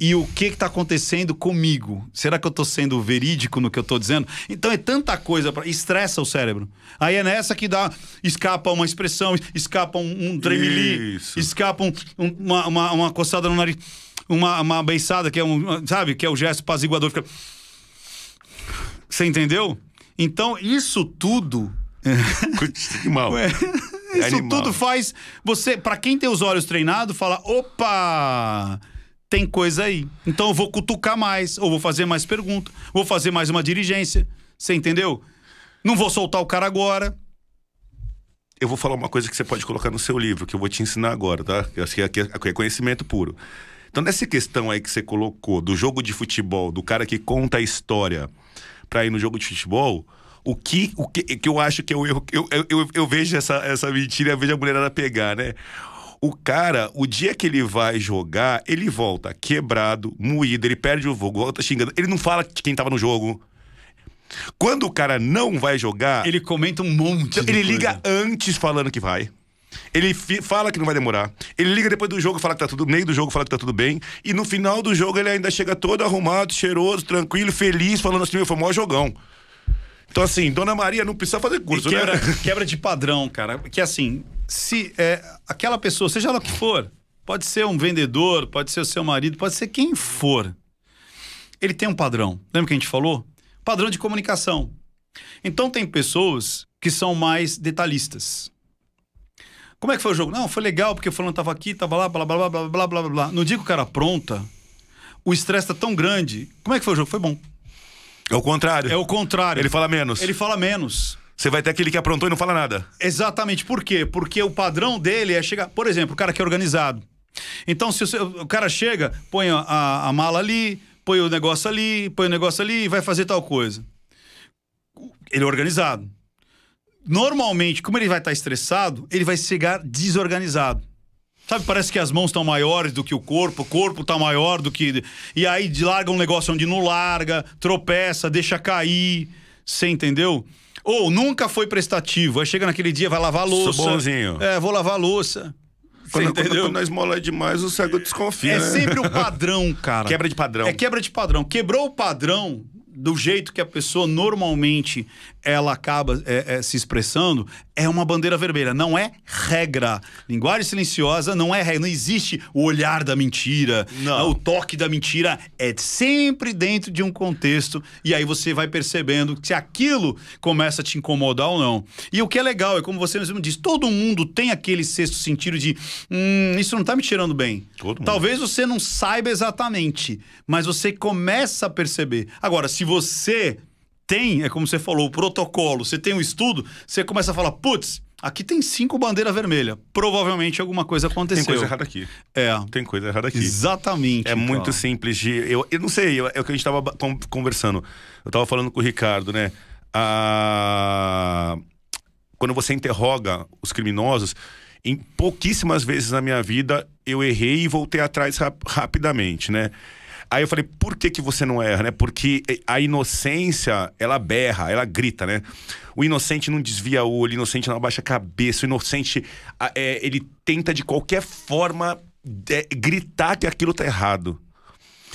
e o que que tá acontecendo comigo. Será que eu tô sendo verídico no que eu tô dizendo? Então é tanta coisa para estressa o cérebro. Aí é nessa que dá escapa uma expressão, escapa um, um tremeli, escapa um- um- uma, uma, uma coçada no nariz, uma, uma beiçada que é um, sabe, que é o gesto apaziguador. Fica... Você entendeu? Então isso tudo Que mal. Ué, É Isso animal. tudo faz você, Pra quem tem os olhos treinados, fala: opa, tem coisa aí. Então eu vou cutucar mais, ou vou fazer mais pergunta, vou fazer mais uma diligência. Você entendeu? Não vou soltar o cara agora. Eu vou falar uma coisa que você pode colocar no seu livro, que eu vou te ensinar agora, tá? Que acho que aqui é conhecimento puro. Então, nessa questão aí que você colocou do jogo de futebol, do cara que conta a história pra ir no jogo de futebol, o que, o que, que eu acho que é o erro. Eu, eu, eu, eu vejo essa, essa mentira, eu vejo a mulherada pegar, né? O cara, o dia que ele vai jogar, ele volta quebrado, moído, ele perde o jogo, volta xingando. Ele não fala de quem tava no jogo. Quando o cara não vai jogar, Ele comenta um monte. então, ele liga antes falando que vai. Ele fala que não vai demorar. Ele liga depois do jogo, fala que tá tudo, meio do jogo, fala que tá tudo bem. E no final do jogo ele ainda chega todo arrumado, cheiroso, tranquilo, feliz, falando assim: foi o maior jogão. Então, assim, Dona Maria não precisa fazer curso, quebra, né? Quebra de padrão, cara. Que assim, se é, aquela pessoa, seja ela que for, pode ser um vendedor, pode ser o seu marido, pode ser quem for, ele tem um padrão. Lembra o que a gente falou? Padrão de comunicação. Então, tem pessoas que são mais detalhistas. Como é que foi o jogo? Não, foi legal, porque o fulano tava aqui, tava lá, blá, blá, blá, blá, blá, blá, blá. No dia que o cara pronta, o estresse tá tão grande. Como é que foi o jogo? Foi bom. É o contrário. É o contrário. Ele fala menos. Ele fala menos. Você vai ter aquele que aprontou e não fala nada. Exatamente. Por quê? Porque o padrão dele é chegar. Por exemplo, o cara que é organizado. Então, se o, o cara chega, põe a, a- a mala ali, põe o negócio ali, põe o negócio ali e vai fazer tal coisa. Ele é organizado. Normalmente, como ele vai estar estressado, ele vai chegar desorganizado. Sabe, parece que as mãos estão maiores do que o corpo, o corpo está maior do que. E aí larga um negócio onde não larga, tropeça, deixa cair. Você entendeu? Ou nunca foi prestativo. Aí chega naquele dia, vai lavar a louça. bonzinho. É, vou lavar a louça. Quando, quando, quando nós mola é demais, o cego desconfia. É né? sempre o padrão, cara. Quebra de padrão. É quebra de padrão. Quebrou o padrão do jeito que a pessoa normalmente ela acaba é, é, se expressando, é uma bandeira vermelha. Não é regra. Linguagem silenciosa não é regra. Não existe o olhar da mentira, Não. o toque da mentira. É sempre dentro de um contexto. E aí você vai percebendo se aquilo começa a te incomodar ou não. E o que é legal é, como você mesmo disse, todo mundo tem aquele sexto sentido de hum, isso não tá me tirando bem. Todo mundo. Talvez você não saiba exatamente, mas você começa a perceber. Agora, se você tem, é como você falou, o protocolo, você tem um estudo, você começa a falar, putz, aqui tem cinco bandeiras vermelhas. Provavelmente alguma coisa aconteceu. Tem coisa errada aqui. É. Tem coisa errada aqui. Exatamente. É muito cara. simples de. Eu, eu não sei, eu- é o que a gente tava ba- con- conversando. Eu tava falando com o Ricardo, né? Ah, quando você interroga os criminosos, em pouquíssimas vezes na minha vida eu errei e voltei atrás rap- rapidamente, né? Aí eu falei, por que, que você não erra, né? Porque a inocência, ela berra, ela grita, né? O inocente não desvia o olho, o inocente não abaixa a cabeça, o inocente, é, ele tenta de qualquer forma é, gritar que aquilo tá errado.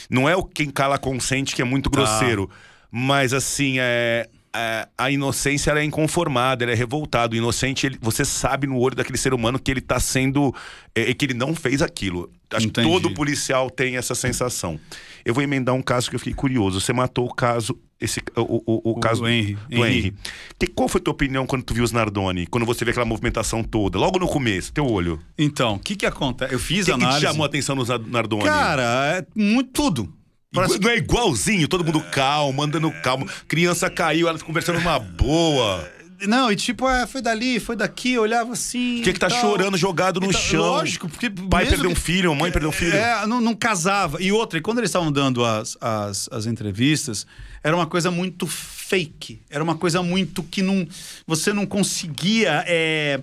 Não é o quem cala consente que é muito tá. grosseiro, mas assim, é a, a inocência é inconformada, ela é revoltada. O inocente, ele, você sabe no olho daquele ser humano que ele está sendo. É, que ele não fez aquilo. Acho Entendi. que todo policial tem essa sensação. Eu vou emendar um caso que eu fiquei curioso. Você matou o caso. Esse, o, o, o, o caso do Henry. Do Henry. Que, qual foi a tua opinião quando tu viu os Nardoni? Quando você vê aquela movimentação toda? Logo no começo, teu olho. Então, o que que acontece? Eu fiz que análise... O que chamou a atenção nos Nardoni? Cara, é muito tudo. Parece não é igualzinho, todo mundo calmo, andando calmo. Criança caiu, ela conversando uma boa. Não, e tipo, é, foi dali, foi daqui, olhava assim. O que, que tá tal. chorando jogado no então, chão? Lógico, porque. Pai perdeu que, um filho, mãe perdeu um filho. É, não, não, casava. E outra, e quando eles estavam dando as, as, as entrevistas, era uma coisa muito fake. Era uma coisa muito que não. Você não conseguia. É,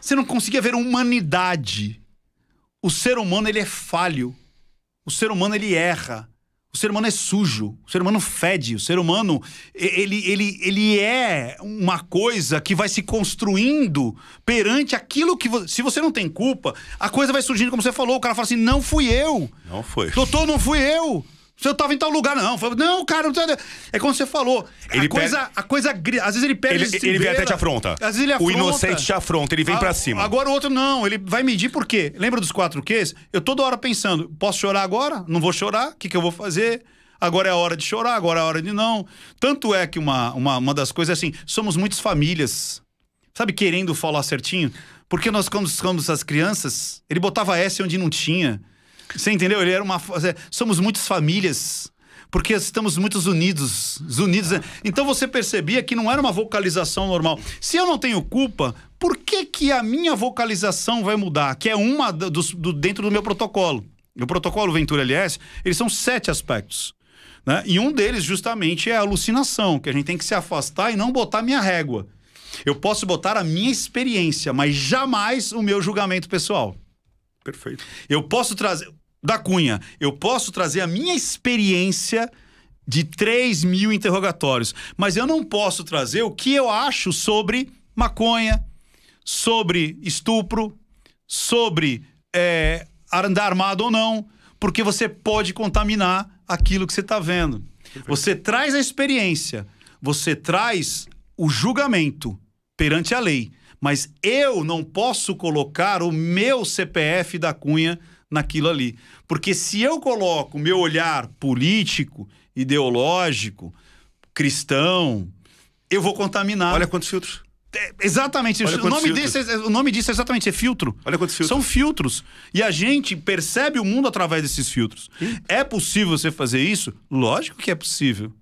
você não conseguia ver humanidade. O ser humano, ele é falho. O ser humano, ele erra. O ser humano é sujo, o ser humano fede, o ser humano ele, ele, ele é uma coisa que vai se construindo perante aquilo que você, se você não tem culpa, a coisa vai surgindo como você falou, o cara fala assim: "Não fui eu". Não foi. Doutor, não fui eu. Você estava em tal lugar, não. Não, cara, não É como você falou. Ele a coisa, pega... a coisa. Às vezes ele pega. Ele, ele vem até te afronta. Às vezes ele afronta. O inocente te afronta, ele vem a, pra cima. Agora o outro não. Ele vai medir por quê? Lembra dos quatro Qs? Eu toda hora pensando: posso chorar agora? Não vou chorar? O que, que eu vou fazer? Agora é a hora de chorar, agora é a hora de não. Tanto é que uma, uma, uma das coisas é assim: somos muitas famílias. Sabe, querendo falar certinho? Porque nós, quando somos as crianças, ele botava S onde não tinha. Você entendeu? Ele era uma. Somos muitas famílias porque estamos muito unidos, unidos. Né? Então você percebia que não era uma vocalização normal. Se eu não tenho culpa, por que que a minha vocalização vai mudar? Que é uma do, do dentro do meu protocolo. O protocolo Ventura LS, eles são sete aspectos. Né? E um deles, justamente, é a alucinação, que a gente tem que se afastar e não botar minha régua. Eu posso botar a minha experiência, mas jamais o meu julgamento pessoal. Perfeito. Eu posso trazer da Cunha, eu posso trazer a minha experiência de 3 mil interrogatórios, mas eu não posso trazer o que eu acho sobre maconha, sobre estupro, sobre é, andar armado ou não, porque você pode contaminar aquilo que você está vendo. Perfeito. Você traz a experiência, você traz o julgamento perante a lei, mas eu não posso colocar o meu CPF da Cunha naquilo ali. Porque se eu coloco meu olhar político, ideológico, cristão, eu vou contaminar. Olha quantos filtros. É, exatamente. O nome, desse, é, o nome disso é exatamente é filtro. Olha quantos filtros. São filtros. E a gente percebe o mundo através desses filtros. Sim. É possível você fazer isso? Lógico que é possível.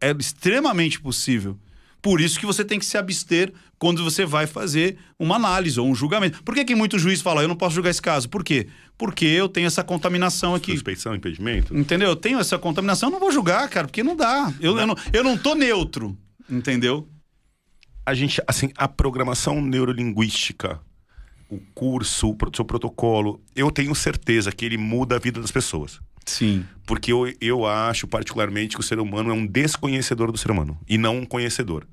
É extremamente possível. Por isso que você tem que se abster quando você vai fazer uma análise ou um julgamento. Por que, que muito juiz fala, eu não posso julgar esse caso? Por quê? Porque eu tenho essa contaminação aqui. Suspeição, impedimento. Entendeu? Eu tenho essa contaminação, eu não vou julgar, cara, porque não dá. Eu, não. eu, não, eu não tô neutro, entendeu? A gente, assim, a programação neurolinguística, o curso, o seu protocolo, eu tenho certeza que ele muda a vida das pessoas. Sim. Porque eu, eu acho, particularmente, que o ser humano é um desconhecedor do ser humano e não um conhecedor.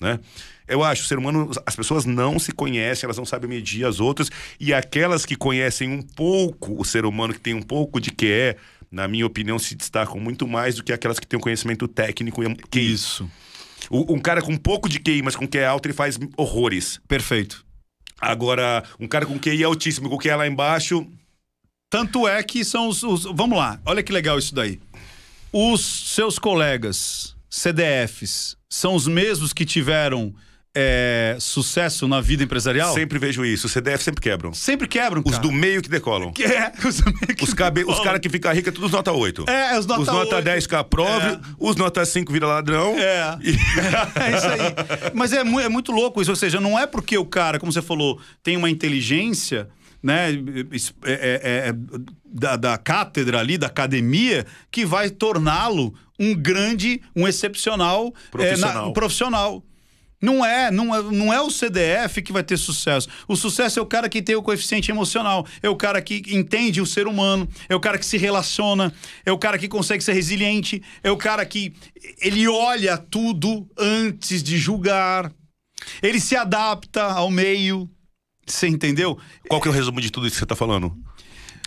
Né? Eu acho, o ser humano, as pessoas não se conhecem, elas não sabem medir as outras, e aquelas que conhecem um pouco o ser humano, que tem um pouco de que é, na minha opinião, se destacam muito mais do que aquelas que têm um conhecimento técnico e que Isso. um cara com um pouco de QI, mas com QI alto, ele faz horrores. Perfeito. Agora, um cara com QI altíssimo, com QI lá embaixo, tanto é que são os, os, Vamos lá, olha que legal isso daí. Os seus colegas CDFs são os mesmos que tiveram é, sucesso na vida empresarial? Sempre vejo isso. Os CDF sempre quebram. Sempre quebram, cara. Os do meio que decolam. É, os do meio que Os, cabe... os caras que ficam ricos é todos nota 8. É, os nota Os nota 8. 10 que aprove, é. os nota 5 vira ladrão. É. E... é isso aí. Mas é, é muito louco isso. Ou seja, não é porque o cara, como você falou, tem uma inteligência né, é, é, é, da, da, cátedra ali, da academia, que vai torná-lo um grande, um excepcional profissional. É, na, um profissional. Não é, não é, não é o CDF que vai ter sucesso. O sucesso é o cara que tem o coeficiente emocional, é o cara que entende o ser humano, é o cara que se relaciona, é o cara que consegue ser resiliente, é o cara que ele olha tudo antes de julgar. Ele se adapta ao meio. Você entendeu? Qual que é o resumo de tudo isso que você tá falando?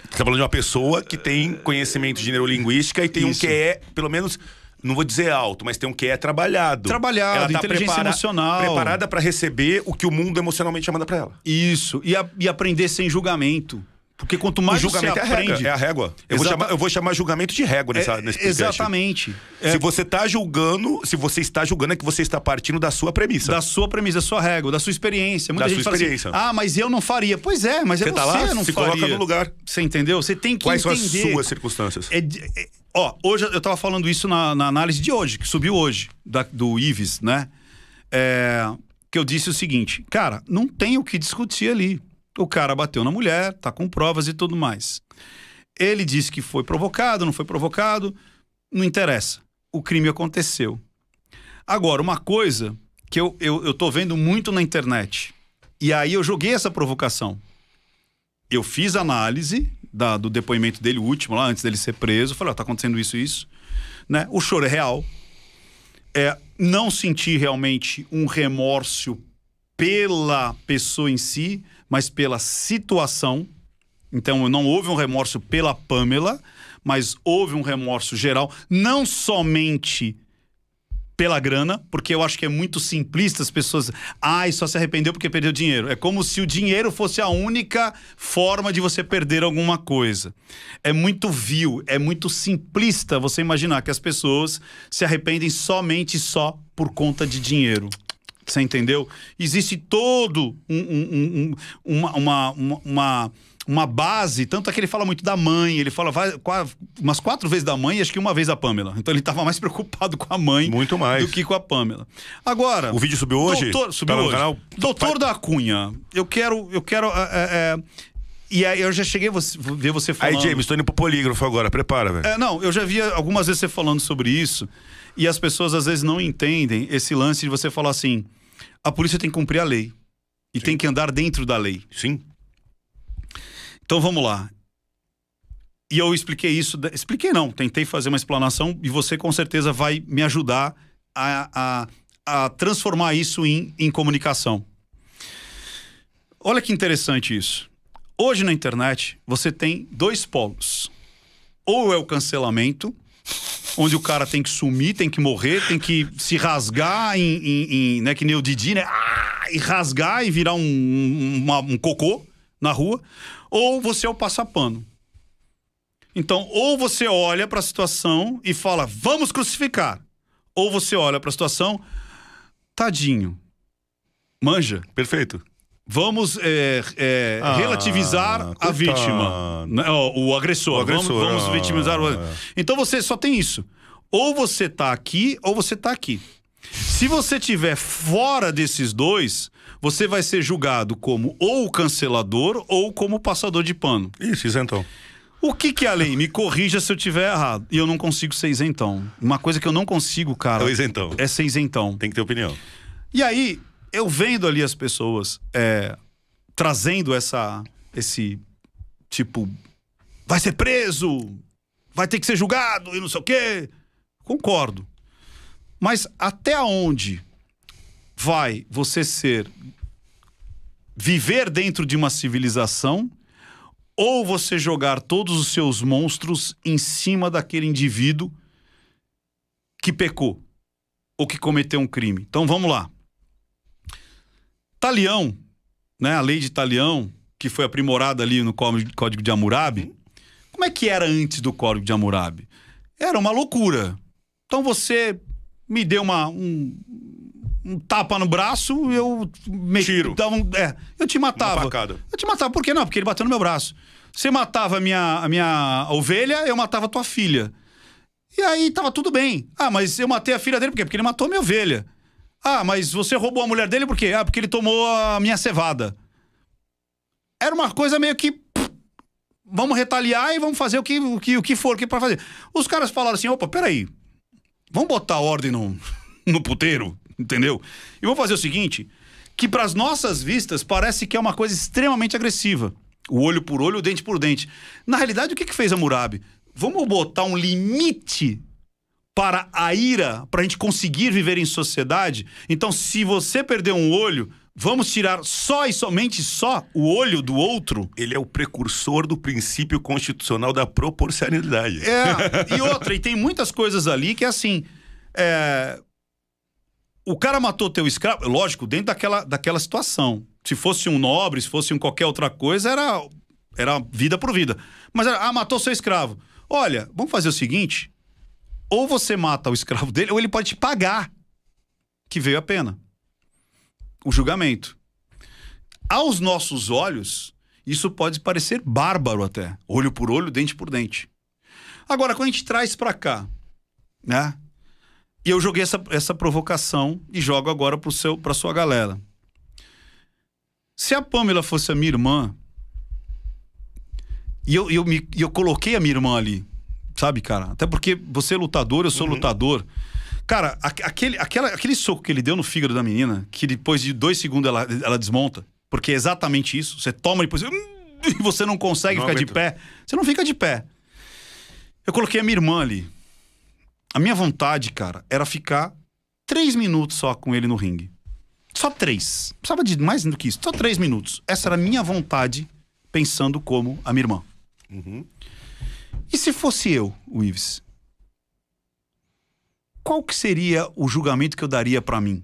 Você tá falando de uma pessoa que tem conhecimento de neurolinguística e tem Isso. um QE, pelo menos, não vou dizer alto, mas tem um QE trabalhado. Trabalhado, Ela tá inteligência prepara- emocional. Preparada pra receber o que o mundo emocionalmente manda pra ela. Isso. E, a- e aprender sem julgamento. Porque quanto O mais julgamento você é a régua. aprende. É a régua. Eu, vou chamar, eu vou chamar julgamento de régua nessa, É, nesse podcast. exatamente. É, Se você tá julgando, se você está julgando, é que você está partindo da sua premissa. da sua premissa, da sua régua, da sua experiência. Muita Da gente sua fala experiência. assim, ah, mas eu não faria. Pois é, mas é Você você tá lá, não se faria. coloca no lugar. Você entendeu? Você tem que Quais são as entender. suas circunstâncias? É é- ó, hoje eu tava falando isso na, na análise de hoje, que subiu hoje, da- do Ives, né? É, que eu disse o seguinte, cara, não tem o que discutir ali. O cara bateu na mulher, tá com provas e tudo mais. Ele disse que foi provocado, não foi provocado, não interessa. O crime aconteceu. Agora, uma coisa que eu, eu, eu tô vendo muito na internet, e aí eu joguei essa provocação. Eu fiz análise da- do depoimento dele, o último lá, antes dele ser preso. Falei, ó, tá acontecendo isso e isso. Né? O choro é real. É, não senti realmente um remorso pela pessoa em si, mas pela situação. Então, não houve um remorso pela Pamela, mas houve um remorso geral, não somente pela grana, porque eu acho que é muito simplista as pessoas. Ai, só se arrependeu porque perdeu dinheiro. É como se o dinheiro fosse a única forma de você perder alguma coisa. É muito vil, é muito simplista você imaginar que as pessoas se arrependem somente só por conta de dinheiro. Você entendeu? Existe todo um, um- um- um- uma, uma, uma, uma, base, tanto é que ele fala muito da mãe, ele fala vai- umas quatro vezes da mãe e acho que uma vez da Pamela. Então ele estava mais preocupado com a mãe Muito mais. do que com a Pamela. Agora. O vídeo subiu hoje? Doutor, subiu Tá hoje. canal? Doutor da Cunha, eu quero. Eu quero. é, é, é, e aí eu já cheguei a você- ver você falando. Aí, James, tô indo pro polígrafo agora. Prepara, velho. É, não, eu já vi algumas vezes você falando sobre isso e as pessoas às vezes não entendem esse lance de você falar assim: a polícia tem que cumprir a lei e tem que andar dentro da lei. Sim. Então vamos lá. E eu expliquei isso, expliquei não, tentei fazer uma explanação e você com certeza vai me ajudar a, a, a transformar isso em, em comunicação. Olha que interessante isso. Hoje na internet você tem dois polos. Ou é o cancelamento, onde o cara tem que sumir, tem que morrer, tem que se rasgar em, em- em- né, que nem o Didi, né? Ah, e rasgar e virar um, um, uma- um cocô na rua. Ou você é o passapano. Então, ou você olha para a situação e fala, vamos crucificar. Ou você olha para a situação, tadinho, manja, Perfeito. Vamos é, é, Ah, relativizar a vítima. Né? O, o agressor. O agressor, Vamos, vamos ah, vitimizar. o- é. Então você só tem isso. Ou você tá aqui, ou você tá aqui. Se você tiver fora desses dois, você vai ser julgado como ou o cancelador ou como o passador de pano. Isso, isentão. O que que é a lei? Me corrija se eu tiver errado. E eu não consigo ser isentão. Uma coisa que eu não consigo, cara, É o isentão. é ser isentão. Tem que ter opinião. E aí, eu vendo ali as pessoas é, trazendo essa, esse tipo, vai ser preso, vai ter que ser julgado e não sei o quê. Concordo. Mas até onde vai você ser viver dentro de uma civilização ou você jogar todos os seus monstros em cima daquele indivíduo que pecou ou que cometeu um crime? Então vamos lá. Talião, né, a lei de Talião, que foi aprimorada ali no Código de Hammurabi, como é que era antes do Código de Hammurabi? Era uma loucura. Então você me deu uma, um, um tapa no braço, eu me, Tiro. Dava um, é, eu te matava. Eu te matava, por que não? Porque ele bateu no meu braço. Você matava a minha, a minha ovelha, eu matava a tua filha. E aí tava tudo bem. Ah, mas eu matei a filha dele por quê? Porque ele matou a minha ovelha. Ah, mas você roubou a mulher dele por quê? Ah, porque ele tomou a minha cevada. Era uma coisa meio que. Vamos retaliar e vamos fazer o que, o que, o que for que para fazer. Os caras falaram assim: opa, peraí. Vamos botar ordem no, no puteiro? entendeu? E vamos fazer o seguinte, que para as nossas vistas parece que é uma coisa extremamente agressiva. O olho por olho, o dente por dente. Na realidade, o que, que fez a Murabi? Vamos botar um limite para a ira, para a gente conseguir viver em sociedade? Então, se você perder um olho, vamos tirar só e somente só o olho do outro? Ele é o precursor do princípio constitucional da proporcionalidade. É, e outra, e tem muitas coisas ali que é assim. é, O cara matou teu escravo, lógico, dentro daquela, daquela situação. Se fosse um nobre, se fosse um qualquer outra coisa, era, era vida por vida. Mas era, ah, matou seu escravo. Olha, vamos fazer o seguinte: ou você mata o escravo dele, ou ele pode te pagar, que veio a pena. O julgamento. Aos nossos olhos, isso pode parecer bárbaro até. Olho por olho, dente por dente. Agora, quando a gente traz pra cá, né? E eu joguei essa, essa provocação e jogo agora pro seu, pra sua galera. Se a Pamela fosse a minha irmã, e eu, eu, me, eu coloquei a minha irmã ali, sabe, cara? Até porque você é lutador, eu sou lutador. Cara, aquele, aquela, aquele soco que ele deu no fígado da menina, que depois de dois segundos ela, ela desmonta, porque é exatamente isso. Você toma e depois. E você não consegue Não ficar de pé. Você não fica de pé. Eu coloquei a minha irmã ali. A minha vontade, cara, era ficar três minutos só com ele no ringue. Só três. Precisava de mais do que isso. Só três minutos. Essa era a minha vontade, pensando como a minha irmã. E se fosse eu, o Ives? Qual que seria o julgamento que eu daria pra mim?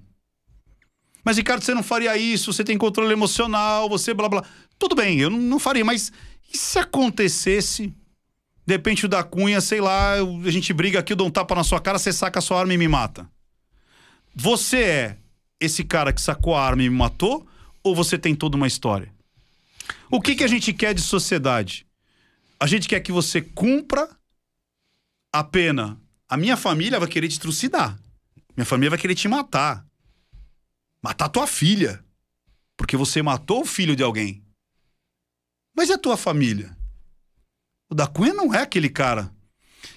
Mas, Ricardo, você não faria isso, você tem controle emocional, você blá blá. Tudo bem, eu não, faria, mas e se acontecesse, de repente o da Cunha, sei lá, a gente briga aqui, eu dou um tapa na sua cara, você saca a sua arma e me mata? Você é esse cara que sacou a arma e me matou? Ou você tem toda uma história? O que, que a gente quer de sociedade? A gente quer que você cumpra a pena. A minha família vai querer te trucidar. Minha família vai querer te matar. Matar tua filha. Porque você matou o filho de alguém. Mas a tua família? O da Cunha não é aquele cara.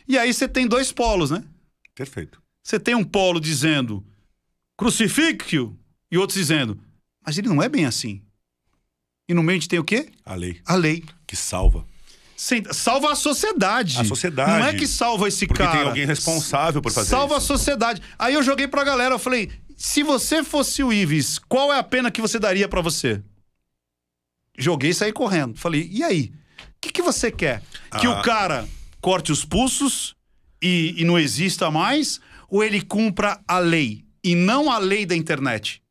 E aí você tem dois polos, né? Perfeito. Você tem um polo dizendo crucifique-o e outros dizendo, mas ele não é bem assim. E no meio a gente tem o quê? A lei A lei. que salva. Sem- salva a sociedade. A sociedade. Não é que salva esse Porque cara. tem alguém responsável por fazer Salva isso. a sociedade. Aí eu joguei pra galera, eu falei: se você fosse o Ives, qual é a pena que você daria pra você? Joguei e saí correndo. Falei: e aí? O que, que você quer? Que Ah. o cara corte os pulsos e, e não exista mais? Ou ele cumpra a lei? E não a lei da internet?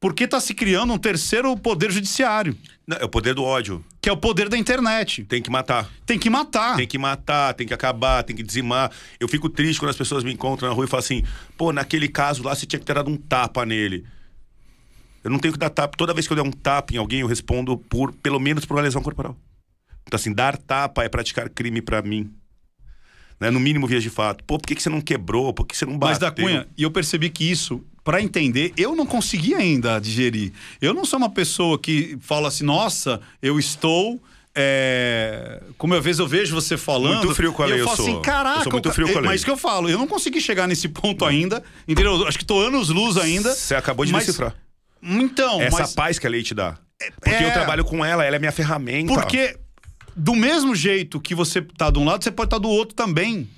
Porque tá se criando um terceiro poder judiciário, Não, é o poder do ódio. que é o poder da internet. Tem que matar. Tem que matar. Tem que matar, tem que acabar, tem que dizimar. Eu fico triste quando as pessoas me encontram na rua e falam assim: pô, naquele caso lá você tinha que ter dado um tapa nele. Eu não tenho que dar tapa. Toda vez que eu der um tapa em alguém, eu respondo por, pelo menos por uma lesão corporal. Então, assim, dar tapa é praticar crime pra mim. Né? No mínimo, vias de fato. Pô, por que, que você não quebrou? Por que você não bateu? Mas da Cunha, e eu percebi que isso, pra entender, eu não consegui ainda digerir. Eu não sou uma pessoa que fala assim, nossa, eu estou. é, Como às vezes eu vejo você falando. Muito frio com a lei, eu eu falo sou. assim, caraca. Eu sou muito frio com a é, lei. Mas que eu falo, eu não consegui chegar nesse ponto ainda. Entendeu? Eu Acho que tô anos luz ainda. Você acabou de mas- decifrar. Então, Essa mas. paz que a lei te dá. Porque é- eu trabalho com ela, ela é minha ferramenta. Porque do mesmo jeito que você tá de um lado, você pode estar do outro também.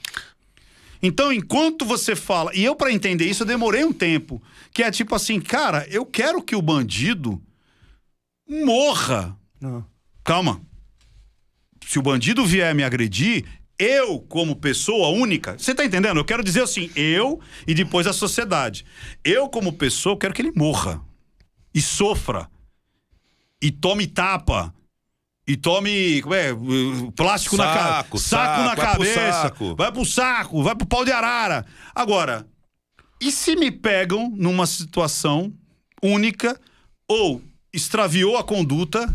Então, enquanto você fala, e eu para entender isso eu demorei um tempo, que é tipo assim, cara, eu quero que o bandido morra. Não. Calma. Se o bandido vier me agredir, eu como pessoa única, você tá entendendo? Eu quero dizer assim, eu e depois a sociedade. Eu como pessoa quero que ele morra e sofra e tome tapa. E tome, como é, plástico na cara, Saco, saco na saco, vai pro cabeça, saco. vai pro saco, vai pro pau de arara. Agora, e se me pegam numa situação única ou extraviou a conduta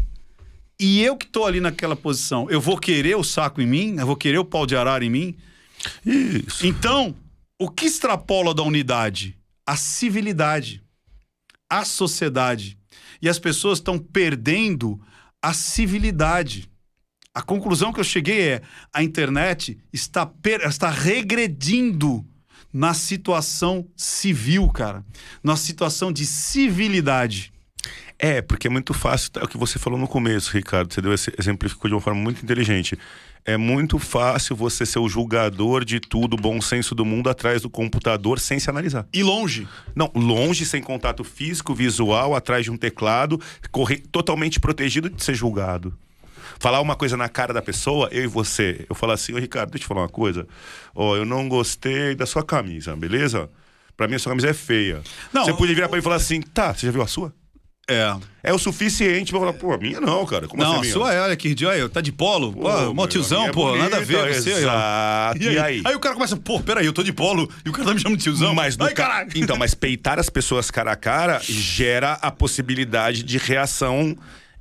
e eu que tô ali naquela posição, eu vou querer o saco em mim? Eu vou querer o pau de arara em mim? Isso. Então, o que extrapola da unidade? A civilidade, a sociedade. E as pessoas estão perdendo a civilidade. A conclusão que eu cheguei é: a internet está, per- está regredindo, na situação civil, cara. Na situação de civilidade. É, porque é muito fácil, é o que você falou no começo, Ricardo, você deu exemplificou de uma forma muito inteligente. É muito fácil você ser o julgador de tudo, bom senso do mundo atrás do computador sem se analisar. E longe. Não, longe, sem contato físico, visual, atrás de um teclado, correr totalmente protegido de ser julgado. Falar uma coisa na cara da pessoa, eu e você. Eu falo assim, ô Ricardo, deixa eu te falar uma coisa. Ó, eu não gostei da sua camisa, beleza? Pra mim, a sua camisa é feia. Não, você podia virar pra mim e falar assim, tá, você já viu a sua? É. É o suficiente pra falar, pô, a minha não, cara. Como Não, assim a a minha? sua é, olha aqui, olha, tá de polo. Pô, Pô, mó tiozão, é pô, nada a ver bonita, você. aí. Exato. E aí? Aí o cara começa, pô, peraí, eu tô de polo e o cara tá me chamando de tiozão. Mas Ai, ca- caralho. Então, mas peitar as pessoas cara a cara gera a possibilidade de reação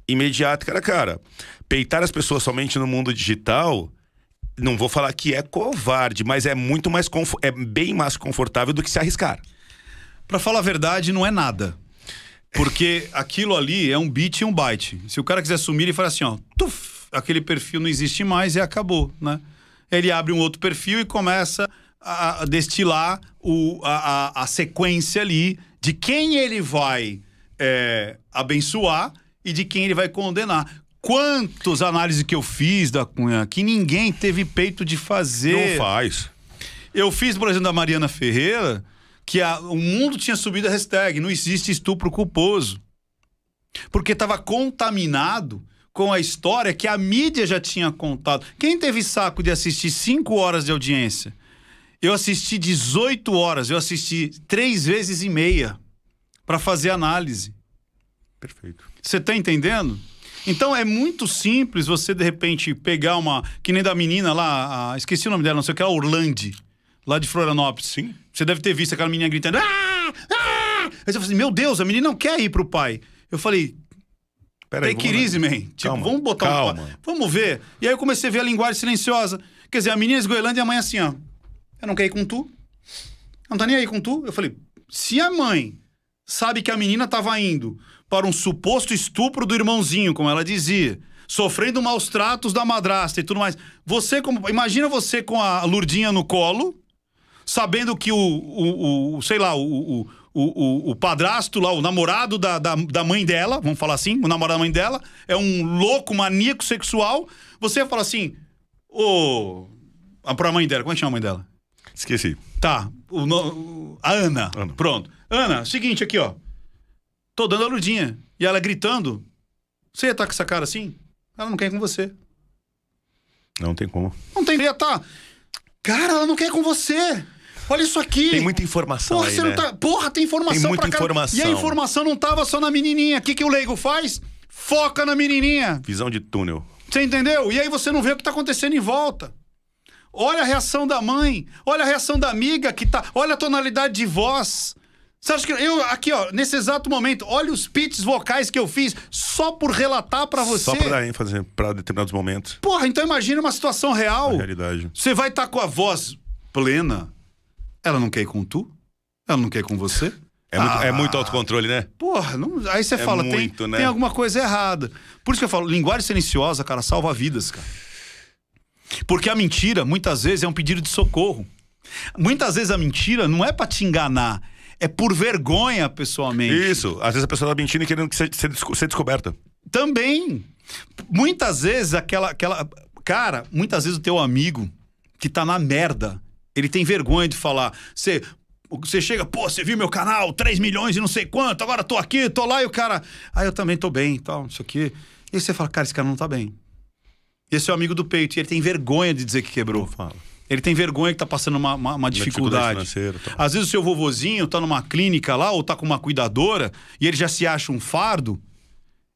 imediata cara a cara. Peitar as pessoas somente no mundo digital, não vou falar que é covarde, mas é muito mais é bem mais confortável do que se arriscar. Pra falar a verdade, não é nada. Porque aquilo ali é um bit e um byte. Se o cara quiser sumir, ele fala assim, ó, tuf, aquele perfil não existe mais e acabou, né? Ele abre um outro perfil e começa a, destilar o, a, a, a sequência ali de quem ele vai é, abençoar e de quem ele vai condenar. Quantas análises que eu fiz da Cunha que ninguém teve peito de fazer. Não faz. Eu fiz, por exemplo, da Mariana Ferreira, que a- o mundo tinha subido a hashtag, não existe estupro culposo. Porque estava contaminado com a história que a mídia já tinha contado. Quem teve saco de assistir 5 horas de audiência? Eu assisti 18 horas, eu assisti três vezes e meia para fazer análise. Perfeito. Você tá entendendo? Então é muito simples você, de repente, pegar uma. Que nem da menina lá, a- esqueci o nome dela, não sei o que, a Orlando, lá de Florianópolis. Sim. Você deve ter visto aquela menina gritando. Ah! Ah! Aí você fala assim: Meu Deus, a menina não quer ir pro pai. Eu falei, Peraí, take it easy, man. Tipo, Calma, vamos botar um. calma. Vamos ver. E aí eu comecei a ver a linguagem silenciosa. Quer dizer, a menina esgoelando e a mãe assim, ó. Eu não quero ir com tu. Não tá nem aí com tu. Eu falei, se a mãe sabe que a menina tava indo para um suposto estupro do irmãozinho, como ela dizia, sofrendo maus tratos da madrasta e tudo mais. Você, como. Imagina você com a Lurdinha no colo, sabendo que o, o, o- sei lá, o, o, o, padrasto lá, o namorado da, da, da mãe dela, vamos falar assim, o namorado da mãe dela, é um louco, maníaco sexual, você fala assim, ô. ah, pra mãe dela, como é que chama a mãe dela? Esqueci. Tá, o, no- a Ana. Ana. Pronto. Ana, seguinte aqui, ó. Tô dando a Lurdinha. E ela gritando. Você ia estar com essa cara assim? Ela não quer ir com você. Não tem como. Não tem. Ia tá. Cara, ela não quer ir com você. Olha isso aqui. Tem muita informação Porra, aí, você né? não tá... Porra, tem informação Tem muita pra informação. E a informação não tava só na menininha. O que, que o leigo faz? Foca na menininha. Visão de túnel. Você entendeu? E aí você não vê o que tá acontecendo em volta. Olha a reação da mãe, olha a reação da amiga que tá, olha a tonalidade de voz. Você acha que eu aqui, ó, nesse exato momento, olha os pitches vocais que eu fiz só por relatar pra você. Só pra dar ênfase pra determinados momentos. Porra, então imagina uma situação real. Na realidade. Você vai estar com a voz plena. Ela não quer ir com tu? Ela não quer ir com você? É, muito, é Ah. muito autocontrole, né? Porra, não- aí você É fala, tem, muito, né? tem alguma coisa errada. Por isso que eu falo, linguagem silenciosa, cara, salva vidas, cara. Porque a mentira, muitas vezes, é um pedido de socorro. Muitas vezes a mentira não é pra te enganar, é por vergonha, pessoalmente. Isso. Às vezes a pessoa tá mentindo e querendo que ser, ser ser descoberta. Também. Muitas vezes aquela, aquela. Cara, muitas vezes o teu amigo que tá na merda, ele tem vergonha de falar. Você. Você chega, pô, você viu meu canal, 3 milhões e não sei quanto, agora tô aqui, tô lá, e o cara. Ah, eu também tô bem e tal, isso aqui. E aí você fala, cara, esse cara não tá bem. Esse é o amigo do peito, e ele tem vergonha de dizer que quebrou. Fala. Ele tem vergonha que tá passando uma, uma, uma dificuldade. dificuldade. Às vezes o seu vovozinho tá numa clínica lá, ou tá com uma cuidadora, e ele já se acha um fardo.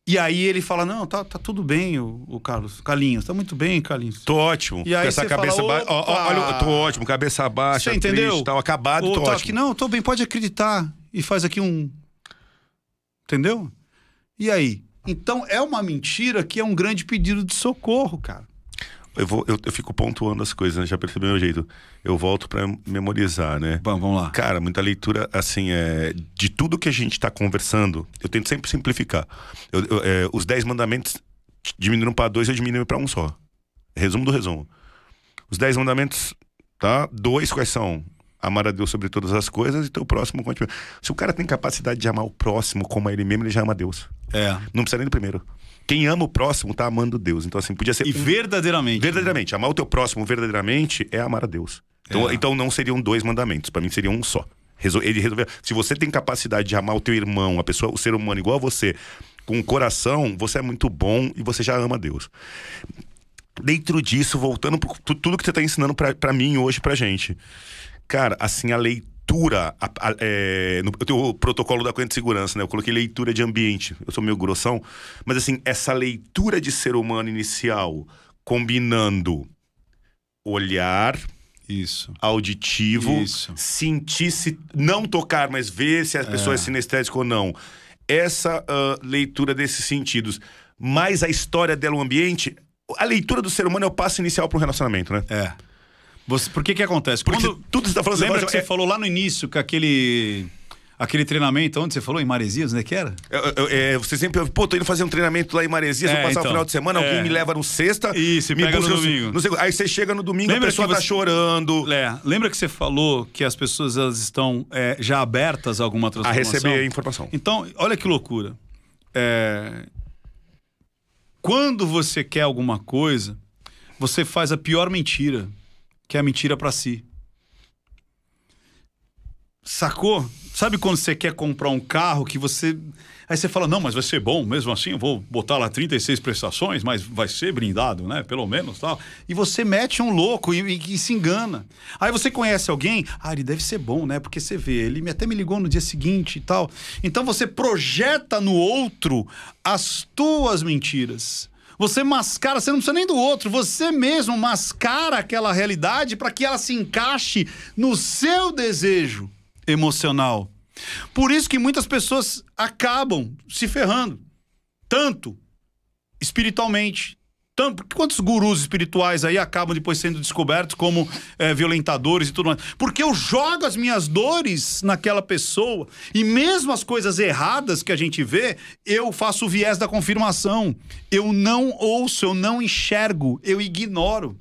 E aí ele fala: Não, tá, tá tudo bem, o, o Carlos. Carlinhos, tá muito bem, Carlinhos. Tô ótimo. E aí essa cabeça fala, baixa. Olha, tô ótimo, cabeça baixa, Você entendeu? triste, tal, acabado, Ou tô tá ótimo. aqui, não, tô bem, pode acreditar. E faz aqui um. Entendeu? E aí? Então é uma mentira que é um grande pedido de socorro, cara. Eu, vou, eu, eu fico pontuando as coisas, né? Já percebeu o meu jeito. Eu volto pra memorizar, né? Vamos, vamos lá. Cara, muita leitura, assim, é, de tudo que a gente tá conversando, eu tento sempre simplificar. Eu- eu, é, os 10 mandamentos diminuíram pra dois, eu diminuí pra um só. Resumo do resumo. Os 10 mandamentos, tá? Dois quais são? Amar a Deus sobre todas as coisas e teu próximo continua. Se o cara tem capacidade de amar o próximo como a ele mesmo, ele já ama Deus. É. Não precisa nem do primeiro. Quem ama o próximo tá amando Deus. Então, assim, podia ser. E verdadeiramente. Verdadeiramente. Amar o teu próximo verdadeiramente é amar a Deus. Então, É. então não seriam dois mandamentos. Pra mim seria um só. Ele resolveu. Se você tem capacidade de amar o teu irmão, a pessoa, o ser humano igual a você, com o coração, você é muito bom e você já ama Deus. Dentro disso, voltando tu- tudo que você tá ensinando pra mim hoje, pra gente. Cara, assim, a leitura. a- a- é, no eu tenho o protocolo da Cunha de Segurança, né? Eu coloquei leitura de ambiente. Eu sou meio grossão. Mas, assim, essa leitura de ser humano inicial, combinando olhar, Isso. auditivo, Isso. sentir se. não tocar, mas ver se a pessoa é sinestésica ou não. Essa ah, leitura desses sentidos, mais a história dela, o ambiente. A leitura do ser humano é o passo inicial para um relacionamento, né? É. Você, por que que acontece? Porque Quando, tudo que você tá falando lembra que você é- falou lá no início que aquele aquele treinamento onde você falou em Maresias, onde é que era? É, é, é, você sempre pô, tô indo fazer um treinamento lá em Maresias, É, vou passar então. o final de semana, É. alguém me leva no sexta. Isso, e me pega no domingo. não sei- aí você chega no domingo, Lembra a pessoa tá você- chorando É, lembra que você falou que as pessoas elas estão é, já abertas a alguma a transformação? receber a informação. Então, olha que loucura. É, Quando você quer alguma coisa, você faz a pior mentira, que é a mentira pra si. Sacou? Sabe quando você quer comprar um carro que você. Aí você fala, não, mas vai ser bom, mesmo assim, eu vou botar lá 36 prestações, mas vai ser brindado, né? Pelo menos tal. E você mete um louco e, e- e se engana. Aí você conhece alguém, ah, ele deve ser bom, né? Porque você vê, ele até me ligou no dia seguinte e tal. Então você projeta no outro as tuas mentiras. Você mascara, você não precisa nem do outro, você mesmo mascara aquela realidade para que ela se encaixe no seu desejo emocional. Por isso que muitas pessoas acabam se ferrando, tanto espiritualmente. Tanto, quantos gurus espirituais aí acabam depois sendo descobertos como eh, violentadores e tudo mais? Porque eu jogo as minhas dores naquela pessoa e mesmo as coisas erradas que a gente vê, eu faço o viés da confirmação. Eu não ouço, eu não enxergo, eu ignoro.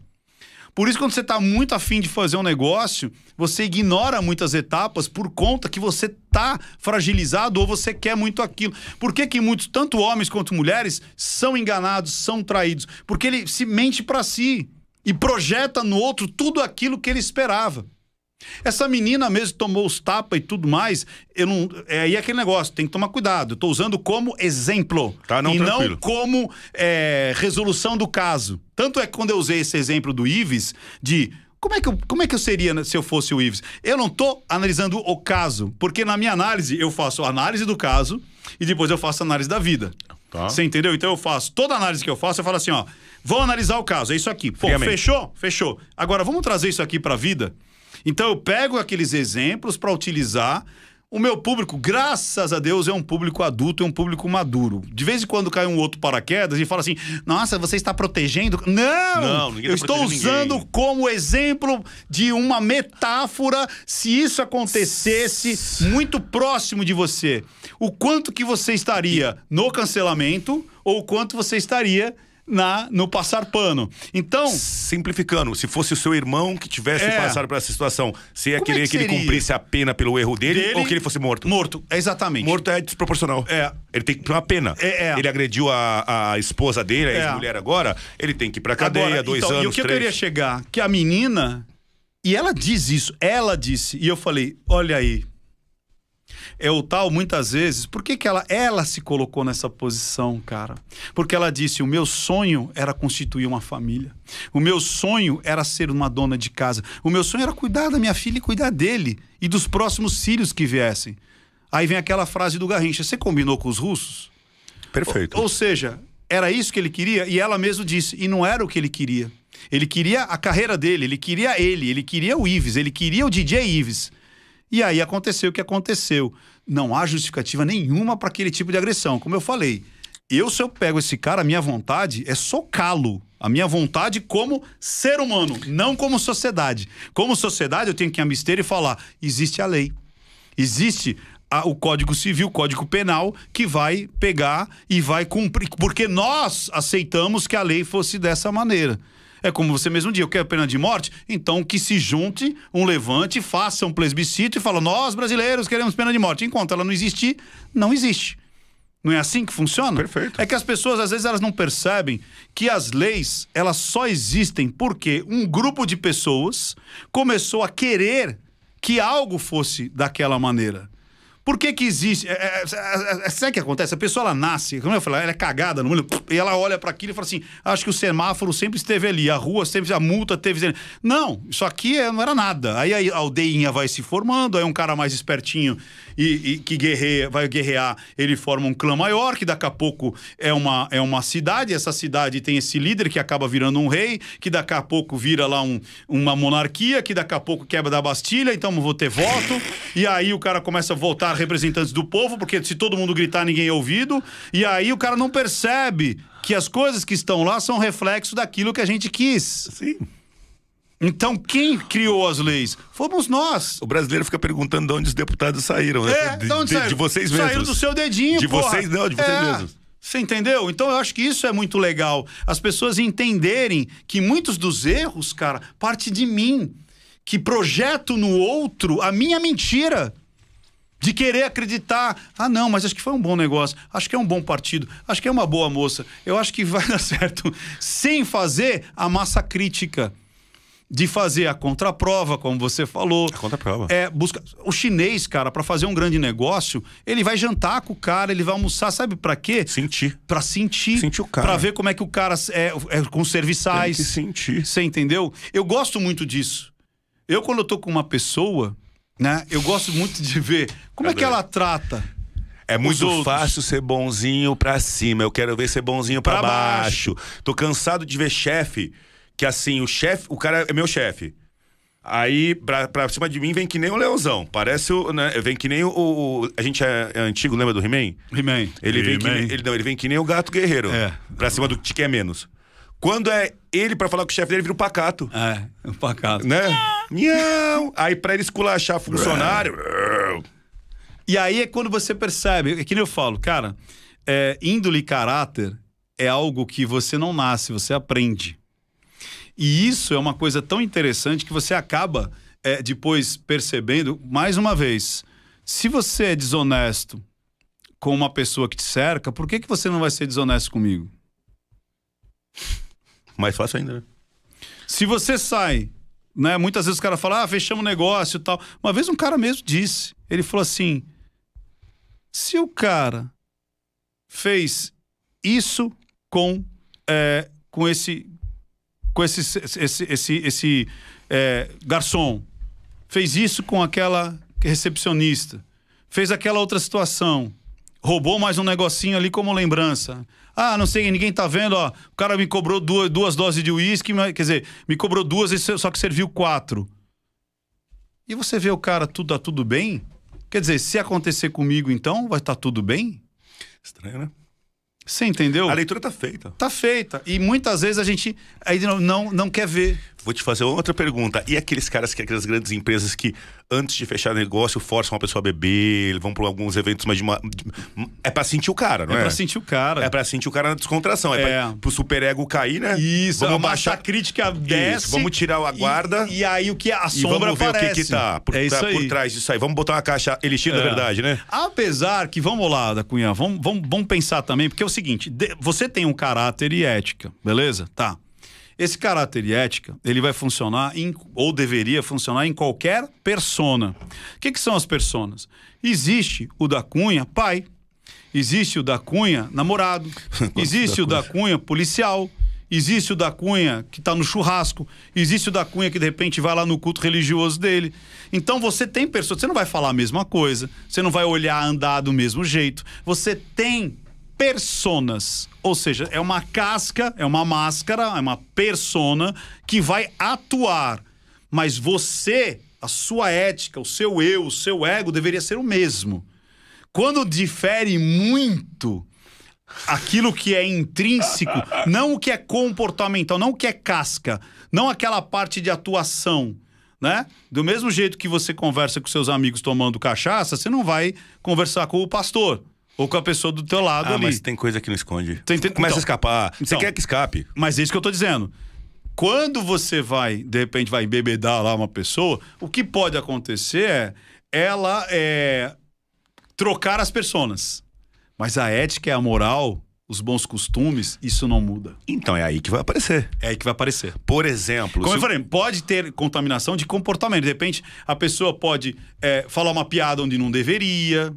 Por isso, quando você está muito afim de fazer um negócio, você ignora muitas etapas por conta que você está fragilizado ou você quer muito aquilo. Por que, que muitos, tanto homens quanto mulheres, são enganados, são traídos? Porque ele se mente para si e projeta no outro tudo aquilo que ele esperava. Essa menina mesmo tomou os tapas e tudo mais. Eu não, é aí aquele negócio, tem que tomar cuidado. Eu tô usando como exemplo. Tá, não, e tranquilo. não como é, resolução do caso. Tanto é que quando eu usei esse exemplo do Ives, de como é que eu, como é que eu seria se eu fosse o Ives? Eu não tô analisando o caso, porque na minha análise eu faço a análise do caso e depois eu faço a análise da vida. Tá. Você entendeu? Então eu faço toda a análise que eu faço, eu falo assim, ó, vou analisar o caso, é isso aqui. Pô, Friamente. fechou? Fechou. Agora vamos trazer isso aqui pra vida. Então eu pego aqueles exemplos para utilizar. O meu público, graças a Deus, é um público adulto, é um público maduro. De vez em quando cai um outro paraquedas e fala assim: Nossa, você está protegendo. Não! Não, tá eu estou protegendo usando ninguém. como exemplo de uma metáfora se isso acontecesse muito próximo de você. O quanto que você estaria no cancelamento ou o quanto você estaria na no passar pano. Então, Simplificando, se fosse o seu irmão que tivesse É. passado por essa situação, você ia Como é querer que que, ele cumprisse a pena pelo erro dele, Dele- ou que ele fosse morto? morto, é exatamente. Morto é desproporcional. É. Ele tem que ir uma pena. É, é. Ele agrediu a, a esposa dele, a É. ex-mulher agora, ele tem que ir pra cadeia, Agora, dois então, anos, E o que eu três. queria chegar? Que a menina. E ela diz isso, ela disse. E eu falei: olha aí. É o tal, muitas vezes. Por que, que ela, ela se colocou nessa posição, cara? Porque ela disse: o meu sonho era constituir uma família. O meu sonho era ser uma dona de casa. O meu sonho era cuidar da minha filha e cuidar dele e dos próximos filhos que viessem. Aí vem aquela frase do Garrincha: você combinou com os russos? Perfeito. Ou seja, era isso que ele queria e ela mesmo disse, e não era o que ele queria. Ele queria a carreira dele, ele queria ele, ele queria o Ives, ele queria o DJ Ives. E aí aconteceu o que aconteceu. Não há justificativa nenhuma para aquele tipo de agressão. Como eu falei, eu se eu pego esse cara, a minha vontade é socá-lo. A minha vontade como ser humano, não como sociedade. Como sociedade, eu tenho que me abster e falar: existe a lei. Existe a- o Código Civil, o Código Penal, que vai pegar e vai cumprir. Porque nós aceitamos que a lei fosse dessa maneira. É como você mesmo disse, eu quero pena de morte, então que se junte um levante, faça um plebiscito e fala: nós brasileiros queremos pena de morte. Enquanto ela não existir, não existe. Não é assim que funciona? Perfeito. É que as pessoas às vezes elas não percebem que as leis elas só existem porque um grupo de pessoas começou a querer que algo fosse daquela maneira. Por que que existe? É, é, é, é, sabe o que acontece? A pessoa ela nasce, como eu falei, ela é cagada no mundo, e ela olha para aquilo e fala assim: acho que o semáforo sempre esteve ali, a rua sempre, a multa teve. Não, isso aqui é, não era nada. Aí a aldeinha vai se formando, aí um cara mais espertinho e, e que guerreia, vai guerrear, ele forma um clã maior, que daqui a pouco é uma, é uma cidade, essa cidade tem esse líder que acaba virando um rei, que daqui a pouco vira lá um, uma monarquia, que daqui a pouco quebra da Bastilha, então vou ter voto, e aí o cara começa a voltar representantes do povo, porque se todo mundo gritar, ninguém é ouvido. E aí o cara não percebe que as coisas que estão lá são reflexo daquilo que a gente quis. Sim. Então, quem criou as leis? Fomos nós. O brasileiro fica perguntando de onde os deputados saíram. né? É, de, de onde de- saíram? de vocês mesmos. Saíram do seu dedinho, De porra. vocês não, de vocês É. mesmos. Você entendeu? Então eu acho que isso é muito legal. As pessoas entenderem que muitos dos erros, cara, parte de mim. Que projeto no outro a minha mentira. De querer acreditar. Ah, não, mas acho que foi um bom negócio. Acho que é um bom partido. Acho que é uma boa moça. Eu acho que vai dar certo. Sem fazer a massa crítica. De fazer a contraprova, como você falou. A contraprova. É, busca. O chinês, cara, para fazer um grande negócio, ele vai jantar com o cara, ele vai almoçar, sabe pra quê? Sentir. Pra sentir. Sentir o cara. Pra ver como é que o cara é, é com os serviçais. Tem que sentir. Você entendeu? Eu gosto muito disso. Eu, quando eu tô com uma pessoa, né, eu gosto muito de ver como é que Adoro. ela trata. É muito fácil ser bonzinho pra cima. Eu quero ver ser bonzinho pra, Pra baixo. Tô cansado de ver chefe que assim, o chefe, o cara é meu chefe. Aí, pra, pra cima de mim, vem que nem o leãozão. Parece o. Né, vem que nem o. o- a gente é, é antigo, lembra do He-Man? He-Man. Ele vem, que, nem- ele, não, ele vem que nem o gato guerreiro. É. Pra cima do que quer menos. Quando é ele pra falar com o chefe dele, vira o pacato. É, um pacato. Né? Miau. Aí pra ele esculachar funcionário. E aí é quando você percebe, é que nem eu falo, cara, é, índole e caráter é algo que você não nasce, você aprende. E isso é uma coisa tão interessante que você acaba é, depois percebendo, mais uma vez, se você é desonesto com uma pessoa que te cerca, por que, que você não vai ser desonesto comigo? Mais fácil ainda, né? Se você sai, né? Muitas vezes o cara fala, ah, fechamos o negócio e tal. Uma vez um cara mesmo disse, ele falou assim: se o cara fez isso com, é, com esse, com esse, esse, esse, esse é, garçom, fez isso com aquela recepcionista, fez aquela outra situação, roubou mais um negocinho ali como lembrança. Ah, não sei, ninguém tá vendo, ó. O cara me cobrou duas, duas doses de uísque, quer dizer, me cobrou duas, só que serviu quatro. E você vê o cara, tudo tá tudo bem? Quer dizer, se acontecer comigo, então, vai estar tudo bem? Estranho, né? Você entendeu? A leitura tá feita. Tá feita. E muitas vezes a gente aí não, não, não quer ver. Vou te fazer outra pergunta. E aqueles caras que aquelas grandes empresas que antes de fechar negócio forçam uma pessoa a beber, vão para alguns eventos, mas de uma de- é pra sentir o cara, não É, é? pra sentir o cara. É pra sentir o cara na descontração, é, É. pra, pro superego cair, né? Isso, vamos a baixar crítica desce. Isso, vamos tirar a guarda E, e aí o que a e sombra vamos ver aparece. o que que tá por, é isso tá aí. por trás disso aí. Vamos botar uma caixa elixir da É. verdade, né? Apesar que, vamos lá, da Cunha, vamos, vamos, vamos pensar também, porque é o seguinte: de- você tem um caráter e ética, beleza? Tá. Esse caráter e ética, ele vai funcionar, em, ou deveria funcionar, em qualquer persona. O que, que são as personas? Existe o da Cunha, pai. Existe o da Cunha, namorado. Existe o da Cunha, policial. Existe o da Cunha que tá no churrasco. Existe o da Cunha que de repente vai lá no culto religioso dele. Então você tem pessoas, você não vai falar a mesma coisa, você não vai olhar, andar do mesmo jeito. Você tem personas, ou seja, é uma casca, é uma máscara, é uma persona que vai atuar. Mas você, a sua ética, o seu eu, o seu ego deveria ser o mesmo. Quando difere muito aquilo que é intrínseco, não o que é comportamental, não o que é casca, não aquela parte de atuação, né? Do mesmo jeito que você conversa com seus amigos tomando cachaça, você não vai conversar com o pastor ou com a pessoa do teu lado Ah, ali. mas tem coisa que não esconde. Tem- tem- Começa então. a escapar. Você Então. quer que escape? Mas é isso que eu tô dizendo. Quando você vai, de repente, vai embebedar lá uma pessoa, o que pode acontecer é ela é, trocar as personas. Mas a ética e a moral, os bons costumes, isso não muda. Então é aí que vai aparecer. É aí que vai aparecer. Por exemplo. Como eu falei, pode ter contaminação de comportamento. De repente, a pessoa pode é, falar uma piada onde não deveria.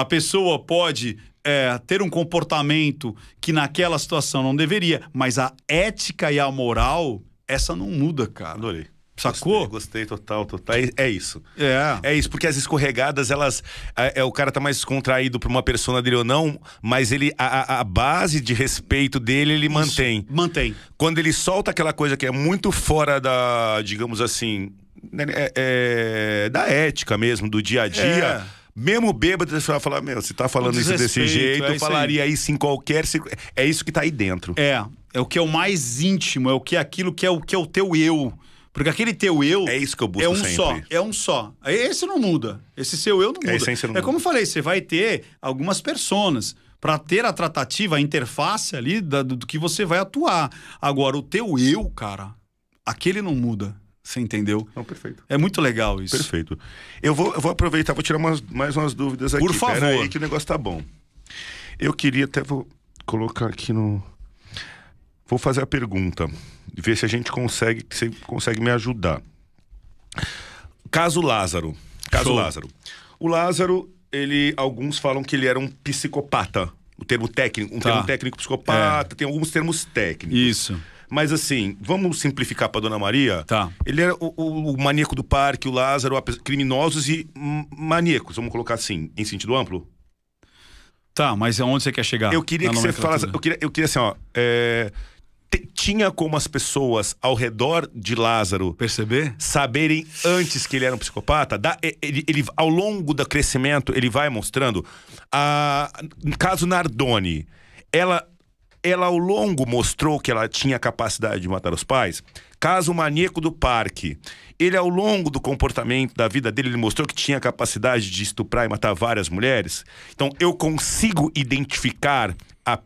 A pessoa pode é, ter um comportamento que naquela situação não deveria. Mas a ética e a moral, essa não muda, cara. Adorei. Sacou? Gostei, gostei total, total. É, é isso. É. É isso, porque as escorregadas, elas. É, é, o cara tá mais contraído pra uma persona dele ou não, mas ele. A, a- base de respeito dele, ele mantém. Mantém. Quando ele solta aquela coisa que é muito fora da, digamos assim, né, é- é, da ética mesmo, do dia a dia. É. Mesmo bêbado, você vai falar, meu, você tá falando isso desse jeito, é eu isso aí. falaria isso em qualquer. É isso que tá aí dentro. É. É o que é o mais íntimo, é o que é aquilo que é o que é o teu eu. Porque aquele teu eu. É isso que eu busco É um sempre. só, é um só. Esse não muda. Esse seu eu não muda. A essência não é muda. como eu falei, você vai ter algumas personas para ter a tratativa, a interface ali da- do que você vai atuar. Agora, o teu eu, cara, aquele não muda. Você entendeu? Não, perfeito. É muito legal isso. Perfeito. Eu vou, eu vou aproveitar, vou tirar umas- mais umas dúvidas aqui. Por favor. Pera aí que o negócio tá bom. Eu queria até vou colocar aqui no. Vou fazer a pergunta. Ver se a gente consegue, se você consegue me ajudar. Caso Lázaro. Caso Show. Lázaro. O Lázaro, ele. Alguns falam que ele era um psicopata. O termo técnico, um Tá. termo técnico psicopata, tem alguns termos técnicos. Isso. Mas assim, vamos simplificar para Dona Maria? Tá. Ele era o, o- o maníaco do parque, o Lázaro, a criminosos e maníacos, vamos colocar assim, em sentido amplo. Tá, mas aonde você quer chegar? Eu queria que você falasse. Eu queria, eu queria assim, ó. é, tinha como as pessoas ao redor de Lázaro Perceber? saberem antes que ele era um psicopata, dá- ele, ele- ao longo do crescimento, ele vai mostrando. A, no caso Nardoni, ela, ela ao longo mostrou que ela tinha capacidade de matar os pais. Caso o maníaco do parque, ele ao longo do comportamento da vida dele, ele mostrou que tinha capacidade de estuprar e matar várias mulheres. Então eu consigo identificar a,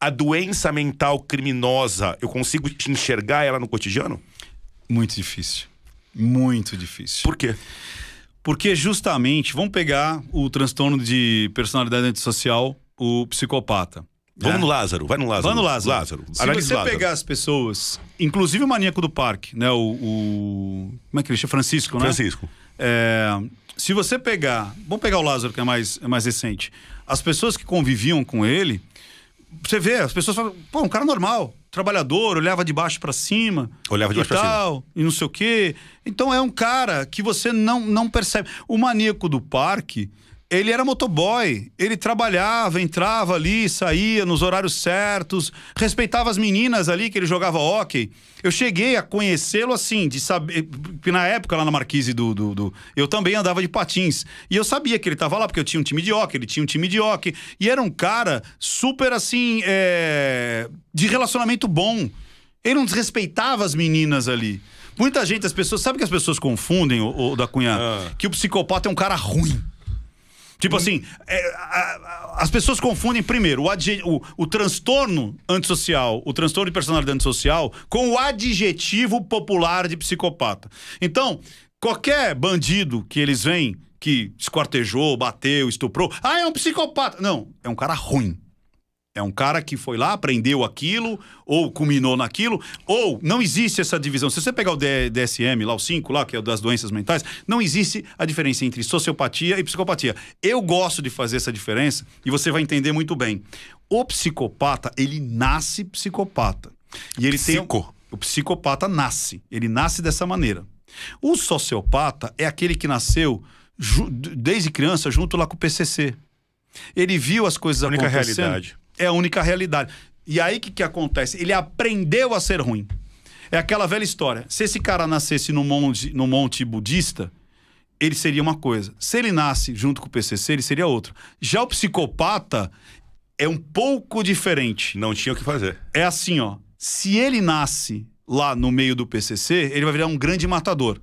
a doença mental criminosa, eu consigo te enxergar ela no cotidiano? Muito difícil. Muito difícil. Por quê? Porque justamente, vamos pegar o transtorno de personalidade antissocial, o psicopata. Vamos né? no Lázaro, vai no Lázaro. Vamos no Lázaro. Lázaro. Se Analise você Lázaro. pegar as pessoas, inclusive o maníaco do parque, né? O. o- como é que ele chama? Francisco, né? Francisco. É, se você pegar. Vamos pegar o Lázaro, que é mais, é mais recente. As pessoas que conviviam com ele, você vê, as pessoas falam, pô, um cara normal, trabalhador, olhava de baixo pra cima. Olhava de e baixo pra cima. tal, E não sei o quê. Então é um cara que você não, não percebe. O maníaco do parque. Ele era motoboy, ele trabalhava, entrava ali, saía nos horários certos, respeitava as meninas ali que ele jogava hóquei. Eu cheguei a conhecê-lo assim, de saber. Na época, lá na Marquise do, do, do- Eu também andava de patins. E eu sabia que ele tava lá, porque eu tinha um time de hóquei, ele tinha um time de hóquei. E era um cara super assim. é, de relacionamento bom. Ele não desrespeitava as meninas ali. Muita gente, as pessoas. Sabe que as pessoas confundem, o, da Cunha? Ah. Que o psicopata é um cara ruim. Tipo assim, é, a- a- as pessoas confundem primeiro o, adje- o, o transtorno antissocial, o transtorno de personalidade antissocial, com o adjetivo popular de psicopata. Então, qualquer bandido que eles veem que esquartejou, bateu, estuprou, ah, é um psicopata. Não, é um cara ruim. É um cara que foi lá, aprendeu aquilo, ou culminou naquilo, ou não existe essa divisão. Se você pegar o DSM, lá o 5, lá, que é o das doenças mentais, não existe a diferença entre sociopatia e psicopatia. Eu gosto de fazer essa diferença e você vai entender muito bem. O psicopata, ele nasce psicopata. E ele tem. Psico. O psicopata nasce. Ele nasce dessa maneira. O sociopata é aquele que nasceu desde criança junto lá com o PCC. Ele viu as coisas A única acontecendo. realidade. É a única realidade. E aí o que, que acontece? Ele aprendeu a ser ruim. É aquela velha história. Se esse cara nascesse no monte, no monte budista, ele seria uma coisa. Se ele nasce junto com o PCC, ele seria outra. Já o psicopata é um pouco diferente. Não tinha o que fazer. É assim, ó. Se ele nasce lá no meio do PCC, ele vai virar um grande matador.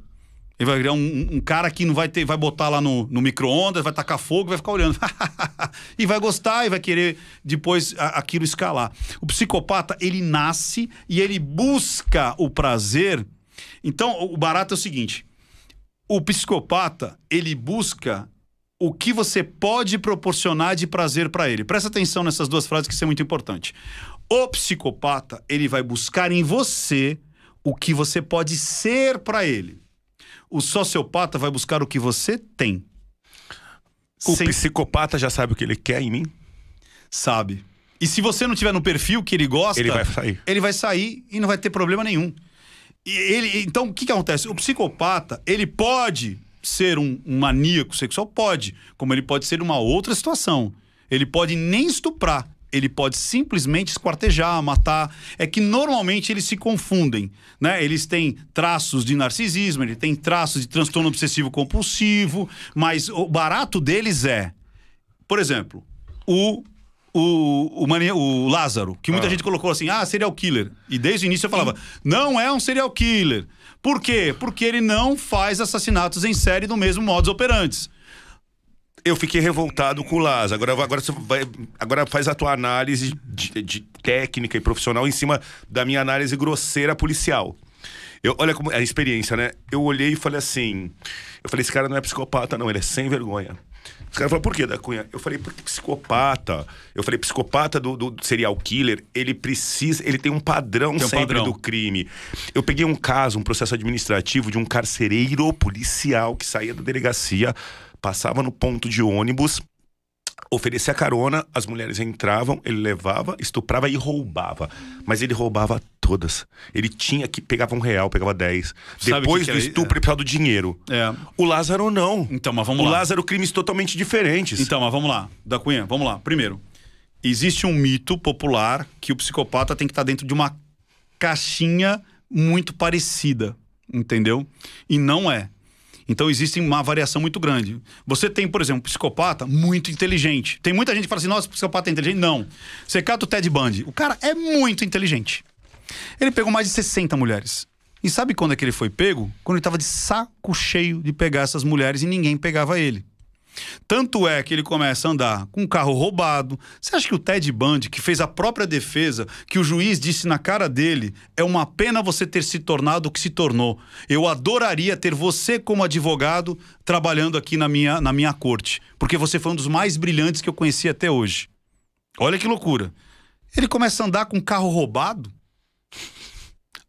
Ele vai virar um, um cara que não vai ter, vai botar lá no, no micro-ondas, vai tacar fogo, vai ficar olhando. e vai gostar e vai querer depois a- aquilo escalar. O psicopata, ele nasce e ele busca o prazer. Então, o o barato é o seguinte: o psicopata, ele busca o que você pode proporcionar de prazer para ele. Presta atenção nessas duas frases que isso é muito importante. O psicopata, ele vai buscar em você o que você pode ser para ele. O sociopata vai buscar o que você tem. O Sem- psicopata já sabe o que ele quer em mim? sabe? E se você não tiver no perfil que ele gosta, Ele vai sair. Ele vai sair e não vai ter problema nenhum. E ele, então, o que, que acontece? O psicopata, ele pode ser um, um maníaco sexual? Pode. Como ele pode ser uma outra situação. Ele pode nem estuprar. Ele pode simplesmente esquartejar, matar. É que normalmente eles se confundem, né? Eles têm traços de narcisismo, ele tem traços de transtorno obsessivo compulsivo, mas o barato deles é, por exemplo, o o, o, mania- o Lázaro, que muita Ah. gente colocou assim, ah, serial killer. E desde o início eu falava, não é um serial killer. Por quê? Porque ele não faz assassinatos em série do mesmo modus operantes. Eu fiquei revoltado com o Lázaro. Agora, agora, vai, agora faz a tua análise de, de técnica e profissional em cima da minha análise grosseira policial. Eu, olha como a experiência, né? Eu olhei e falei assim. Eu falei, esse cara não é psicopata, não, ele é sem vergonha. Os caras falaram, por que, da Cunha? Eu falei, porque psicopata. Eu falei, psicopata do, do serial killer, ele precisa. Ele tem um padrão Tem um sempre padrão. do crime. Eu peguei um caso, um processo administrativo de um carcereiro policial que saía da delegacia, passava no ponto de ônibus, oferecia carona, as mulheres entravam, ele levava, estuprava e roubava. Mas ele roubava todas. Ele tinha que pegava um real, pegava dez. Sabe Depois o que que do era- estupro, ele precisava do dinheiro. É. O Lázaro não. Então, mas vamos o lá. Lázaro, crimes totalmente diferentes. Então, mas vamos lá. Da Cunha, vamos lá. Primeiro, existe um mito popular que o psicopata tem que estar dentro de uma caixinha muito parecida, entendeu? E não é. Então existe uma variação muito grande. Você tem, por exemplo, um psicopata muito inteligente. Tem muita gente que fala assim: nossa, o psicopata é inteligente. Não. Você cata o Ted Bundy. O cara é muito inteligente. Ele pegou mais de 60 mulheres. E sabe quando é que ele foi pego? Quando ele tava de saco cheio de pegar essas mulheres e ninguém pegava ele. Tanto é que ele começa a andar com um carro roubado. Você acha que o Ted Bundy, que fez a própria defesa, que o juiz disse na cara dele, é uma pena você ter se tornado o que se tornou. Eu adoraria ter você como advogado trabalhando aqui na minha, na minha corte, porque você foi um dos mais brilhantes que eu conheci até hoje. Olha que loucura. Ele começa a andar com um carro roubado.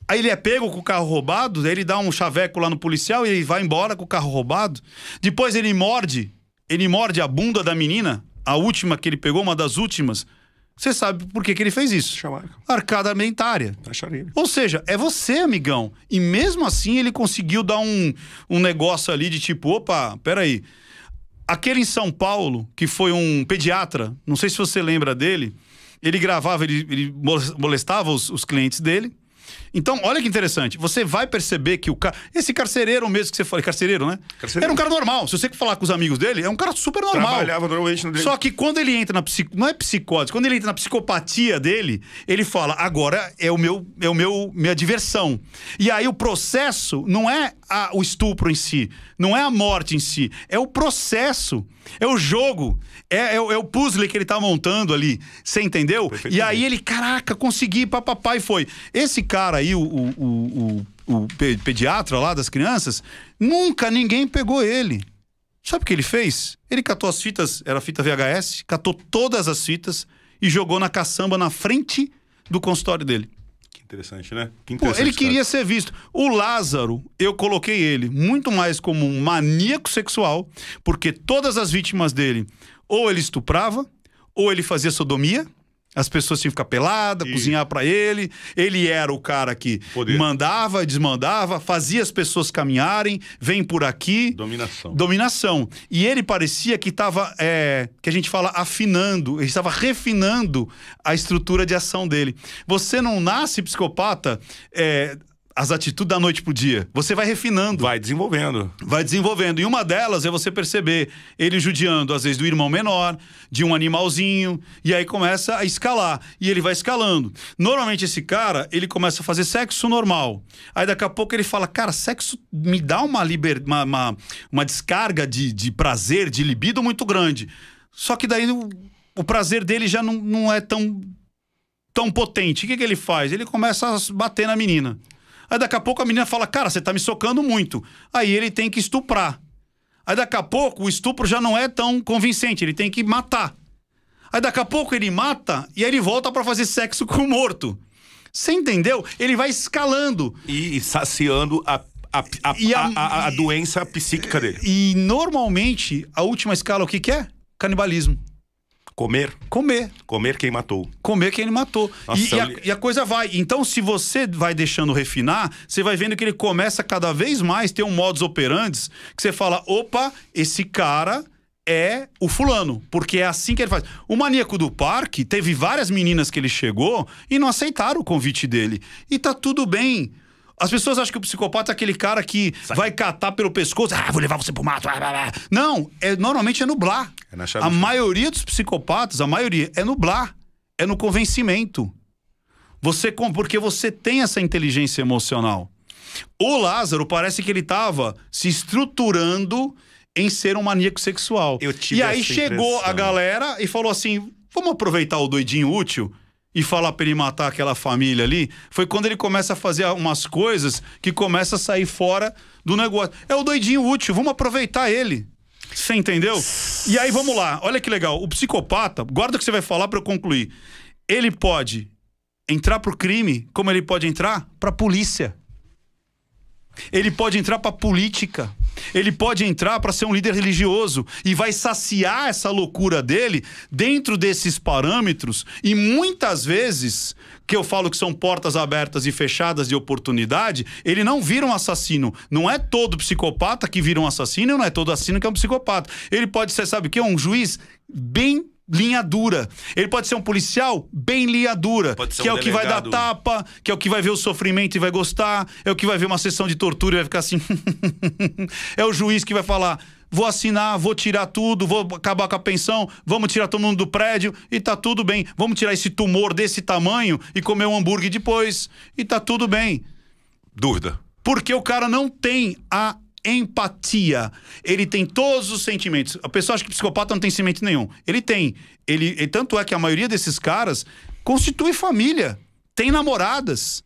Aí ele é pego com o carro roubado, aí ele dá um chaveco lá no policial e ele vai embora com o carro roubado. Depois ele morde, ele morde a bunda da menina, a última que ele pegou, uma das últimas. Você sabe por que, que ele fez isso? Chamaram. Arcada mentária. Ou seja, é você, amigão. E mesmo assim ele conseguiu dar um, um negócio ali de tipo, opa, peraí. Aquele em São Paulo, que foi um pediatra, não sei se você lembra dele, ele gravava, ele, ele molestava os, os clientes dele. Então, olha que interessante. Você vai perceber que o cara. Esse carcereiro mesmo que você falou, carcereiro, né? Carcereiro. Era um cara normal. Se você falar com os amigos dele, é um cara super normal. Trabalhava normalmente no Só que quando ele entra na psico... não é psicose, quando ele entra na psicopatia dele, ele fala: "Agora é o meu é o meu minha diversão". E aí o processo não é a- o estupro em si, não é a morte em si, é o processo, é o jogo, é, é o- é o puzzle que ele tá montando ali. Você entendeu? E aí ele, caraca, consegui, papapá e foi. Esse cara aí, o, o, o, o, o pe- pediatra lá das crianças, nunca ninguém pegou ele. Sabe o que ele fez? Ele catou as fitas, era fita VHS, catou todas as fitas e jogou na caçamba na frente do consultório dele. Que interessante, né? Que Pô, interessante. ele cara. queria ser visto. O Lázaro, eu coloquei ele muito mais como um maníaco sexual, porque todas as vítimas dele, ou ele estuprava, ou ele fazia sodomia. As pessoas tinham que ficar peladas, Isso. cozinhar pra ele. Ele era o cara que Poder. mandava, desmandava, fazia as pessoas caminharem, vem por aqui. Dominação. Dominação. E ele parecia que estava, que a gente fala, afinando, ele estava refinando a estrutura de ação dele. Você não nasce psicopata é, as atitudes da noite pro dia. Você vai refinando. Vai desenvolvendo. Vai desenvolvendo. E uma delas é você perceber ele judiando, às vezes, do irmão menor, de um animalzinho, e aí começa a escalar. E ele vai escalando. Normalmente, esse cara, ele começa a fazer sexo normal. Aí daqui a pouco ele fala: Cara, sexo me dá uma, liber... uma, uma, uma descarga de, de prazer, de libido muito grande. Só que daí o, o prazer dele já não, não é tão, tão potente. O que, que ele faz? Ele começa a bater na menina. Aí daqui a pouco a menina fala: Cara, você tá me socando muito. Aí ele tem que estuprar. Aí daqui a pouco o estupro já não é tão convincente, ele tem que matar. Aí daqui a pouco ele mata e aí ele volta para fazer sexo com o morto. Você entendeu? Ele vai escalando. E, e saciando a, a, a, E a- a- a doença psíquica dele. E normalmente a última escala o que, que é? Canibalismo. Comer. Comer. Comer quem matou. comer quem ele matou. Nossa, e, e a, e a coisa vai. Então, se você vai deixando refinar, você vai vendo que ele começa cada vez mais ter um modus operandi que você fala: opa, esse cara é o fulano, porque é assim que ele faz. O maníaco do parque teve várias meninas que ele chegou e não aceitaram o convite dele. E tá tudo bem. As pessoas acham que o psicopata é aquele cara que vai catar pelo pescoço, ah, vou levar você pro mato. ah, ah, ah." Não, é, normalmente é nublar. É chave a chão. maioria dos psicopatas, a maioria, é nublar. É no convencimento. Você porque você tem essa inteligência emocional. O Lázaro parece que ele estava se estruturando em ser um maníaco sexual. E aí chegou a impressão. galera e falou assim: vamos aproveitar o doidinho útil e falar pra ele matar aquela família ali. Foi quando ele começa a fazer umas coisas que começa a sair fora do negócio. É o doidinho útil, vamos aproveitar ele. Você entendeu? E aí vamos lá, olha que legal. O psicopata, guarda o que você vai falar pra eu concluir. Ele pode entrar pro crime, como ele pode entrar pra polícia. Ele pode entrar pra política. Ele pode entrar para ser um líder religioso e vai saciar essa loucura dele dentro desses parâmetros e muitas vezes que eu falo que são portas abertas e fechadas de oportunidade, ele não vira um assassino. Não é todo psicopata que vira um assassino, e não é todo assassino que é um psicopata. Ele pode ser, sabe o que? Um juiz bem linha dura. Ele pode ser um policial bem linha dura, Pode ser que um é o que vai dar delegado. tapa, que é o que vai ver o sofrimento e vai gostar, é o que vai ver uma sessão de tortura e vai ficar assim. é o juiz que vai falar: vou assinar, vou tirar tudo, vou acabar com a pensão, vamos tirar todo mundo do prédio e tá tudo bem. Vamos tirar esse tumor desse tamanho e comer um hambúrguer depois e tá tudo bem. Dúvida. Porque o cara não tem a empatia. Ele tem todos os sentimentos. A pessoa acha que psicopata não tem sentimento nenhum. Ele tem. Ele, e tanto é que a maioria desses caras constitui família, tem namoradas.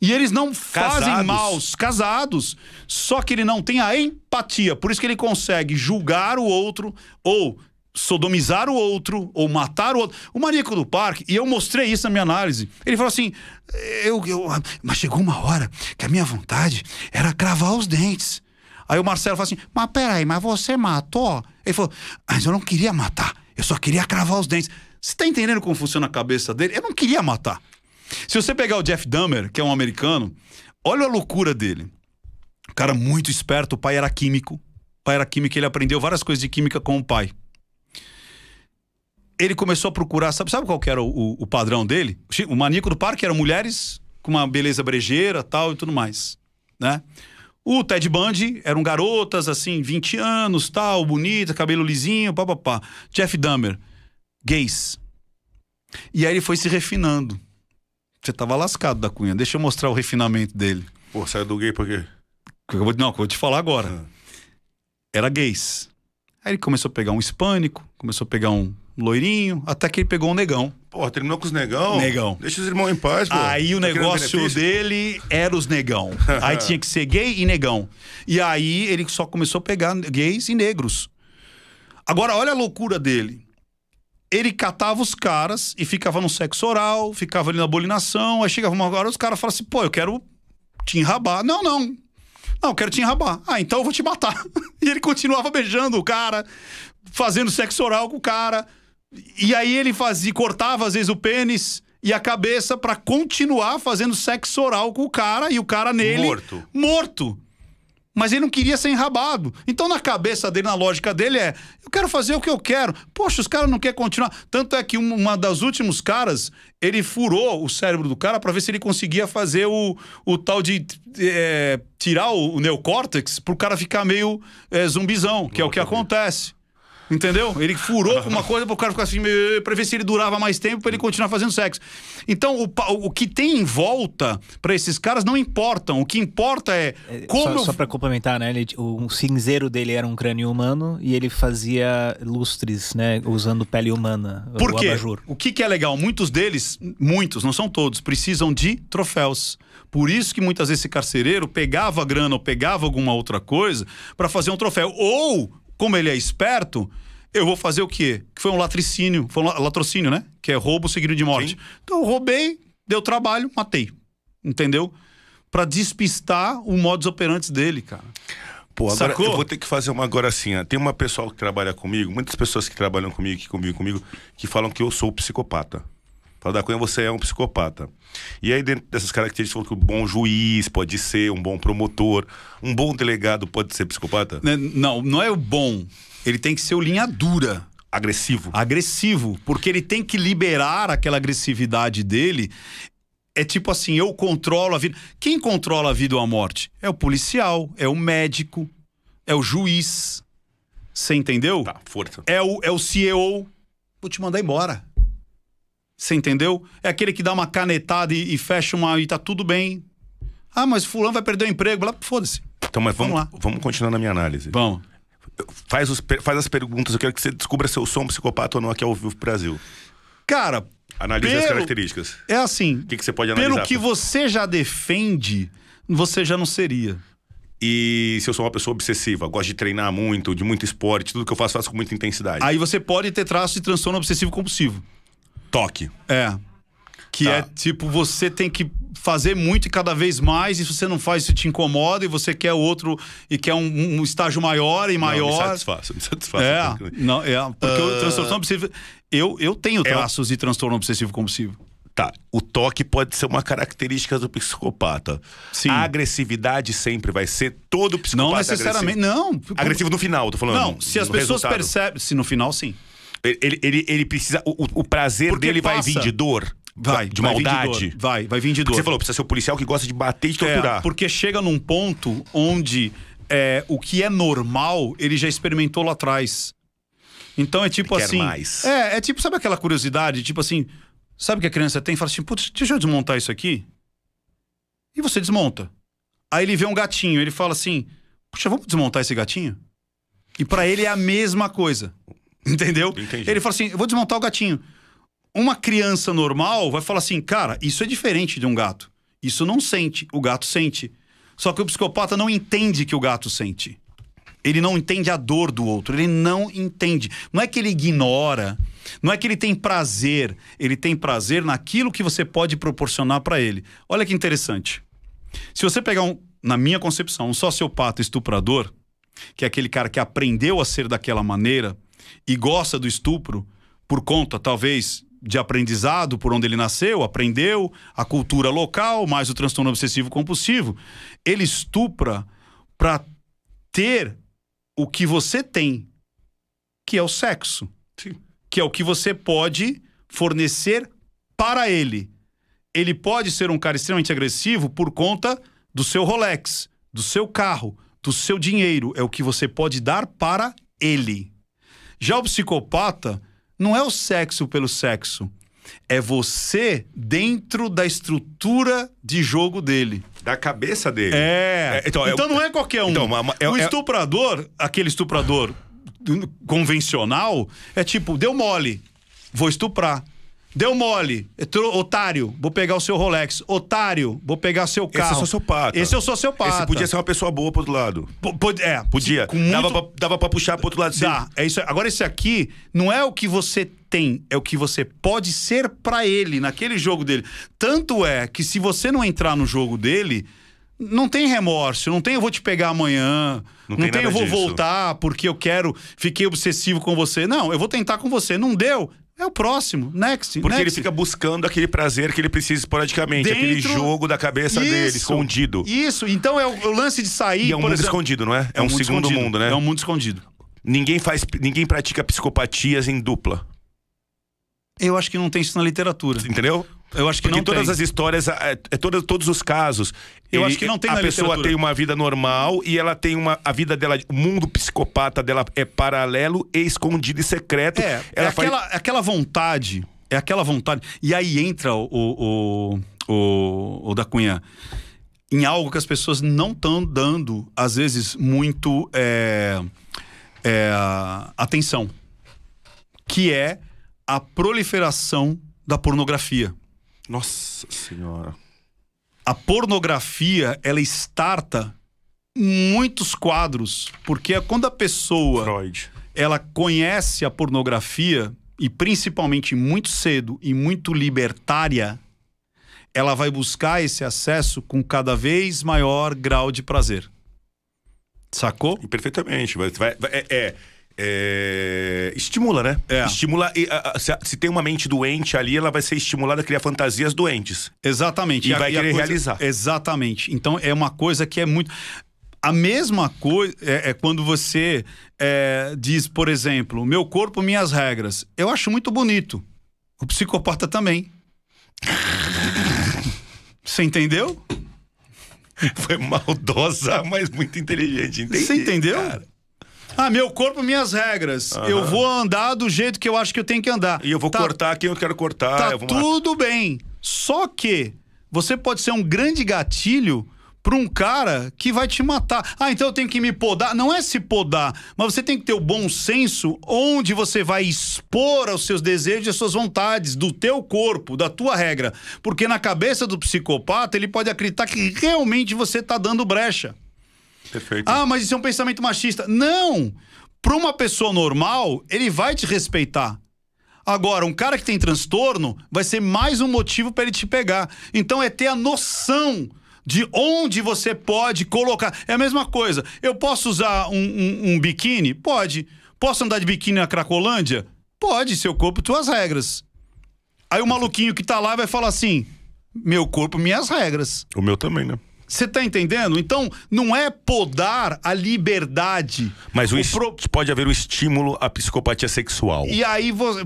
E eles não fazem Casados. maus, casados. Só que ele não tem a empatia. Por isso que ele consegue julgar o outro ou sodomizar o outro ou matar o outro. O maníaco do parque, e eu mostrei isso na minha análise. Ele falou assim: eu, eu, mas chegou uma hora que a minha vontade era cravar os dentes. Aí o Marcelo falou assim: Mas peraí, mas você matou? Ele falou: Mas eu não queria matar, eu só queria cravar os dentes. Você tá entendendo como funciona a cabeça dele? Eu não queria matar. Se você pegar o Jeff Dahmer, que é um americano, olha a loucura dele. Cara muito esperto, o pai era químico. O pai era químico, ele aprendeu várias coisas de química com o pai. Ele começou a procurar, sabe, sabe qual era o, o- o padrão dele? O maníaco do parque eram mulheres com uma beleza brejeira tal e tudo mais, né? O Ted Bundy eram garotas, assim, 20 anos, tal, bonita, cabelo lisinho, papapá. Jeff Dahmer, gays. E aí ele foi se refinando. Você tava lascado da cunha. Deixa eu mostrar o refinamento dele. Pô, saiu do gay eu vou- Não, eu vou te falar agora. Era gays. Aí ele começou a pegar um hispânico, começou a pegar um loirinho, até que ele pegou um negão. Pô, terminou com os negão. Negão. Deixa os irmãos em paz, pô. Aí o Tá negócio dele era os negão. Aí tinha que ser gay e negão. E aí ele só começou a pegar gays e negros. Agora, olha a loucura dele. Ele catava os caras e ficava no sexo oral, ficava ali na bolinação, aí chegava uma hora os caras falavam assim, pô, eu quero te enrabar. Não, não. Não, eu quero te enrabar. Ah, então eu vou te matar. E ele continuava beijando o cara, fazendo sexo oral com o cara. E aí ele fazia, cortava às vezes o pênis e a cabeça pra continuar fazendo sexo oral com o cara e o cara nele Morto. morto. Mas ele não queria ser enrabado. Então, na cabeça dele, na lógica dele, é: eu quero fazer o que eu quero. Poxa, os caras não querem continuar. Tanto é que um- uma das últimos caras, ele furou o cérebro do cara para ver se ele conseguia fazer o, o tal de é, tirar o, o neocórtex pro cara ficar meio é, zumbizão, que é o que acontece. Entendeu? Ele furou uma coisa pro cara ficar assim, meio- pra ver se ele durava mais tempo pra ele continuar fazendo sexo. Então, o, o que tem em volta pra esses caras não importam. O que importa é como só, eu só pra complementar, né? Ele, o cinzeiro dele era um crânio humano e ele fazia lustres, né? Usando pele humana. Por o quê? abajur. O que, que é legal? Muitos deles, muitos, não são todos, precisam de troféus. Por isso que muitas vezes esse carcereiro pegava grana ou pegava alguma outra coisa pra fazer um troféu. Ou, como ele é esperto, eu vou fazer o quê? Que foi um latricínio, foi um la- latrocínio, né? Que é roubo seguido de morte. Sim. Então eu roubei, deu trabalho, matei. Entendeu? Pra despistar o modus operandi dele, cara. Pô, agora Sacou? eu vou ter que fazer uma agora assim. ó. Tem uma pessoal que trabalha comigo, muitas pessoas que trabalham comigo, que convivem comigo, que falam que eu sou psicopata. Fala da Cunha, você é um psicopata. E aí, dentro dessas características, falou que um bom juiz pode ser, um bom promotor, um bom delegado pode ser psicopata? Né, Não, não é o bom. Ele tem que ser o linha dura. Agressivo. agressivo, porque ele tem que liberar aquela agressividade dele. É tipo assim, eu controlo a vida. Quem controla a vida ou a morte? É o policial, é o médico, é o juiz. Você entendeu? Tá, força. É o, é o CEO. Vou te mandar embora. Você entendeu? É aquele que dá uma canetada e, e fecha uma e tá tudo bem. Ah, mas fulano vai perder o emprego. Lá, Foda-se. Então, mas vamos, Vamos vamos, lá. continuar na minha análise. Vamos. Faz, os faz as perguntas, eu quero que você descubra se eu sou um psicopata ou não aqui ao vivo Brasil. Cara, Analise as Pelo- características. é assim. O que, que você pode analisar? Pelo que você já defende, você já não seria. E se eu sou uma pessoa obsessiva, gosto de treinar muito, de muito esporte, tudo que eu faço, faço com muita intensidade. Aí você pode ter traço de transtorno obsessivo compulsivo. Toque. É. Que Tá. é tipo, você tem que fazer muito e cada vez mais, e se você não faz, isso te incomoda, e você quer outro, e quer um, um estágio maior e Não, me maior. satisfaço, me satisfaço. É, não, é, porque o transtorno obsessivo. Eu, eu tenho É traços de transtorno obsessivo compulsivo. Tá, o toque pode ser uma característica do psicopata. Sim. A agressividade sempre vai ser todo psicopata Não é necessariamente. agressivo. Não. Agressivo no final, tô falando. Não, se as pessoas resultado. percebem. Se no final, sim. Ele, ele, ele precisa. O, o- prazer Porque dele vai passa. vir de dor? Vai. De vai maldade? dor. Vai, vai vir de dor. Você falou, precisa ser o policial que gosta de bater e de torturar. É, porque chega num ponto onde é, o que é normal, ele já experimentou lá atrás. Então é tipo Ele assim. mais. É, é tipo, sabe aquela curiosidade? Tipo assim, sabe o que a criança tem? Fala assim, putz, deixa eu desmontar isso aqui. E você desmonta. Aí ele vê um gatinho, ele fala assim: Puxa, vamos desmontar esse gatinho? E pra ele é a mesma coisa. Entendeu? Entendi. Ele fala assim: eu vou desmontar o gatinho. Uma criança normal vai falar assim: cara, isso é diferente de um gato. Isso não sente, o gato sente. Só que o psicopata não entende que o gato sente. Ele não entende a dor do outro, ele não entende. Não é que ele ignora, não é que ele tem prazer, ele tem prazer naquilo que você pode proporcionar pra ele. Olha que interessante. Se você pegar um, na minha concepção, um sociopata estuprador, que é aquele cara que aprendeu a ser daquela maneira e gosta do estupro por conta, talvez, de aprendizado por onde ele nasceu, aprendeu a cultura local, mais o transtorno obsessivo compulsivo, ele estupra para ter o que você tem, que é o sexo, Sim. que é o que você pode fornecer para ele. Ele pode ser um cara extremamente agressivo por conta do seu Rolex, do seu carro, do seu dinheiro. É o que você pode dar para ele. Já o psicopata não é o sexo pelo sexo. É você dentro da estrutura de jogo dele. Da cabeça dele. É. É, então, então, é- não é qualquer um. Então, é- o é- estuprador, aquele estuprador convencional, é tipo, deu mole, vou estuprar. Deu mole, eu otário, vou pegar o seu Rolex. Otário, vou pegar seu Esse carro. é sociopata. Esse é o sociopata. Esse podia ser uma pessoa boa pro outro lado. Pode- é, Podia. Muito... Dava, pra, dava pra puxar pro outro lado. Dá, é isso. Agora esse aqui não é o que você tem, é o que você pode ser pra ele naquele jogo dele. Tanto é que se você não entrar no jogo dele, não tem remorso, não tem eu vou te pegar amanhã, Não não, tem tem, eu vou disso. voltar porque eu quero, fiquei obsessivo com você. Não, eu vou tentar com você, não deu, É o próximo. Next. Porque ele next. fica buscando aquele prazer que ele precisa esporadicamente, Dentro- aquele jogo da cabeça dele, Isso. escondido. Isso, então é o, o lance de sair. E é um mundo exemplo- escondido, não é? É, um, mundo segundo escondido. mundo, né? É um mundo escondido. Ninguém faz, ninguém pratica psicopatias em dupla, Eu acho que não tem isso na literatura. entendeu? Eu acho que Porque não todas tem. as histórias, é, é todas, todos os casos. Eu acho que não tem A pessoa literatura. tem uma vida normal e ela tem uma. A vida dela, o mundo psicopata dela é paralelo e escondido e secreto. É, ela é aquela, é aquela vontade. É aquela vontade. E aí entra o, o, o, o, o da Cunha em algo que as pessoas não estão dando, às vezes, muito é, é, atenção. Que é a proliferação da pornografia. Nossa senhora. a pornografia ela starta muitos quadros, porque é quando a pessoa Freud. ela conhece a pornografia e principalmente muito cedo e muito libertária, ela vai buscar esse acesso com cada vez maior grau de prazer. Sacou? Perfeitamente. Vai- vai- é, é- é, estimula, né? É. Estimula. e, se, tem uma mente doente ali, ela vai ser estimulada a criar fantasias doentes. Exatamente. E a- vai a querer coisa- realizar. Exatamente. Então é uma coisa que é muito. A mesma coisa é, é quando você é, diz, por exemplo, meu corpo, minhas regras. Eu acho muito bonito. O psicopata também. Você entendeu? Foi maldosa, mas muito inteligente. Entendi, Você entendeu? cara. Ah, meu corpo, minhas regras. Eu vou andar do jeito que eu acho que eu tenho que andar. E eu vou Tá- cortar quem eu quero cortar. Tá eu vou matar. tudo bem. Só que você pode ser um grande gatilho para um cara que vai te matar. Ah, então eu tenho que me podar. Não é se podar, mas você tem que ter o bom senso onde você vai expor os seus desejos e as suas vontades do teu corpo, da tua regra. Porque na cabeça do psicopata, ele pode acreditar que realmente você tá dando brecha. Perfeito. Ah, mas isso é um pensamento machista. Não! Para uma pessoa normal, ele vai te respeitar. Agora, um cara que tem transtorno vai ser mais um motivo para ele te pegar. Então é ter a noção de onde você pode colocar. É a mesma coisa. Eu posso usar um, um- um biquíni? Pode. Posso andar de biquíni na Cracolândia? Pode, seu corpo, tuas regras. Aí o maluquinho que tá lá vai falar assim: meu corpo, minhas regras. O meu também, né? Você tá entendendo? Então, não é podar a liberdade. Mas o O pro- pode haver um estímulo à psicopatia sexual. E aí, você,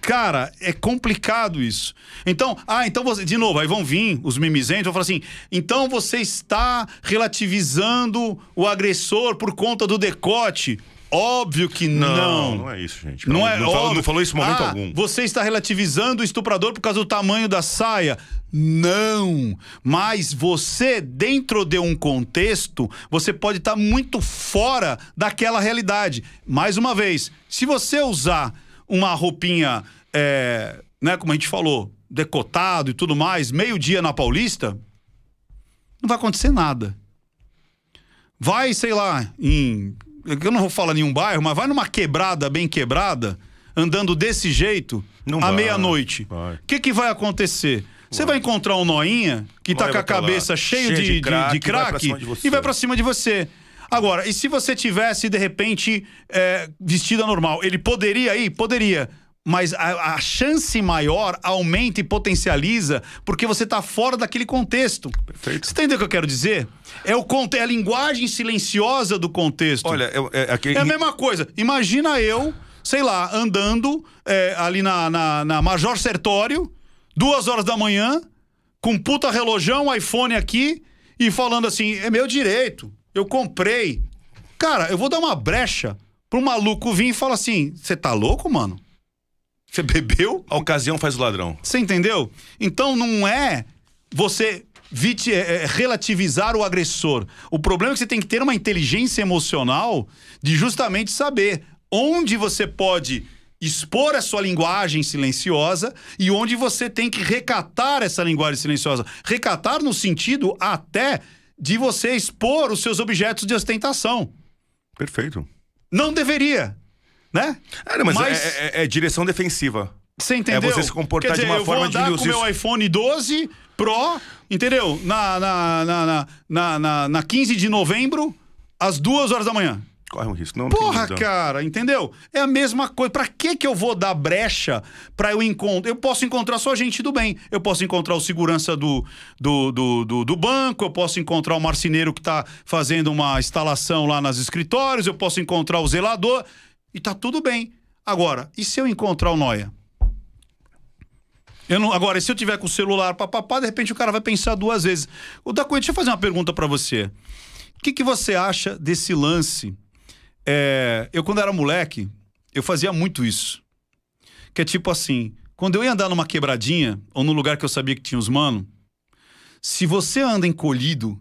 cara, é complicado isso. Então, ah, então você, de novo, aí vão vir os mimizentos, vão falar assim, então você está relativizando o agressor por conta do decote. Óbvio que não. Não, não é isso, gente. Não, é não, falou, não falou isso em momento Ah, algum. Você está relativizando o estuprador por causa do tamanho da saia. Não, mas você dentro de um contexto, você pode estar muito fora daquela realidade. Mais uma vez, se você usar uma roupinha, é, né, como a gente falou, decotado e tudo mais, meio dia na Paulista, não vai acontecer nada. Vai, sei lá, em. Eu não vou falar nenhum bairro, mas vai numa quebrada bem quebrada, andando desse jeito, Não à meia-noite. O que, que vai acontecer? Você vai encontrar um noinha que tá Vai, com a tá lá, cabeça cheio cheio de, de de, crack, de e vai pra crack cima de você. e vai pra cima de você. Agora, e se você tivesse, de repente, é, vestida normal? Ele poderia ir? Poderia. Mas a, a chance maior aumenta e potencializa porque você tá fora daquele contexto. Perfeito. Você entendeu o que eu quero dizer? É, o, é a linguagem silenciosa do contexto. Olha, é, é, aquele- É a mesma coisa. Imagina eu, sei lá, andando é, ali na, na, na Major Sertório, duas horas da manhã, com um puta relojão, iPhone aqui, e falando assim: é meu direito, eu comprei. Cara, eu vou dar uma brecha pro maluco vir e falar assim: você tá louco, mano? Você bebeu? a ocasião faz o ladrão. Você entendeu? Então não é você viti- é, é, relativizar o agressor. O problema é que você tem que ter uma inteligência emocional de justamente saber onde você pode expor a sua linguagem silenciosa e onde você tem que recatar essa linguagem silenciosa. Recatar no sentido até de você expor os seus objetos de ostentação. Perfeito. Não deveria, né? Ah, não, mas, é, é- é direção defensiva. Você entendeu? É você se comportar Quer de dizer, uma eu forma vou de andar induzir com meu isso. iPhone 12 Pro, entendeu? Na, na, na, na, na, na, na 15 de novembro, às duas horas da manhã. Corre um risco. Não, não Porra, dúvida. cara, entendeu? É a mesma coisa. Pra que que eu vou dar brecha pra eu encontrar? Eu posso encontrar só gente do bem. Eu posso encontrar o segurança do, do, do, do, do banco, eu posso encontrar o marceneiro que tá fazendo uma instalação lá nas escritórios, eu posso encontrar o zelador e tá tudo bem. Agora, e se eu encontrar o Noia? Eu não, agora, se eu tiver com o celular papapá, de repente o cara vai pensar duas vezes. O da deixa eu fazer uma pergunta pra você. O que, que você acha desse lance? É, eu, quando era moleque, eu fazia muito isso. Que é tipo assim: quando eu ia andar numa quebradinha, ou num lugar que eu sabia que tinha os mano, se você anda encolhido,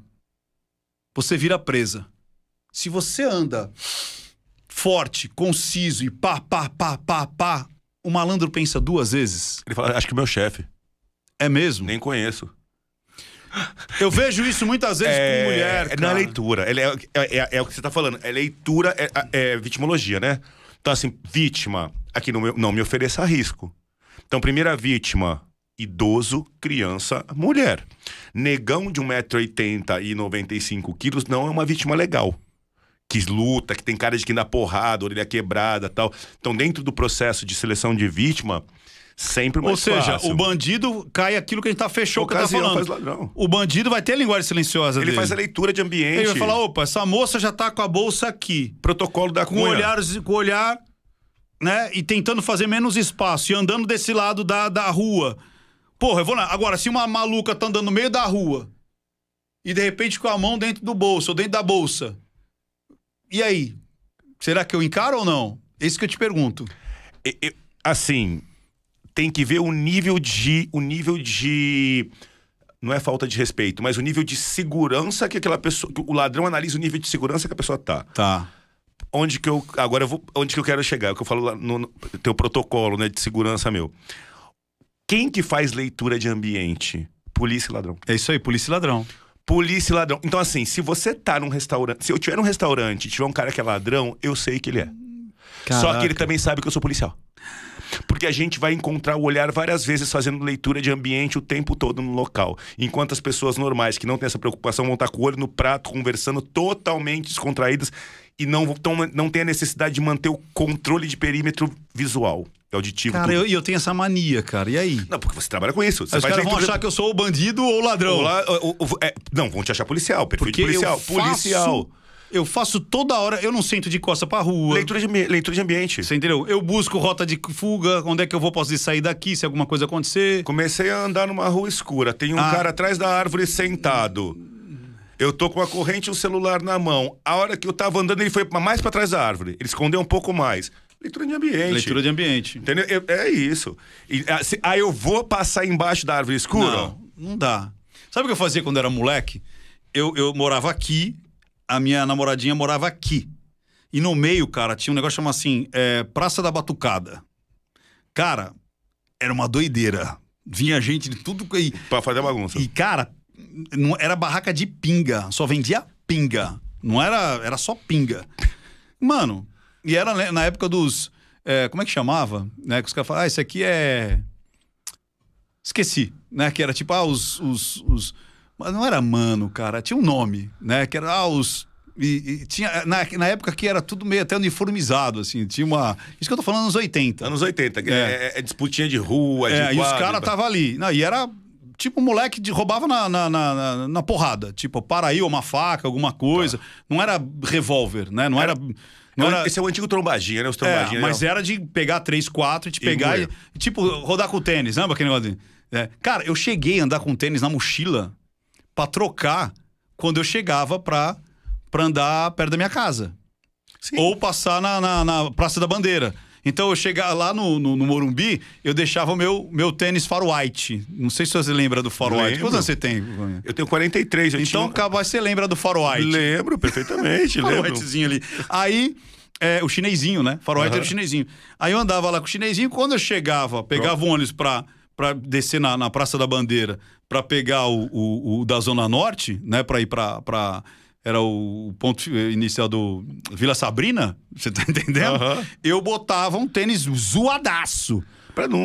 você vira presa. Se você anda forte, conciso e pá, pá, pá, pá, pá, o malandro pensa duas vezes. Ele fala, acho que o meu chefe. É mesmo? Nem conheço. Eu vejo isso muitas vezes com mulher. É cara. na leitura. Ele é, é, é- é o que você tá falando. É leitura, é, é vitimologia, né? Então, assim, vítima, aqui no meu, não me ofereça risco. Então, primeira vítima, idoso, criança, mulher. Negão de 1,80m e 95 quilos não é uma vítima legal. Que luta, que tem cara de que dá porrada, orelha quebrada tal. Então, dentro do processo de seleção de vítima, sempre mais Ou seja, fácil. o bandido cai aquilo que a gente tá fechou que tá Ocasião falando. faz. O bandido vai ter a linguagem silenciosa Ele dele. faz a leitura de ambiente. Ele vai falar, opa, essa moça já tá com a bolsa aqui. protocolo da Com cunha. olhar, com olhar, né? E tentando fazer menos espaço. E andando desse lado da, da rua. Porra, eu vou lá. Agora, se uma maluca tá andando no meio da rua e de repente com a mão dentro do bolso ou dentro da bolsa. E aí? Será que eu encaro ou não? Esse que eu te pergunto. Assim, tem que ver o nível de. O nível de. Não é falta de respeito, mas o nível de segurança que aquela pessoa. que o ladrão analisa o nível de segurança que a pessoa tá. Tá. Onde que eu. Agora eu vou. Onde que eu quero chegar? É o que eu falo lá no, no teu protocolo, né? De segurança meu. Quem que faz leitura de ambiente? Polícia e ladrão. É isso aí, polícia e ladrão. Polícia e ladrão. Então, assim, se você tá num restaurante. Se eu tiver num restaurante e tiver um cara que é ladrão, eu sei que ele é. Só que ele Caraca. também sabe que eu sou policial. Porque a gente vai encontrar o olhar várias vezes fazendo leitura de ambiente o tempo todo no local. Enquanto as pessoas normais que não têm essa preocupação vão estar com o olho no prato, conversando totalmente descontraídas e não, tão, não têm a necessidade de manter o controle de perímetro visual, auditivo. Cara, tudo. eu, e eu tenho essa mania, cara. E aí? Não, porque você trabalha com isso. Você os caras vão achar que eu sou o bandido ou o ladrão. Olá, o- o- o- é, não, vão te achar policial, perfil de policial. eu policial. faço, eu faço toda hora, eu não sento de costa pra rua. Leitura de, leitura de ambiente. Você entendeu? Eu busco rota de fuga, onde é que eu vou posso sair daqui se alguma coisa acontecer. Comecei a andar numa rua escura. Tem um Ah. cara atrás da árvore sentado. Eu tô com a corrente e um celular na mão. A hora que eu tava andando, ele foi mais pra trás da árvore. Ele escondeu um pouco mais. Leitura de ambiente. Leitura de ambiente. Entendeu? Eu- é isso. E, se- aí eu vou passar embaixo da árvore escura? Não, não dá. Sabe o que eu fazia quando era moleque? Eu, eu morava aqui, a minha namoradinha morava aqui. E no meio, cara, tinha um negócio chamado assim, é, Praça da Batucada. Cara, era uma doideira. Vinha gente de tudo. E, Pra fazer bagunça. E, cara, não era barraca de pinga, só vendia pinga. Não era, era só pinga. Mano, e era né, na época dos. é, como é que chamava? Né, que os caras falavam, ah, isso aqui é. Esqueci, né? Que era tipo, ah, os. os, os... Mas não era mano, cara, tinha um nome, né? Que era, ah, os. E, e tinha, na, na época que era tudo meio até uniformizado, assim, tinha uma. Isso que eu tô falando nos 80. Anos 80. É, é- é disputinha de rua, de É, e os caras estavam ali. Não, e era tipo um moleque de roubava na, na, na, na- porrada. Tipo, para aí, uma faca, alguma coisa. Não era revólver, né? Não era. Não era Esse é o antigo trombadinha, né? Os é, trombadinhas. mas era de pegar três, quatro, e te pegar e, e, tipo, rodar com o tênis, lembra aquele negócio? de- É. Cara, eu cheguei a andar com tênis na mochila pra trocar quando eu chegava pra, pra andar perto da minha casa. Sim. Ou passar na, na, na Praça da Bandeira. Então eu chegava lá no, no, no Morumbi, eu deixava o meu, meu tênis Far White. Não sei se você lembra do Far White. Quantos anos você tem? Eu tenho 43, eu Então, tinha... capaz você lembra do Far White. Lembro, perfeitamente, Far lembro. Whitezinho ali. Aí, é, o chinesinho, né? Far White Aham. era o chinesinho. Aí eu andava lá com o chinesinho, quando eu chegava, pegava o ônibus pra, pra descer na, na Praça da Bandeira, pra pegar o, o, o da Zona Norte, né? Pra ir pra... pra era o ponto inicial do Vila Sabrina, você tá entendendo? Aham. Eu botava um tênis zoadaço.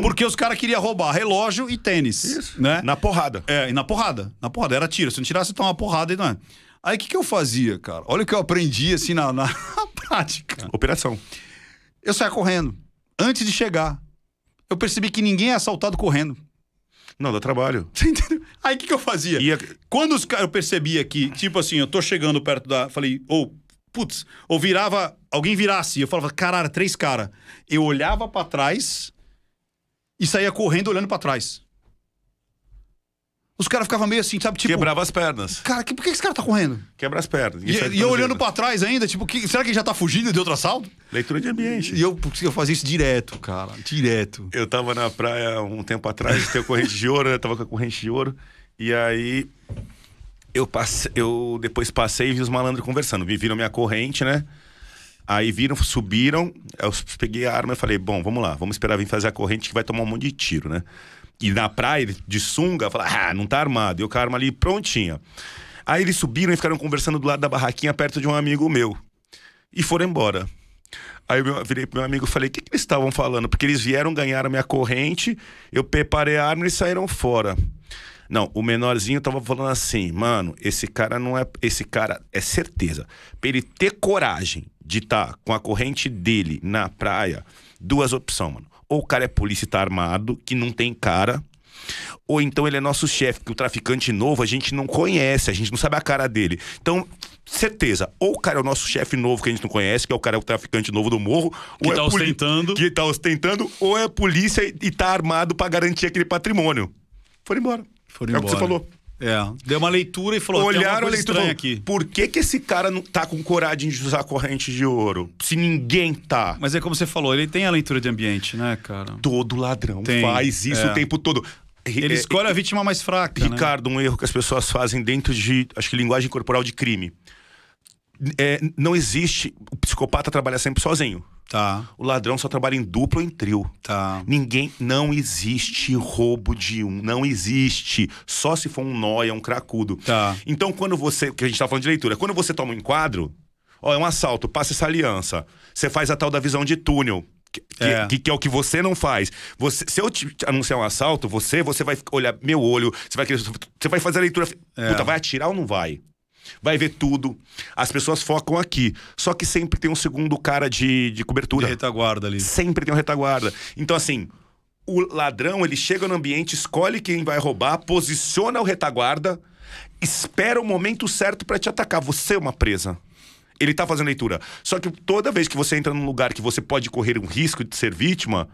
Porque os caras queriam roubar relógio e tênis. Isso. Né? Na porrada. É, e na porrada. Na porrada. Era tiro. Se não tirasse, toma uma porrada e não é. Aí o que, que eu fazia, cara? Olha o que eu aprendi assim na, na cara. Operação. Eu saía correndo. Antes de chegar, eu percebi que ninguém é assaltado correndo. Não, dá trabalho. Você entendeu? Aí o que, que eu fazia? Ia- Quando os eu percebia que, tipo assim, eu tô chegando perto da. Falei, ou, putz, ou virava. Alguém virasse. Eu falava, caralho, três caras. Eu olhava pra trás e saía correndo olhando pra trás. Os caras ficavam meio assim, sabe? Tipo, Quebrava as pernas. cara, que, por que esse cara tá correndo? Quebra as pernas. E, aí e eu olhando pra trás ainda, tipo, que- será que ele já tá fugindo de outro assalto? Leitura de ambiente. E eu, eu fazia isso direto, cara. Direto. Eu tava na praia um tempo atrás, tem a corrente de ouro, eu tava com a corrente de ouro. E aí eu passei, eu depois passei e vi os malandros conversando. Vi, viram minha corrente, né? Aí viram, subiram, eu peguei a arma e falei, bom, vamos lá, vamos esperar vir fazer a corrente que vai tomar um monte de tiro, né? E na praia, de sunga, falei, ah, não tá armado. E a arma ali prontinha. Aí eles subiram e ficaram conversando do lado da barraquinha perto de um amigo meu. E foram embora. Aí eu virei pro meu amigo e falei, o que, que eles estavam falando? Porque eles vieram, ganharam minha corrente, eu preparei a arma e saíram fora. Não, o menorzinho tava falando assim, mano, esse cara não é. Esse cara é certeza. Pra ele ter coragem de estar com a corrente dele na praia, duas opções, mano. Ou o cara é polícia e tá armado, que não tem cara. Ou então ele é nosso chefe, que o traficante novo a gente não conhece, a gente não sabe a cara dele. Então, certeza, ou o cara é o nosso chefe novo que a gente não conhece, que é o cara o traficante novo do morro, Que ou tá é ostentando. que tá ostentando, ou é polícia e, e tá armado pra garantir aquele patrimônio. Foram embora. Foram é o que você falou. É. Deu uma leitura e falou: Olharam a leitura aqui. Por que, que esse cara não tá com coragem de usar corrente de ouro? Se ninguém tá. Mas é como você falou, ele tem a leitura de ambiente, né, cara? Todo ladrão Tem, faz isso é. o tempo todo. Ele É, escolhe a vítima mais fraca. né? Ricardo, um erro que as pessoas fazem dentro de, acho que linguagem corporal de crime. É, não existe. O psicopata trabalha sempre sozinho. Tá, O ladrão só trabalha em duplo ou em trio. tá. Ninguém. Não existe roubo de um. Não existe. Só se for um nóia, um cracudo. Tá. Então, quando você. Que a gente tá falando de leitura. Quando você toma um enquadro, ó, é um assalto, passa essa aliança. Você faz a tal da visão de túnel. Que, que- É. que- que é o que você não faz. Você, se eu te anunciar um assalto, você, você vai olhar meu olho, você vai querer. Você vai fazer a leitura. É. Puta, vai atirar ou não vai? Vai ver tudo. As pessoas focam aqui. Só que sempre tem um segundo cara de, de De cobertura. retaguarda ali. Sempre tem um retaguarda. Então, assim, o ladrão, ele chega no ambiente, escolhe quem vai roubar, posiciona o retaguarda, espera o momento certo pra te atacar. Você é uma presa. Ele tá fazendo leitura. Só que toda vez que você entra num lugar que você pode correr um risco de ser vítima,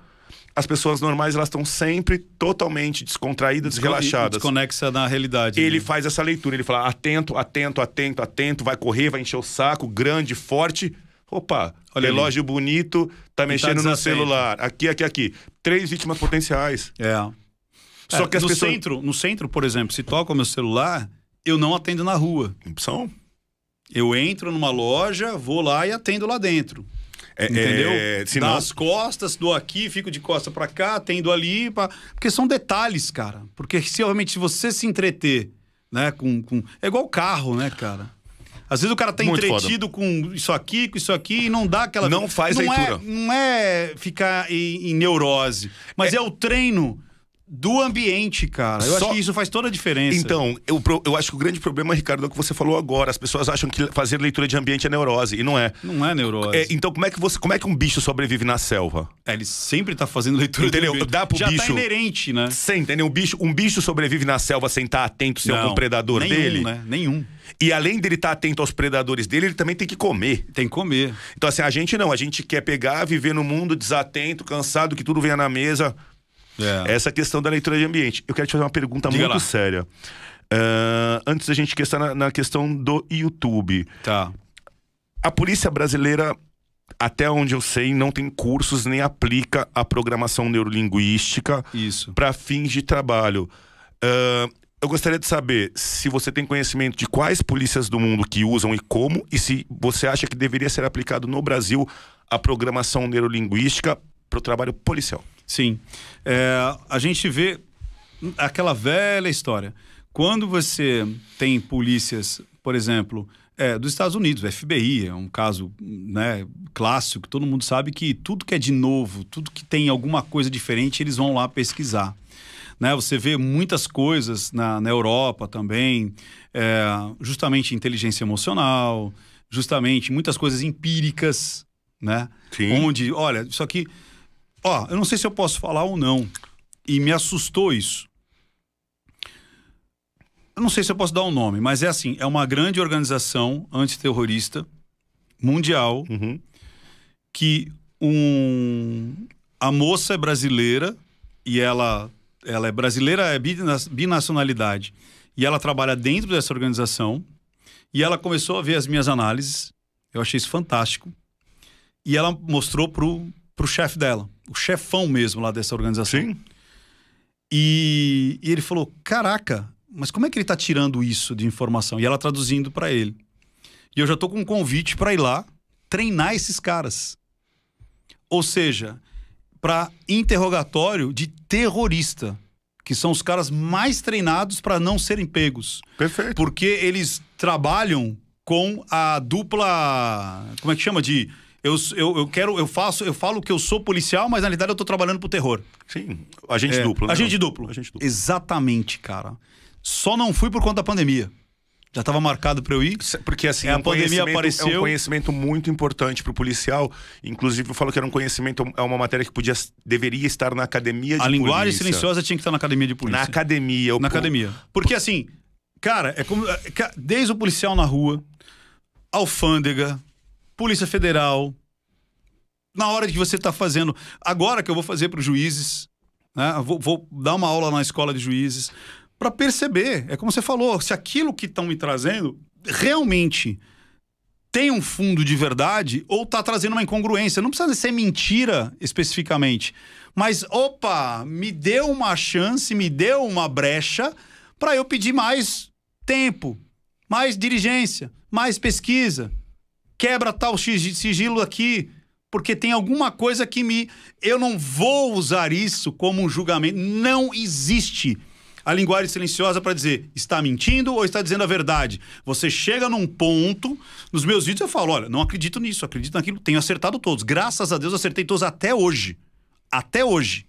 as pessoas normais elas estão sempre totalmente descontraídas, relaxadas. Desconexa da realidade. Ele né? faz essa leitura, ele fala atento, atento, atento, atento, vai correr, vai encher o saco, grande, forte. Opa, Olha ali. relógio bonito, tá mexendo no desatento. celular. Aqui, aqui, aqui. Três vítimas potenciais. É. Só É, que as no pessoas. centro, no centro, por exemplo, se toca o meu celular, eu não atendo na rua. São. Eu entro numa loja, vou lá e atendo lá dentro. É, Entendeu? é, não- as costas, dou aqui, fico de costa pra cá, atendo ali. Pra... Porque são detalhes, cara. Porque se realmente você se entreter, né, com, com. É igual carro, né, cara? Às vezes o cara tá Muito entretido com isso aqui, com isso aqui, e não dá aquela. Não faz não leitura. É, não é ficar em, em neurose, mas é... o treino do ambiente, cara. Eu Só- acho que isso faz toda a diferença. Então, eu, eu acho que o grande problema, Ricardo, é o que você falou agora. As pessoas acham que fazer leitura de ambiente é neurose, e não é. Não é neurose. É, então, como é, que você, como é que um bicho sobrevive na selva? É, ele sempre tá fazendo leitura Entendeu? de ambiente. Dá pro Já tá bicho- inerente, né? Sem entender? Um bicho, um bicho sobrevive na selva sem estar atento se é Não, algum predador nenhum, dele. né? Nenhum. E além dele estar atento aos predadores dele, ele também tem que comer. Tem que comer. Então, assim, a gente não, a gente quer pegar, viver no mundo desatento, cansado, que tudo venha na mesa. É. Essa questão da leitura de ambiente. Eu quero te fazer uma pergunta Diga muito lá. séria. Ah, antes da gente questão na, na questão do YouTube. Tá. A polícia brasileira, até onde eu sei, não tem cursos nem aplica a programação neurolinguística para fins de trabalho. Ah, eu gostaria de saber se você tem conhecimento de quais polícias do mundo que usam e como, e se você acha que deveria ser aplicado no Brasil a programação neurolinguística para o trabalho policial. Sim. É, a gente vê aquela velha história. Quando você tem polícias, por exemplo, é, dos Estados Unidos, o FBI, é um caso né, clássico, que todo mundo sabe que tudo que é de novo, tudo que tem alguma coisa diferente, eles vão lá pesquisar. Né, você vê muitas coisas na, na Europa também, é, justamente inteligência emocional, justamente muitas coisas empíricas, né? Sim. Onde, olha, isso aqui. Ó, eu não sei se eu posso falar ou não. E me assustou isso. Eu não sei se eu posso dar um nome, mas é assim: é uma grande organização antiterrorista mundial Uhum. que um a moça é brasileira e ela ela é brasileira é bina- binacionalidade e ela trabalha dentro dessa organização e ela começou a ver as minhas análises eu achei isso fantástico e ela mostrou pro pro chefe dela o chefão mesmo lá dessa organização Sim. e, e ele falou: Caraca, mas como é que ele tá tirando isso de informação? E ela traduzindo para ele. E eu já tô com um convite para ir lá treinar esses caras. Ou seja, para interrogatório de terrorista, que são os caras mais treinados para não serem pegos. Perfeito. Porque eles trabalham com a dupla. Como é que chama? De. Eu, eu, eu quero, eu faço, eu falo que eu sou policial, mas na realidade eu tô trabalhando pro terror. Sim. Agente É, duplo. né? Agente duplo. Agente duplo. Exatamente, cara. Só não fui por conta da pandemia. Já estava marcado para eu ir. Porque assim, É, é a um pandemia conhecimento- é apareceu. um conhecimento muito importante para o policial. Inclusive, eu falo que era um conhecimento, é uma matéria que podia, deveria estar na academia de A linguagem polícia. silenciosa tinha que estar na academia de polícia. Na academia. o- Na academia. Porque assim, cara, é como. é, Desde o policial na rua, alfândega, Polícia Federal. Na hora que você está fazendo. Agora que eu vou fazer para os juízes, né? Vou, vou dar uma aula na escola de juízes, para perceber. É como você falou, se aquilo que estão me trazendo realmente tem um fundo de verdade ou está trazendo uma incongruência. Não precisa ser mentira especificamente. Mas, opa, me deu uma chance, me deu uma brecha para eu pedir mais tempo, mais diligência, mais pesquisa. Quebra tal sigilo aqui, porque tem alguma coisa que me. Eu não vou usar isso como um julgamento. Não existe a linguagem silenciosa para dizer está mentindo ou está dizendo a verdade. Você chega num ponto, nos meus vídeos eu falo, olha, não acredito nisso, acredito naquilo, tenho acertado todos. Graças a Deus acertei todos até hoje. Até hoje.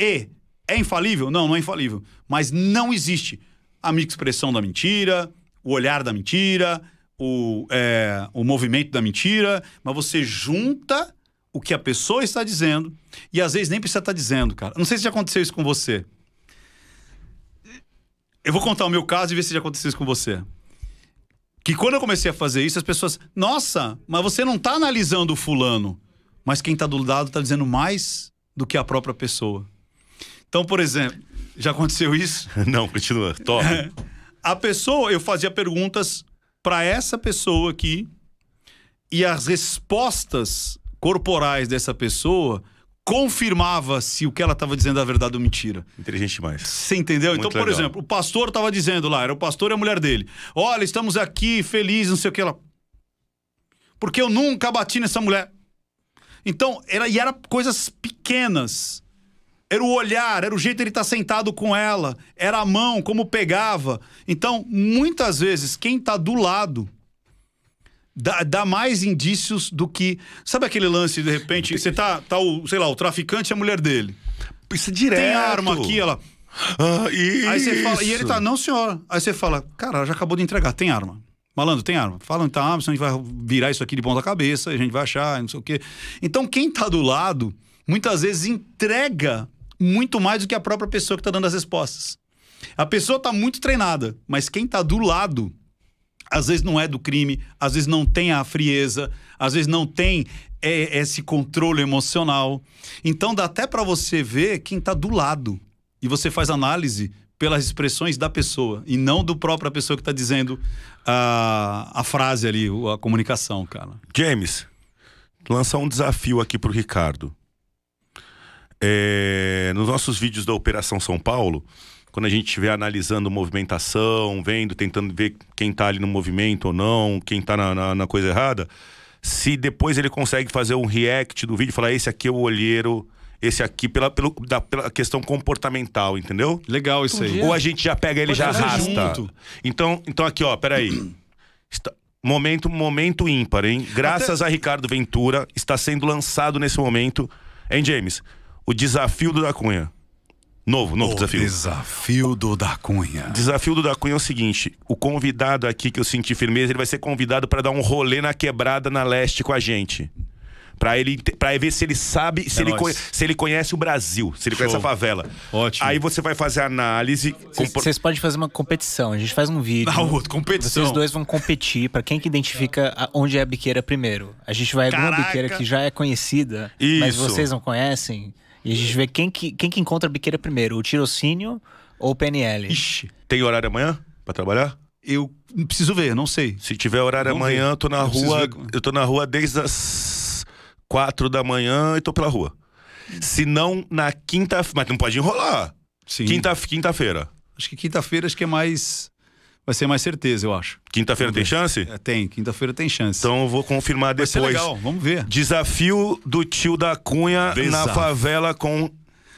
E é infalível? Não, não é infalível. Mas não existe a expressão da mentira, o olhar da mentira, o, é, o movimento da mentira, mas você junta o que a pessoa está dizendo e às vezes nem precisa estar dizendo, cara. Não sei se já aconteceu isso com você. Eu vou contar o meu caso e ver se já aconteceu isso com você. Que quando eu comecei a fazer isso, as pessoas, nossa, mas você não está analisando o fulano, mas quem está do lado está dizendo mais do que a própria pessoa. Então, por exemplo, já aconteceu isso? Não, continua. Top. A pessoa, eu fazia perguntas para essa pessoa aqui e as respostas corporais dessa pessoa confirmava se o que ela estava dizendo era verdade ou mentira. Inteligente demais. Você entendeu? Muito então, por legal. exemplo, o pastor estava dizendo lá, era o pastor e a mulher dele. Olha, estamos aqui felizes, não sei o que lá. Porque eu nunca bati nessa mulher. Então, era, e era coisas pequenas. Era o olhar, era o jeito ele estar sentado com ela, era a mão, como pegava. Então, muitas vezes, quem está do lado dá, dá mais indícios do que. Sabe aquele lance, de repente, você tá, tá o, sei lá, o traficante e a mulher dele. Isso é direto. Tem arma aqui, ela. Ah. Aí você fala, e ele tá, não, senhor. Aí você fala, cara, ela já acabou de entregar, tem arma. Malandro, tem arma. Fala então, arma, senão a gente vai virar isso aqui de ponta cabeça, a gente vai achar, não sei o quê. Então, quem tá do lado, muitas vezes entrega muito mais do que a própria pessoa que tá dando as respostas. A pessoa tá muito treinada, mas quem tá do lado, às vezes não é do crime, às vezes não tem a frieza, às vezes não tem é, esse controle emocional. Então dá até para você ver quem tá do lado. E você faz análise pelas expressões da pessoa e não do própria pessoa que tá dizendo a, a frase ali, a comunicação, cara. James, lançar um desafio aqui pro Ricardo. É, nos nossos vídeos da Operação São Paulo, quando a gente estiver analisando movimentação, vendo, tentando ver quem tá ali no movimento ou não, quem tá na, na- na coisa errada, se depois ele consegue fazer um react do vídeo falar: esse aqui é o olheiro, esse aqui, pela, pelo- da- pela questão comportamental, entendeu? Legal isso aí. Ou a gente já pega ele e Pode já fazer arrasta. junto. Então, então aqui, ó, peraí. Está- Momento, momento ímpar, hein? Graças a Ricardo Ventura, está sendo lançado nesse momento, hein, James? O desafio do da Cunha. Novo, novo O desafio. desafio do da Cunha. Desafio do da Cunha é o seguinte: o convidado aqui que eu senti firmeza, ele vai ser convidado para dar um rolê na quebrada na leste com a gente. Pra ele para ver se ele sabe, se, É ele conhe- se ele conhece o Brasil, se ele conhece a favela. Ótimo. Aí você vai fazer a análise. com- Vocês podem fazer uma competição. A gente faz um vídeo. Na outra competição. Vocês dois vão competir pra quem que identifica a- onde é a biqueira primeiro. A gente vai alguma Caraca. biqueira que já é conhecida, mas Isso. vocês não conhecem. E a gente vê quem que, quem que encontra a biqueira primeiro, o tirocínio ou o PNL. Ixi, Tem horário amanhã pra trabalhar? eu preciso ver, não sei. Se tiver horário Vamos amanhã, ver. eu tô na Eu rua. Eu tô na rua desde as quatro da manhã e tô pela rua. Se não, na quinta. Mas não pode enrolar. Sim. Quinta- Quinta-feira. Acho que quinta-feira acho que é mais. Vai ser mais certeza, eu acho. Quinta-feira tem chance? É, tem, quinta-feira tem chance. Então eu vou confirmar vai ser depois. legal, vamos ver. Desafio do tio da Cunha na favela com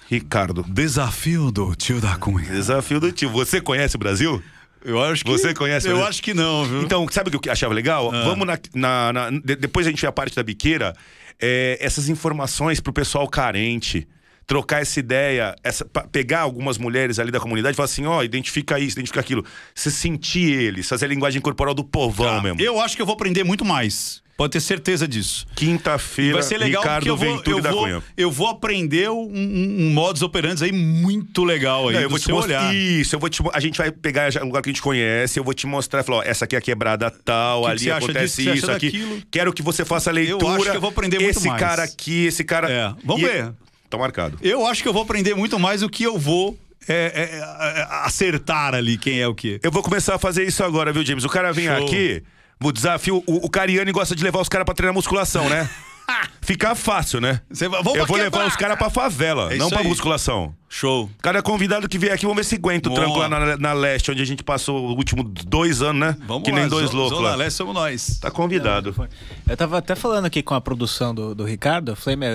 Ricardo. Desafio do tio da Cunha. Desafio do tio. Você conhece o Brasil? Eu acho que. Você conhece Eu acho que não, viu? Então, sabe o que eu achava legal? Vamos na, na- na- de- Depois a gente vê a parte da biqueira, é, essas informações pro pessoal carente. Trocar essa ideia, essa, pegar algumas mulheres ali da comunidade e falar assim: ó, identifica isso, identifica aquilo. Você sentir eles, fazer a linguagem corporal do povão Tá. mesmo. Eu acho que eu vou aprender muito mais. Pode ter certeza disso. Quinta-feira, vai ser legal Ricardo eu vou, Venturi eu, da vou, Cunha. eu vou aprender um, um, um modus operandi aí muito legal aí. Não, eu vou te mostrar. Isso, eu vou te, a gente vai pegar um lugar que a gente conhece, eu vou te mostrar falar, ó, essa aqui é a quebrada tal, Que que ali acha acontece disso, que isso aqui. daquilo? Quero que você faça a leitura. acho que eu vou aprender muito esse mais. cara aqui, esse cara. É, vamos E- ver. Tá marcado. Eu acho que eu vou aprender muito mais do que eu vou é, é, é, acertar ali quem é o quê. Eu vou começar a fazer isso agora, viu, James? O cara vem Show. aqui, o desafio, o, o Cariani gosta de levar os caras pra treinar musculação, né? Fica fácil, né? Vamos eu vou pra levar quebrar. os caras pra favela, É não pra aí. musculação. Show. É convidado que vier aqui, vamos ver se aguenta o Boa. tranco lá na, na leste, onde a gente passou os últimos dois anos, né? Vamos que lá. nem dois loucos Zona lá. Leste somos nós. Tá convidado. Eu tava até falando aqui com a produção do, do Ricardo, eu falei, meu,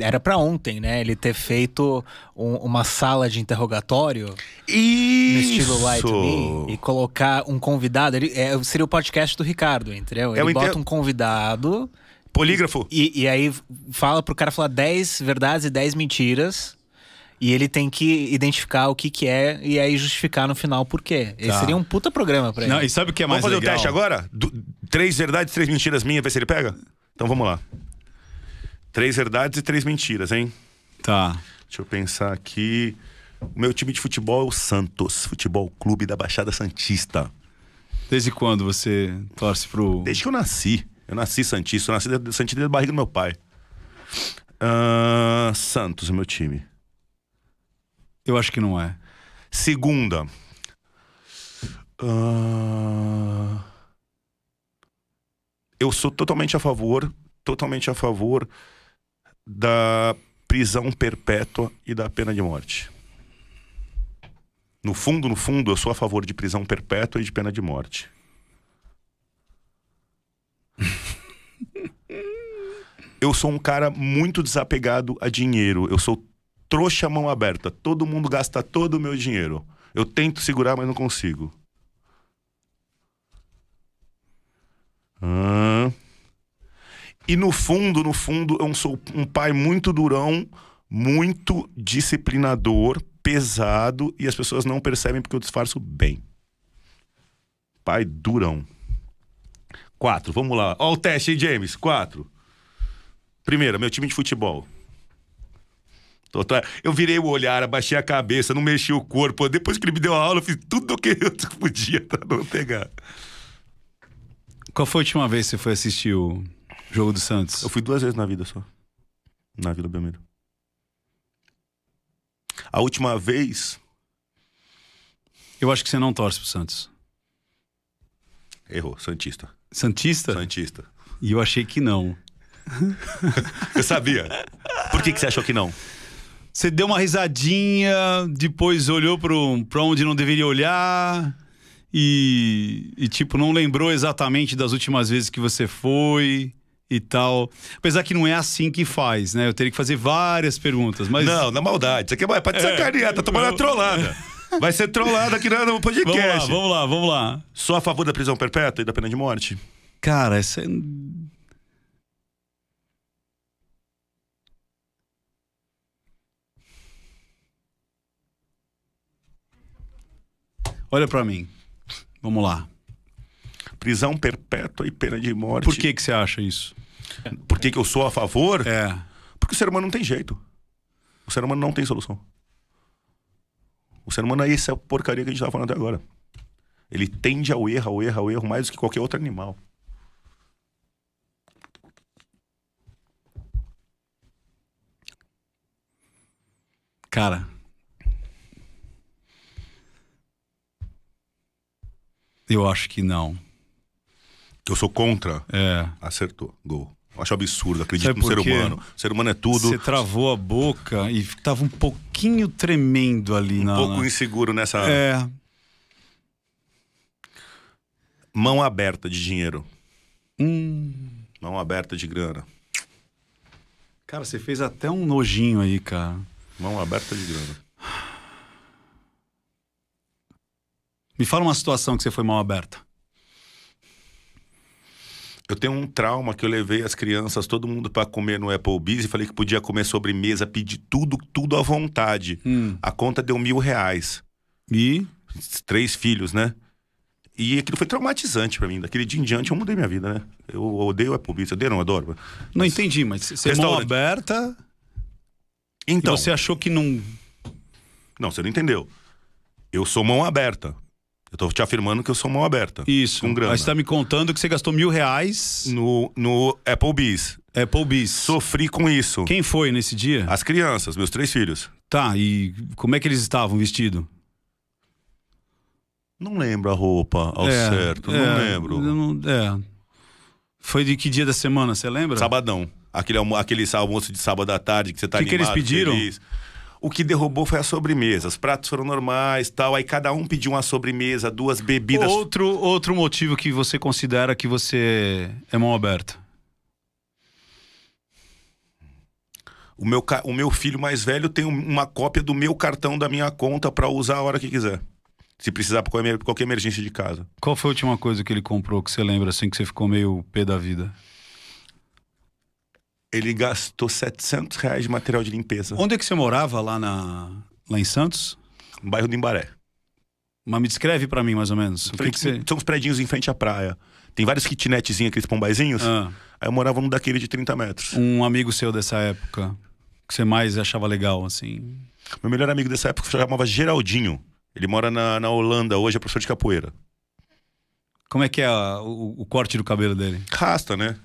era pra ontem, né? Ele ter feito um- uma sala de interrogatório Isso! no estilo Light Me e colocar um convidado. Ele, é, seria o podcast do Ricardo, entendeu? Ele É o inter- bota um convidado Polígrafo. e, e aí fala pro cara falar 10 verdades e 10 mentiras. E ele tem que identificar o que que é e aí justificar no final por quê. Esse Tá. seria um puta programa pra ele. Não, e sabe o que é mais Vamos fazer legal? o teste agora? Du- três verdades, três mentiras minhas, ver se ele pega? Então vamos lá. Três verdades e três mentiras, hein? Tá. Deixa eu pensar aqui. O meu time de futebol é o Santos, Futebol Clube da Baixada Santista. Desde quando você torce pro. Desde que eu nasci. Eu nasci Santista, eu nasci de- Santista da barriga do meu pai. Ah, Santos é meu time. Eu acho que não é. Segunda. Ah, eu sou totalmente a favor, totalmente a favor da prisão perpétua e da pena de morte. No fundo, no fundo, eu sou a favor de prisão perpétua e de pena de morte. eu sou um cara muito desapegado a dinheiro. Eu sou trouxa mão aberta. Todo mundo gasta todo o meu dinheiro. Eu tento segurar, mas não consigo. E no fundo, no fundo, eu sou um pai muito durão, muito disciplinador, pesado, e as pessoas não percebem porque eu disfarço bem. Pai durão. Quatro, vamos lá. Ó o teste aí, James. Quatro. Primeiro, meu time de futebol. Eu virei o olhar, abaixei a cabeça, não mexi o corpo. Depois que ele me deu a aula, eu fiz tudo o que eu podia pra não pegar. Qual foi a última vez que você foi assistir o jogo do Santos? Eu fui duas vezes na vida só. Na Vila Belmiro. A última vez. Eu acho que você não torce pro Santos. Errou, Santista. Santista? Santista. E eu achei que não. Eu sabia. Por que, que você achou que não? Você deu uma risadinha, depois olhou pro, pra onde não deveria olhar e, e, tipo, não lembrou exatamente das últimas vezes que você foi e tal. Apesar que não é assim que faz, né? Eu teria que fazer várias perguntas, mas... Não, na maldade. Isso aqui é pra te sacanear, tá tomando a trollada. Vai ser trollada aqui no Vamos lá, podcast. vamos lá, vamos lá. Sou a favor da prisão perpétua e da pena de morte? Cara, essa é... Olha pra mim. Vamos lá. Prisão perpétua e pena de morte. Por que que você acha isso? Por que, que eu sou a favor? É. Porque o ser humano não tem jeito. O ser humano não tem solução. O ser humano é essa porcaria que a gente tava falando até agora. Ele tende ao erro, ao erro, ao erro mais do que qualquer outro animal. Cara. Eu acho que não. Eu sou contra. É. Acertou. Gol. Acho absurdo. Acredito Sabe no ser humano. O ser humano é tudo. Você travou a boca e tava um pouquinho tremendo ali Um na. pouco na- inseguro nessa É. mão aberta de dinheiro. Hum. Mão aberta de grana. Cara, você fez até um nojinho aí, cara. Mão aberta de grana. Me fala uma situação que você foi mal aberta. Eu tenho um trauma que eu levei as crianças, todo mundo pra comer no Applebee's e falei que podia comer sobremesa, pedir tudo, tudo à vontade. Hum. A conta deu mil reais. E Três filhos, né? E aquilo foi traumatizante pra mim. Daquele dia em diante eu mudei minha vida, né? Eu odeio Applebee's. Odeio, não, adoro. não entendi, mas você mão Restaurante. aberta Então, e você achou que não. não, você não entendeu. Eu sou mão aberta. Eu tô te afirmando que eu sou mão aberta. Isso. Com grana. Mas você tá me contando que você gastou mil reais No, no Applebee's. Applebee's. Sofri com isso. Quem foi nesse dia? As crianças, meus três filhos. Tá, e como é que eles estavam vestidos? Não lembro a roupa ao É, certo. é, não lembro. não- é. Foi de que dia da semana, você lembra? Sabadão. Aquele, almo aquele almoço de sábado à tarde que você tá Que que eles animado, pediram? feliz. O que derrubou foi a sobremesa. Os pratos foram normais tal. Aí cada um pediu uma sobremesa, duas bebidas. Outro, outro motivo que você considera que você é mão aberta. O, meu, o meu filho mais velho tem um- uma cópia do meu cartão da minha conta pra usar a hora que quiser. Se precisar pra qualquer, qualquer emergência de casa. Qual foi a última coisa que ele comprou que você lembra assim que você ficou meio pé da vida? Ele gastou 700 reais de material de limpeza. Onde é que você morava lá na lá em Santos? No bairro do Imbaré. Mas me descreve pra mim mais ou menos. O que, Frente- que você São uns predinhos em frente à praia. Tem vários kitnetzinhos, aqueles pombaizinhos. Ah, Aí eu morava num daquele de 30 metros. um amigo seu dessa época que você mais achava legal assim? Meu melhor amigo dessa época se chamava Geraldinho. Ele mora na, na Holanda, hoje é professor de capoeira. Como é que é a- o, o corte do cabelo dele? Rasta, né?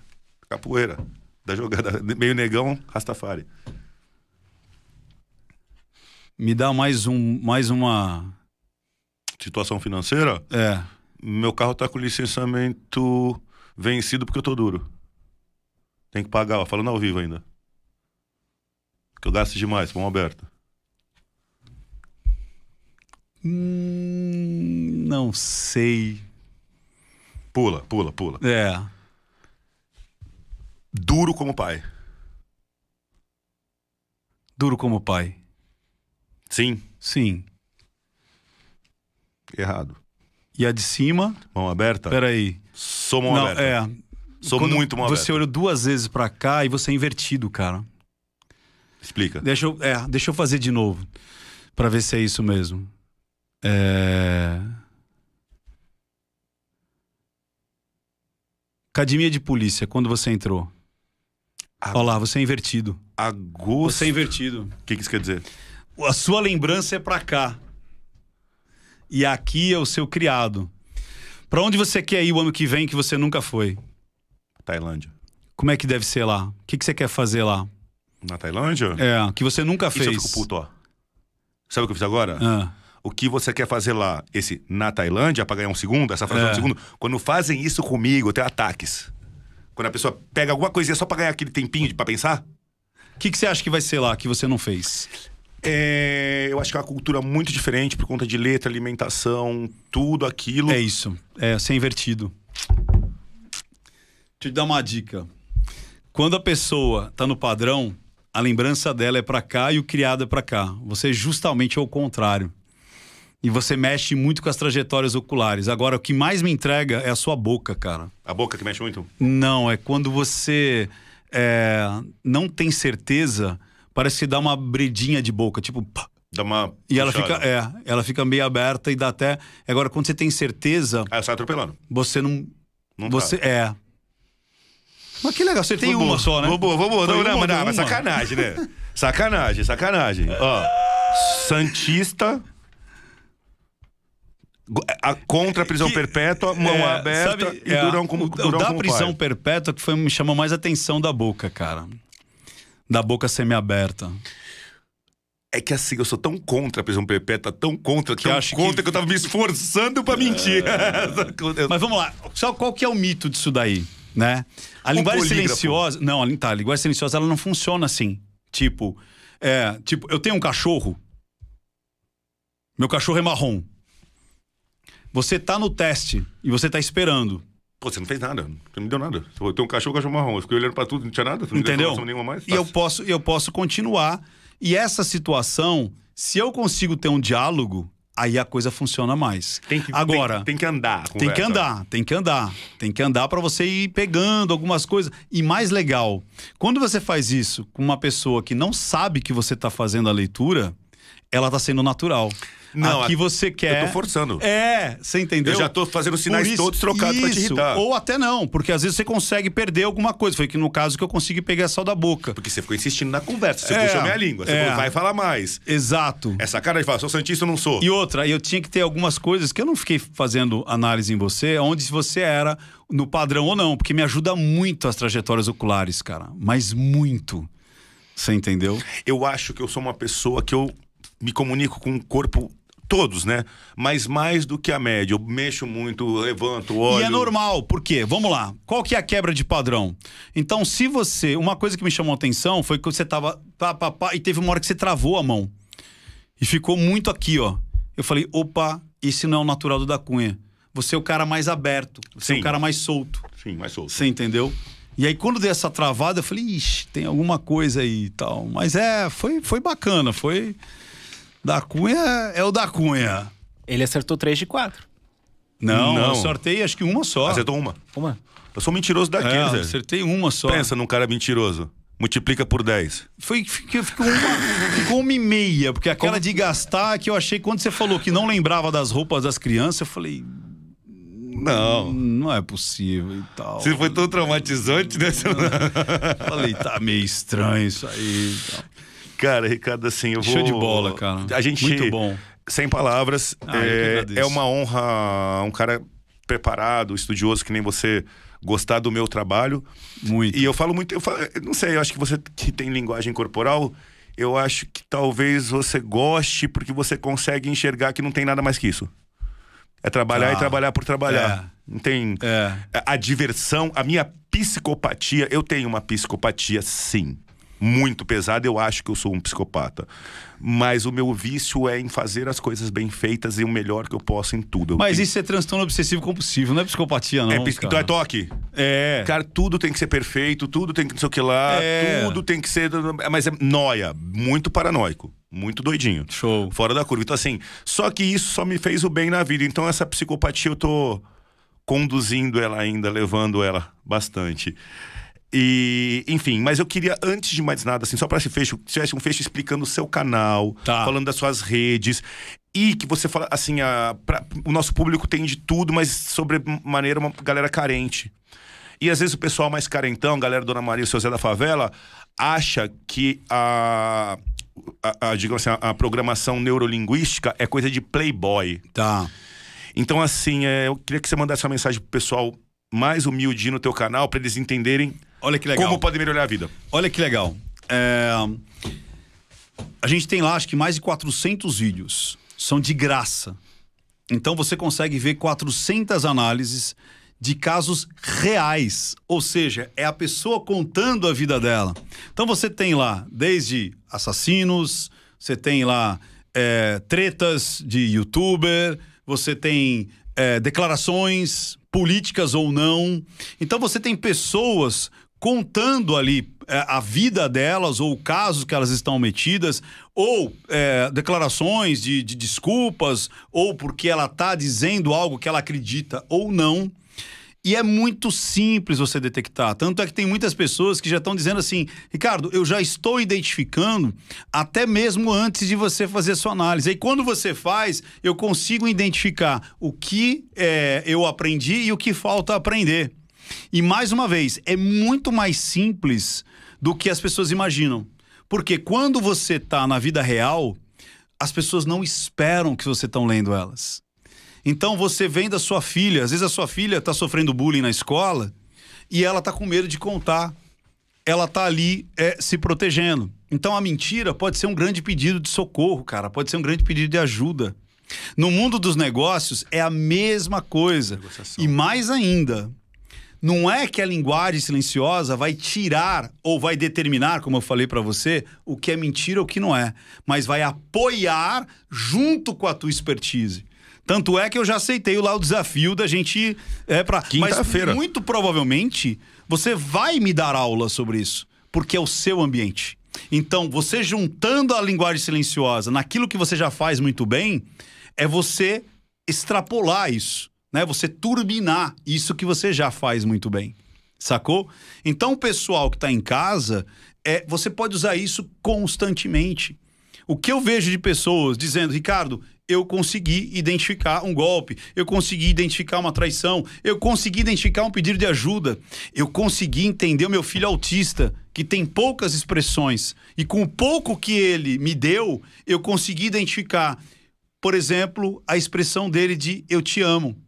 Capoeira. Da jogada. Meio negão, Rastafari. Me dá mais um mais uma Situação financeira? é, Meu carro tá com licenciamento vencido porque eu tô duro. Tem que pagar, ó, falando ao vivo ainda. Que eu gasto demais, mão aberta. Hum, não sei. Pula, pula, pula. É. Duro como pai. Duro como pai. Sim, Sim. errado. E a de cima? Mão aberta? Peraí. Sou mão Não, aberta. é. Sou Quando muito mão Você aberta. olhou duas vezes pra cá e você é invertido, cara. Explica. Deixa eu, é, deixa eu fazer de novo. Pra ver se é isso mesmo. É... Academia de polícia, quando você entrou. Ah. Olha lá, você é invertido. Agosto. Você é invertido. O que, que isso quer dizer? A sua lembrança é pra cá. E aqui é o seu criado. Pra onde você quer ir o ano que vem que você nunca foi? Tailândia. Como é que deve ser lá? O que, que você quer fazer lá? Na Tailândia? É, que você nunca Isso eu fez. fico puto, ó. Sabe o que eu fiz agora? Ah, O que você quer fazer lá? Esse na Tailândia, pra ganhar um segundo, essa fração É. de segundo. Quando fazem isso comigo, eu tenho ataques. Quando a pessoa pega alguma coisinha só pra ganhar aquele tempinho de- pra pensar. O que, que você acha que vai ser lá que você não fez? É, eu acho que é uma cultura muito diferente por conta de letra, alimentação, tudo aquilo. É isso. É ser invertido. Deixa eu te dar uma dica. Quando a pessoa tá no padrão, a lembrança dela é pra cá e o criado é pra cá. Você é justamente ao contrário. E você mexe muito com as trajetórias oculares. Agora, o que mais me entrega é a sua boca, cara. A boca que mexe muito. Não, é quando você é, não tem certeza, parece que dá uma bredinha de boca, tipo. pá, Dá uma. E ela puxada. fica, é, ela fica meio aberta e dá até. Agora, quando você tem certeza, Aí eu saio atropelando. você não. Não você é. Mas que legal, você tem Vou uma boa, só, né? Vou boa, vou boa. Não, não, uma mas, não, uma. sacanagem, né? sacanagem, sacanagem. Ó, Santista. A- Contra a prisão Que- perpétua, mão É, aberta sabe, e é, durão como o, o durão da como prisão pai. perpétua que foi me chamou mais atenção da boca, cara. Da boca semi-aberta. É que assim, eu sou tão contra a prisão perpétua, tão contra, Que tão acho contra que- que... eu tava me esforçando pra mentir. Eu- Mas vamos lá, só qual que é o mito disso daí, né? A Um linguagem polígrafo. silenciosa, não, a- tá, a linguagem silenciosa ela não funciona assim. Tipo, é, tipo, eu tenho um cachorro. Meu cachorro é marrom. Você tá no teste e você tá esperando. Pô, você não fez nada. Você não me deu nada. Eu tenho um cachorro, cachorro marrom. Eu fiquei olhando pra tudo, não tinha nada. Você não Entendeu? informação nenhuma mais. E eu posso, eu posso continuar. E essa situação, se eu consigo ter um diálogo, aí a coisa funciona mais. Tem que, Agora, tem, tem que andar. Tem que andar, tem que andar. Tem que andar para você ir pegando algumas coisas. E mais legal, quando você faz isso com uma pessoa que não sabe que você tá fazendo a leitura, ela tá sendo natural. Não, Aqui a- você quer. Eu tô forçando. É, você entendeu? Eu já tô fazendo sinais isso- todos trocados pra te isso, irritar. Ou até não, porque às vezes você consegue perder alguma coisa. Foi que no caso que eu consegui pegar só da boca. Porque você ficou insistindo na conversa. Você É, puxou minha língua. Você é. falou, vai falar mais. Exato. Essa cara de falar, sou Santista, eu não sou. E outra, eu tinha que ter algumas coisas que eu não fiquei fazendo análise em você, onde você era no padrão ou não, porque me ajuda muito as trajetórias oculares, cara. Mas muito. Você entendeu? Eu acho que eu sou uma pessoa que eu me comunico com o corpo. Todos, né? Mas mais do que a média. Eu mexo muito, levanto, olho. E é normal, por quê? Vamos lá. Qual que é a quebra de padrão? Então, se você. Uma coisa que me chamou a atenção foi que você tava. Pá, pá, pá, e teve uma hora que você travou a mão. E ficou muito aqui, ó. Eu falei, opa, esse não é o natural do da Cunha. Você é o cara mais aberto. Você é Sim. o cara mais solto. Sim, mais solto. Você entendeu? E aí, quando deu essa travada, eu falei, ixi, tem alguma coisa aí e tal. Mas é, foi, foi bacana, foi. Da Cunha é o da Cunha. Ele acertou 3 de 4. Não, Não. eu sorteei acho que uma só. Acertou uma. Uma. Eu sou mentiroso é, daqueles, Zé. acertei uma só. Pensa num cara mentiroso. Multiplica por 10. Foi, ficou, ficou, uma, ficou uma e meia, porque aquela de gastar que eu achei, quando você falou que não lembrava das roupas das crianças, eu falei, Não. não é possível e tal. Você foi tão traumatizante, né? Falei, tá meio estranho isso aí e tal. Cara, Ricardo, assim, eu vou. Show de bola, cara. A gente. Muito bom. Sem palavras. Ah, é, é uma honra um cara preparado, estudioso que nem você gostar do meu trabalho. Muito. E eu falo muito, eu falo- não sei, eu acho que você que tem linguagem corporal, eu acho que talvez você goste porque você consegue enxergar que não tem nada mais que isso. É trabalhar Tá. e trabalhar por trabalhar. Não tem É. a, a diversão, a minha psicopatia, eu tenho uma psicopatia sim. Muito pesada, eu acho que eu sou um psicopata. Mas o meu vício é em fazer as coisas bem feitas e o melhor que eu posso em tudo. Eu Mas tenho- isso é transtorno obsessivo compulsivo, não é psicopatia, não. é, pis- então é cara. toque. É. Cara, tudo tem que ser perfeito, tudo tem que não sei o que lá, É. tudo tem que ser. Mas é noia, muito paranoico, muito doidinho. Show. Fora da curva. Então, assim, só que isso só me fez o bem na vida. Então, essa psicopatia eu tô conduzindo ela ainda, levando ela bastante. E, enfim, mas eu queria, antes de mais nada, assim, só para esse fecho, se tivesse um fecho explicando o seu canal, Tá. falando das suas redes, e que você fala, assim, a, pra- o nosso público tem de tudo, mas sobre maneira uma galera carente. E às vezes o pessoal mais carentão, galera Dona Maria e o seu Zé da Favela, acha que a, a, a, digamos assim, a, a programação neurolinguística é coisa de playboy. Tá. Então, assim, é, eu queria que você mandasse uma mensagem pro pessoal mais humilde no teu canal, para eles entenderem Olha que legal. como podem melhorar a vida. Olha que legal. É, A gente tem lá, acho que mais de 400 vídeos. São de graça. Então você consegue ver 400 análises de casos reais. Ou seja, é a pessoa contando a vida dela. Então você tem lá desde assassinos, você tem lá é, tretas de youtuber, você tem é, declarações políticas ou não. Então você tem pessoas contando ali é, a vida delas ou casos que elas estão metidas ou é, declarações de, de desculpas ou porque ela está dizendo algo que ela acredita ou não. E é muito simples você detectar. Tanto é que tem muitas pessoas que já estão dizendo assim: Ricardo, eu já estou identificando até mesmo antes de você fazer a sua análise. E quando você faz, eu consigo identificar o que é, eu aprendi e o que falta aprender. E mais uma vez, é muito mais simples do que as pessoas imaginam. Porque quando você está na vida real, as pessoas não esperam que você estão lendo elas. Então você vem da sua filha, às vezes a sua filha está sofrendo bullying na escola e ela está com medo de contar. Ela está ali é, se protegendo. Então a mentira pode ser um grande pedido de socorro, cara, pode ser um grande pedido de ajuda. No mundo dos negócios é a mesma coisa. E mais ainda, não é que a linguagem silenciosa vai tirar ou vai determinar, como eu falei para você, o que é mentira ou o que não é, mas vai apoiar junto com a tua expertise. Tanto é que eu já aceitei lá o desafio da gente é para quinta-feira. Muito provavelmente você vai me dar aula sobre isso, porque é o seu ambiente. Então, você juntando a linguagem silenciosa naquilo que você já faz muito bem, é você extrapolar isso, né? Você turbinar isso que você já faz muito bem. Sacou? Então, o pessoal que está em casa, é, você pode usar isso constantemente. O que eu vejo de pessoas dizendo, Ricardo, eu consegui identificar um golpe, eu consegui identificar uma traição, eu consegui identificar um pedido de ajuda, eu consegui entender o meu filho autista, que tem poucas expressões, e com o pouco que ele me deu, eu consegui identificar, por exemplo, a expressão dele de eu te amo.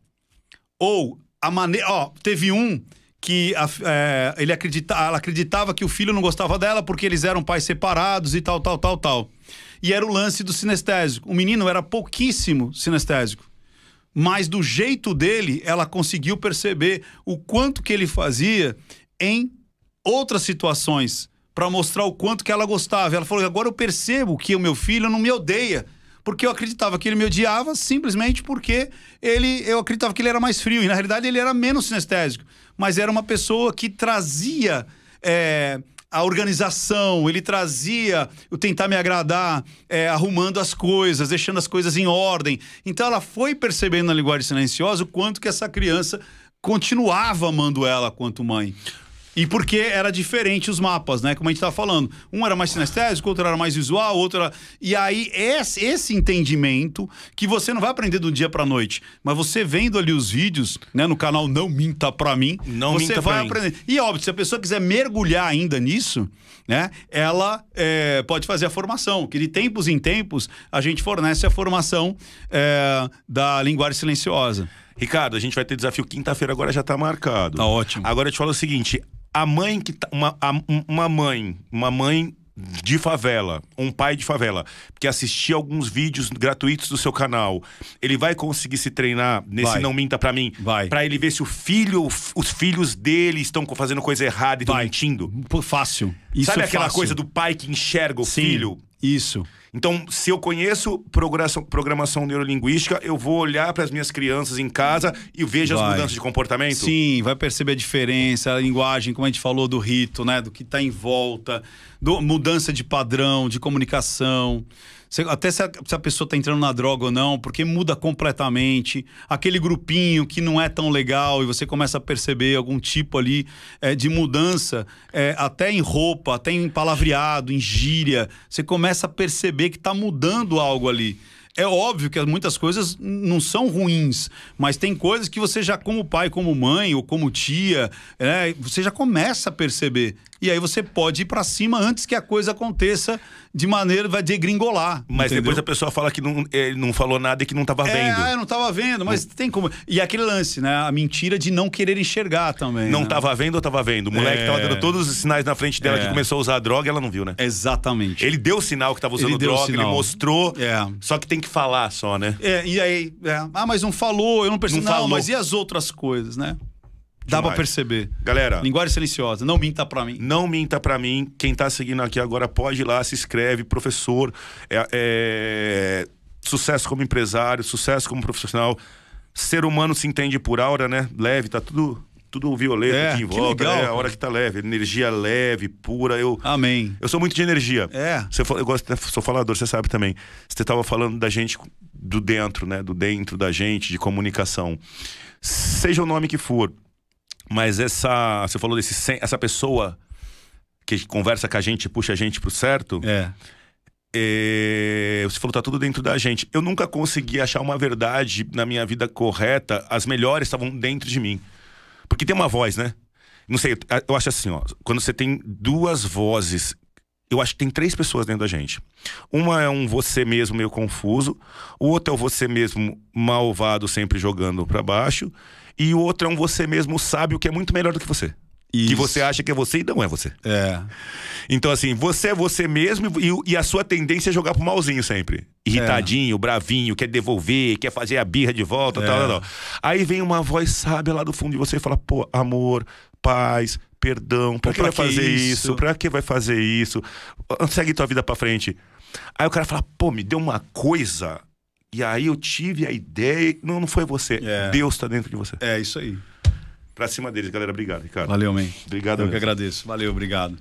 Ou a maneira. Ó, teve um que a, é, ele acredita, ela acreditava que o filho não gostava dela porque eles eram pais separados e tal, tal, tal, tal. E era o lance do sinestésico. O menino era pouquíssimo sinestésico. Mas do jeito dele, ela conseguiu perceber o quanto que ele fazia em outras situações para mostrar o quanto que ela gostava. Ela falou: agora eu percebo que o meu filho não me odeia. Porque eu acreditava que ele me odiava simplesmente porque ele, eu acreditava que ele era mais frio. E na realidade ele era menos sinestésico. Mas era uma pessoa que trazia. É, a organização, ele trazia o tentar me agradar, é, arrumando as coisas, deixando as coisas em ordem. Então ela foi percebendo na linguagem silenciosa o quanto que essa criança continuava amando ela quanto mãe. E porque era diferente os mapas, né? Como a gente estava falando. Um era mais sinestésico, outro era mais visual, outro era. E aí, esse, esse entendimento que você não vai aprender do dia pra noite, mas você vendo ali os vídeos, né, no canal Não Minta Pra Mim, não você vai aprender. Mim. E óbvio, se a pessoa quiser mergulhar ainda nisso, né, ela é, pode fazer a formação, que de tempos em tempos a gente fornece a formação é, da linguagem silenciosa. Ricardo, a gente vai ter desafio quinta-feira, agora já tá marcado. Tá ótimo. Agora eu te falo o seguinte: a mãe que tá, uma, a, uma mãe, uma mãe de favela, um pai de favela, que assistir alguns vídeos gratuitos do seu canal, ele vai conseguir se treinar nesse Vai. não minta pra mim, Vai. Pra ele ver se o filho, os filhos dele estão fazendo coisa errada e estão mentindo. Fácil. Isso Sabe é aquela fácil. coisa do pai que enxerga o Sim, filho? Isso. Então, se eu conheço programação, programação neurolinguística, eu vou olhar para as minhas crianças em casa e vejo as Vai. mudanças de comportamento? Sim, vai perceber a diferença, a linguagem, como a gente falou, do rito, né? Do que está em volta, do, mudança de padrão, de comunicação. Até se a, se a pessoa está entrando na droga ou não, porque muda completamente. Aquele grupinho que não é tão legal e você começa a perceber algum tipo ali é, de mudança, é, até em roupa, até em palavreado, em gíria. Você começa a perceber que está mudando algo ali. É óbvio que muitas coisas não são ruins, mas tem coisas que você já, como pai, como mãe ou como tia, né, você já começa a perceber. E aí você pode ir pra cima antes que a coisa aconteça de maneira vai degringolar. Mas entendeu? depois a pessoa fala que não, ele não falou nada e que não estava É, vendo. ah, eu não tava vendo, mas tem como. E aquele lance, né? A mentira de não querer enxergar também. Não né? estava vendo ou estava vendo? O moleque É. tava dando todos os sinais na frente dela É. que começou a usar droga e ela não viu, né? Exatamente. Ele deu o sinal que estava usando Ele droga, ele mostrou. É. Só que tem que falar só, né? É, e aí, é, ah, mas não falou, eu não percebi. Não Não, falou. mas e as outras coisas, né? Dá pra perceber. Galera, Linguagem silenciosa, não minta pra mim. não minta pra mim. Quem tá seguindo aqui agora pode ir lá, se inscreve, professor. É, é, Sucesso como empresário, sucesso como profissional. Ser humano se entende por aura, né? Leve, tá tudo, tudo violeta É, aqui em que volta. legal, é a hora que tá leve. Energia leve, pura. Eu, Amém. eu sou muito de energia. É. Você eu gosto, né, sou falador, você sabe também. Você estava falando da gente do dentro, né? Do dentro da gente, de comunicação. Seja o nome que for, Mas essa. Você falou desse. Essa pessoa que conversa com a gente, puxa a gente pro certo. É. é, você falou, tá tudo dentro da gente. Eu nunca consegui achar uma verdade na minha vida correta. As melhores estavam dentro de mim. Porque tem uma voz, né? Não sei, eu acho assim, ó. Quando você tem duas vozes. Eu acho que tem três pessoas dentro da gente. Uma é um você mesmo meio confuso, o outro é o você mesmo malvado, sempre jogando pra baixo, e o outro é um você mesmo sábio que é muito melhor do que você. Que Isso. você acha que é você e não é você. É. Então, assim, você é você mesmo e, e a sua tendência é jogar pro malzinho sempre. Irritadinho, bravinho, quer devolver, quer fazer a birra de volta, É. tal, tal, tal. Aí vem uma voz sábia lá do fundo de você e fala, pô, amor, paz, perdão, pra Pô, que vai pra que fazer isso? isso? Pra que vai fazer isso? Segue tua vida pra frente. Aí o cara fala, pô, me deu uma coisa. E aí eu tive a ideia. Não, não foi você. É. Deus tá dentro de você. É isso aí. Pra cima deles, galera. Obrigado, Ricardo. Valeu, man. Obrigado Eu que mesmo. agradeço. Valeu, obrigado.